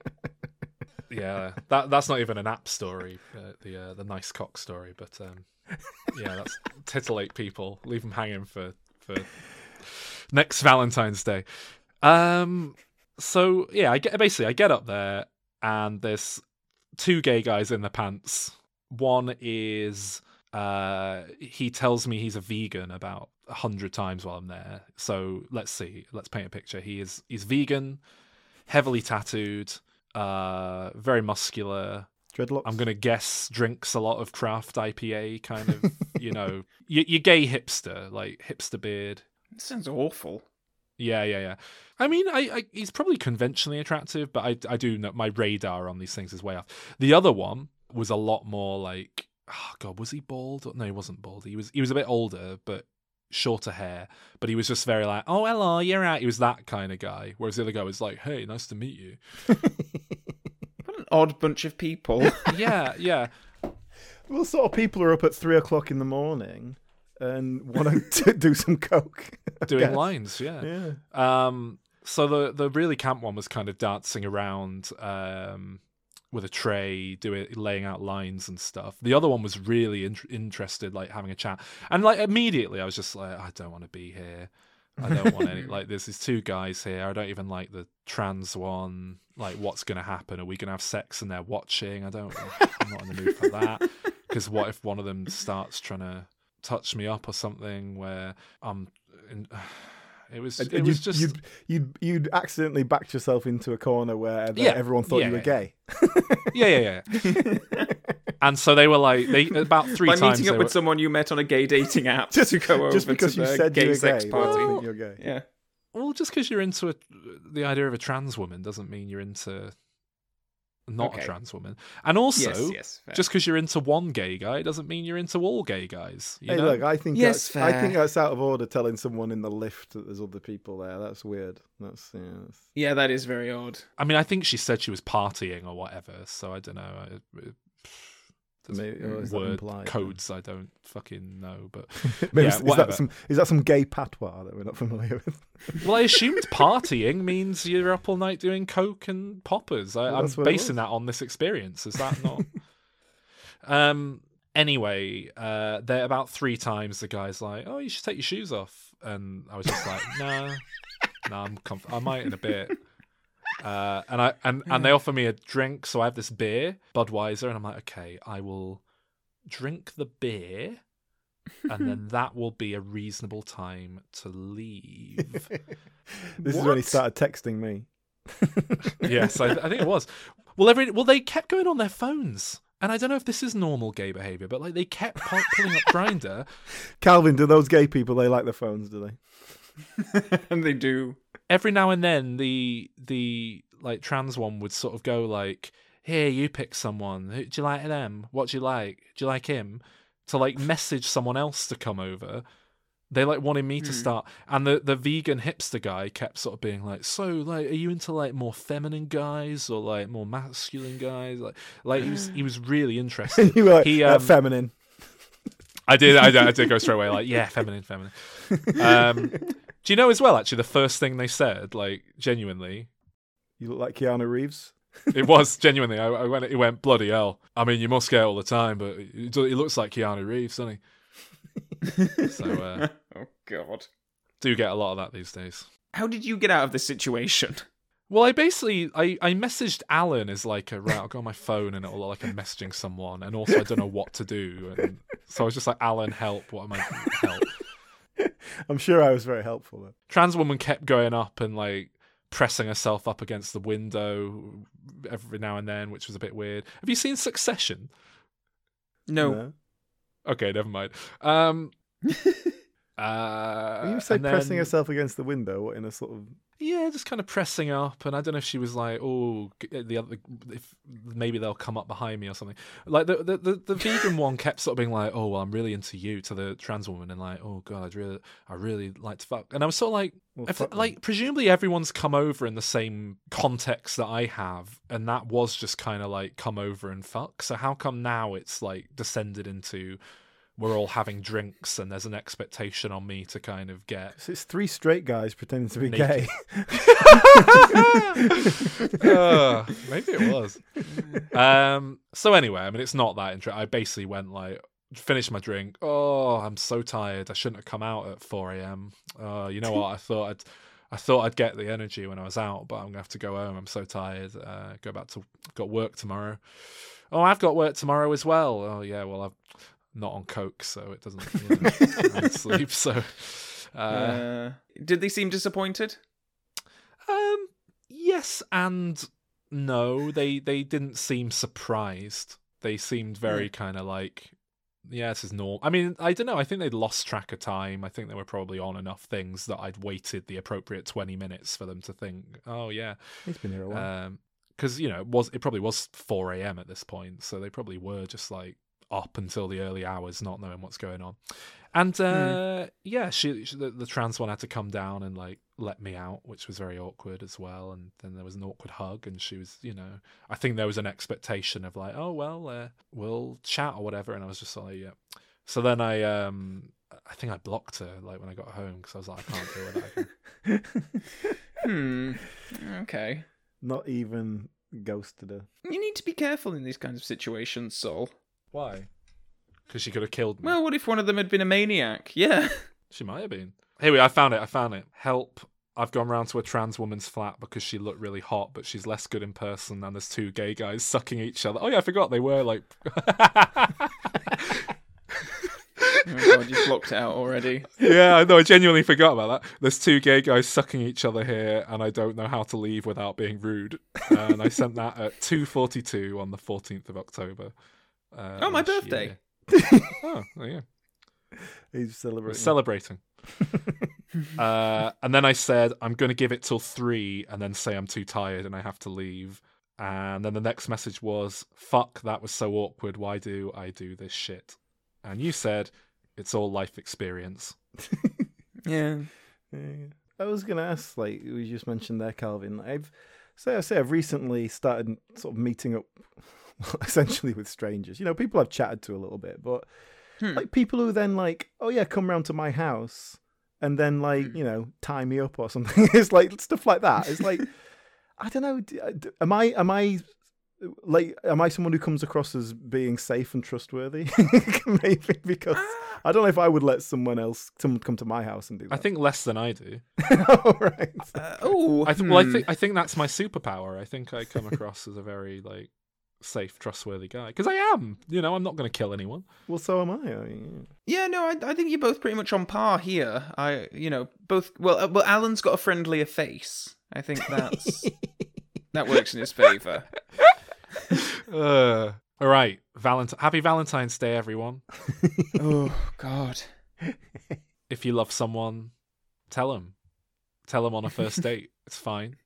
Speaker 3: *laughs*
Speaker 2: yeah, that that's not even an app story, uh, the uh, the nice cock story, but um, yeah, that's *laughs* titillate people, leave them hanging for for next Valentine's Day. Um, so yeah, I get basically I get up there and there's two gay guys in the pants. One is uh he tells me he's a vegan about a hundred times while I'm there. So let's see, let's paint a picture. He is he's vegan, heavily tattooed, uh very muscular.
Speaker 1: Dreadlocks.
Speaker 2: I'm gonna guess drinks a lot of craft IPA kind of *laughs* you know you you gay hipster, like hipster beard.
Speaker 3: This sounds awful.
Speaker 2: Yeah, yeah, yeah. I mean, I, I he's probably conventionally attractive, but I I do know my radar on these things is way off. The other one was a lot more like, oh god, was he bald? No, he wasn't bald. He was he was a bit older, but shorter hair. But he was just very like, oh hello, you're out. He was that kind of guy. Whereas the other guy was like, hey, nice to meet you. *laughs*
Speaker 3: What an odd bunch of people. *laughs*
Speaker 2: yeah, yeah.
Speaker 1: Well, sort of people are up at three o'clock in the morning and want to *laughs* do some coke. I
Speaker 2: Doing
Speaker 1: guess.
Speaker 2: lines, yeah.
Speaker 1: Yeah.
Speaker 2: Um, so the the really camp one was kind of dancing around um, with a tray, doing laying out lines and stuff. The other one was really in- interested, like having a chat, and like immediately I was just like, I don't want to be here. I don't want any *laughs* like there's these two guys here. I don't even like the trans one. Like, what's gonna happen? Are we gonna have sex and they're watching? I don't. I'm not in the mood for that. *laughs* Because what if one of them starts trying to touch me up or something? Where I'm. In, it was.
Speaker 1: And-
Speaker 2: It
Speaker 1: and
Speaker 2: was
Speaker 1: you'd,
Speaker 2: just.
Speaker 1: you'd you'd you'd accidentally backed yourself into a corner where the-
Speaker 2: Yeah.
Speaker 1: everyone thought
Speaker 2: Yeah,
Speaker 1: you were
Speaker 2: yeah.
Speaker 1: gay. *laughs*
Speaker 2: Yeah, yeah, yeah. *laughs* and so they were like, they about three
Speaker 3: By
Speaker 2: times.
Speaker 3: meeting
Speaker 2: they
Speaker 3: up
Speaker 2: were-
Speaker 3: with someone you met on a gay dating app
Speaker 1: Just- *laughs*
Speaker 3: to go over
Speaker 1: Just because
Speaker 3: to
Speaker 1: you said
Speaker 3: gay
Speaker 1: you were
Speaker 3: sex
Speaker 1: gay,
Speaker 3: party.
Speaker 2: Well-
Speaker 1: you're gay.
Speaker 3: Yeah.
Speaker 2: well, just because you're into a, the idea of a trans woman doesn't mean you're into not
Speaker 3: Okay.
Speaker 2: a trans woman. And also,
Speaker 3: yes, yes.
Speaker 2: just because you're into one gay guy doesn't mean you're into all gay guys. You
Speaker 1: Hey,
Speaker 2: know?
Speaker 1: look, I think
Speaker 3: Yes,
Speaker 1: that's, I think that's out of order. Telling someone in the lift that there's other people there. That's weird. That's yeah. That's...
Speaker 3: yeah, that is very odd.
Speaker 2: I mean, I think she said she was partying or whatever. So I don't know. I, it, there's
Speaker 1: Maybe- or is that
Speaker 2: word
Speaker 1: implied?
Speaker 2: codes I don't fucking know, but *laughs*
Speaker 1: Maybe
Speaker 2: Yeah,
Speaker 1: is, is that some is that some gay patois that we're not familiar with?
Speaker 2: Well, I assumed *laughs* partying means you're up all night doing coke and poppers. I,
Speaker 1: Well, that's
Speaker 2: basing that on this experience. Is that not? *laughs* um. Anyway, uh, there about three times the guy's like, "Oh, you should take your shoes off," and I was just like, "Nah, nah, I'm comf- I might in a bit. Uh, and I and, and they offer me a drink, so I have this beer, Budweiser, and I'm like, okay, I will drink the beer, and then *laughs* that will be a reasonable time to leave. *laughs* *laughs*
Speaker 1: This is when he started texting me.
Speaker 2: yes, I, I think it was. Well, every well, they kept going on their phones, and I don't know if this is normal gay behavior, but like they kept pulling up Grindr.
Speaker 1: Calvin, do those gay people they like their phones? Do they? *laughs*
Speaker 3: and they do.
Speaker 2: Every now and then, the the like trans one would sort of go like, "Here, you pick someone. Who, do you like them? What do you like? Do you like him?" To like message someone else to come over. They like wanted me to
Speaker 3: Hmm.
Speaker 2: start, and the the vegan hipster guy kept sort of being like, "So, like, are you into like more feminine guys or like more masculine guys?" Like, like he was he was really *laughs* interested.
Speaker 1: you were like,
Speaker 2: He,
Speaker 1: uh,
Speaker 2: um,
Speaker 1: feminine.
Speaker 2: I did, I did, I did go straight away like, yeah, feminine, feminine. *laughs* Um, do you know as well? Actually, the first thing they said, like, genuinely,
Speaker 1: You look like Keanu Reeves.
Speaker 2: it was genuinely. I, I went, it went bloody hell. I mean, you must get all the time, but he, he looks like Keanu Reeves, doesn't he? *laughs* so, uh,
Speaker 3: oh God.
Speaker 2: do get a lot of that these days.
Speaker 3: How did you get out of this situation?
Speaker 2: Well, I basically I, I messaged Alan as like a right. I'll go on my phone and it'll look like I'm messaging someone, and also I don't know what to do, and so I was just like, Alan, help! What am I help? *laughs*
Speaker 1: I'm sure I was very helpful. Though.
Speaker 2: trans woman kept going up and like pressing herself up against the window every now and then, which was a bit weird. Have you seen Succession?
Speaker 3: No.
Speaker 2: Okay, never mind. Um, *laughs* uh,
Speaker 1: When you say pressing
Speaker 2: then-
Speaker 1: yourself against the window, what in a sort of
Speaker 2: yeah, just kind of pressing up, and I don't know if she was like, "Oh, the other, if maybe they'll come up behind me or something." Like the the the, the vegan one kept sort of being like, "Oh, well, I'm really into you," to the trans woman, and like, "Oh God, I'd really, I really like to fuck," and I was sort of like,
Speaker 1: well,
Speaker 2: if, like presumably everyone's come over in the same context that I have, and that was just kind of like come over and fuck. So how come now it's like descended into we're all having drinks and there's an expectation on me to kind of get
Speaker 1: it's three straight guys pretending to be
Speaker 2: Naked.
Speaker 1: gay. *laughs*
Speaker 2: Uh, maybe it was. *laughs* Um. So anyway, I mean, it's not that interesting. I basically went like, finished my drink. Oh, I'm so tired. I shouldn't have come out at 4 a.m. Uh, you know what? I thought I'd, I thought I'd get the energy when I was out, but I'm gonna have to go home. I'm so tired. Uh, go back to got work tomorrow. Oh, I've got work tomorrow as well. Oh yeah, well I'm not on coke, so it doesn't. You know, *laughs* sleep. So. Uh,
Speaker 3: Uh, did they seem disappointed?
Speaker 2: Um, yes and no. They they didn't seem surprised. They seemed very kind of like, yeah, this is normal. I mean, I don't know. I think they'd lost track of time. I think they were probably on enough things that I'd waited the appropriate twenty minutes for them to think, oh yeah,
Speaker 1: He's been here a while.
Speaker 2: um, because you know it was it probably was four a.m. at this point, so they probably were just like up until the early hours, not knowing what's going on. And uh, yeah, she, she the, the trans one had to come down and like let me out, which was very awkward as well. And then there was an awkward hug, and she was, you know, I think there was an expectation of like, oh well, uh, we'll chat or whatever, and I was just like, yeah. So then I, um, I think I blocked her like when I got home because I was like, I can't deal with that.
Speaker 3: Hmm. Okay.
Speaker 1: Not even ghosted her.
Speaker 3: You need to be careful in these kinds of situations, Sol.
Speaker 2: Why? Because she could have killed me.
Speaker 3: Well, what if one of them had been a maniac? Yeah. *laughs*
Speaker 2: She might have been. Here we I found it. I found it. Help. I've gone round to a trans woman's flat because she looked really hot, but she's less good in person, and there's two gay guys sucking each other. Oh yeah, I forgot they were like. *laughs*
Speaker 3: Oh god, you've blocked it out already.
Speaker 2: yeah, I know. I genuinely forgot about that. There's two gay guys sucking each other here, and I don't know how to leave without being rude. and I sent that at 2:42 on the 14th of October. Uh,
Speaker 3: Oh, my birthday.
Speaker 2: year. *laughs* oh, there you go.
Speaker 1: He's
Speaker 2: We're
Speaker 1: celebrating.
Speaker 2: celebrating. *laughs* uh, and then I said, I'm going to give it till three and then say I'm too tired and I have to leave. And then the next message was, fuck, that was so awkward. Why do I do this shit? And you said, it's all life experience. *laughs*
Speaker 3: Yeah.
Speaker 1: Yeah. I was gonna ask, like we just mentioned there, Calvin. I've say I say I've recently started sort of meeting up, *laughs* essentially with strangers. You know, people I've chatted to a little bit, but
Speaker 3: Hmm.
Speaker 1: like people who then like, oh yeah, come round to my house and then like
Speaker 3: Hmm.
Speaker 1: you know tie me up or something. *laughs* it's like stuff like that. It's like *laughs* I don't know. d- uh, d- Am I am I like, am I someone who comes across as being safe and trustworthy? Maybe because I don't know if I would let someone else, someone come to my house and do that.
Speaker 2: I think less than I do.
Speaker 1: All right.
Speaker 3: Uh, oh,
Speaker 2: I th- well, I
Speaker 3: hmm.
Speaker 2: think I think that's my superpower. I think I come across as a very like safe, trustworthy guy because I am. You know, I'm not going to kill anyone.
Speaker 1: Well, so am I. I mean,
Speaker 3: Yeah, no, I, I think you're both pretty much on par here. I, you know, both. Well, uh, well, Alan's got a friendlier face. I think that's *laughs* that works in his favor.
Speaker 2: Uh, all right, Valentine. Happy Valentine's Day, everyone. *laughs*
Speaker 3: oh God.
Speaker 2: If you love someone, tell them. Tell them on a first *laughs* date. It's fine.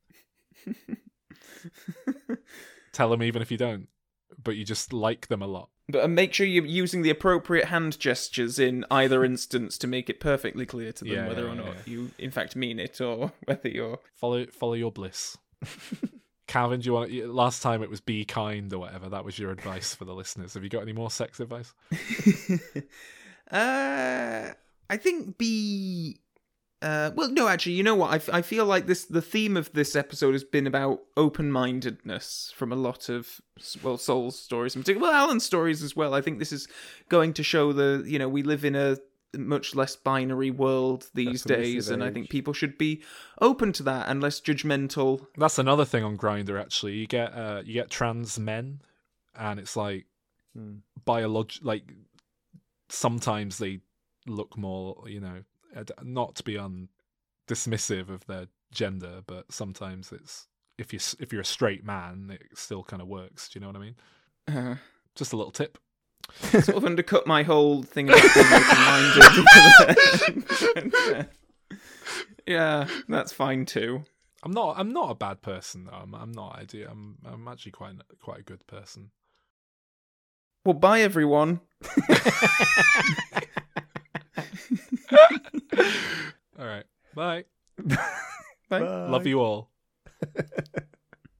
Speaker 2: Tell them even if you don't, but you just like them a lot.
Speaker 3: But uh, make sure you're using the appropriate hand gestures in either instance to make it perfectly clear to them
Speaker 2: Yeah,
Speaker 3: whether or not
Speaker 2: yeah.
Speaker 3: you, in fact, mean it or *laughs* whether you're.
Speaker 2: Follow follow your bliss. *laughs* Calvin, do you want? To, last time it was be kind or whatever. That was your advice for the listeners. Have you got any more sex advice? *laughs*
Speaker 3: uh, I think be. Uh, well, no, actually, you know what? I, f- I feel like this. The theme of this episode has been about open-mindedness from a lot of well, Sol's stories, in particular, well, Alan's stories as well. I think this is going to show the you know we live in a much less binary world these days, and I think people should be open to that and less judgmental.
Speaker 2: That's another thing on Grindr. Actually, you get uh, you get trans men, and it's like
Speaker 1: Hmm.
Speaker 2: biolog like sometimes they look more, you know, not to be un dismissive of their gender, but sometimes it's if you if you're a straight man, it still kind of works. Do you know what I mean?
Speaker 3: Uh,
Speaker 2: Just a little tip.
Speaker 3: sort of undercut my whole thing about being open-minded. *laughs* yeah, that's fine too.
Speaker 2: I'm not. I'm not a bad person though. I'm. I'm not. I do. I'm. I'm actually quite. Quite a good person.
Speaker 3: Well, bye everyone. *laughs*
Speaker 2: all right. Bye. Bye. *laughs*
Speaker 3: Bye.
Speaker 2: Love you all. *laughs*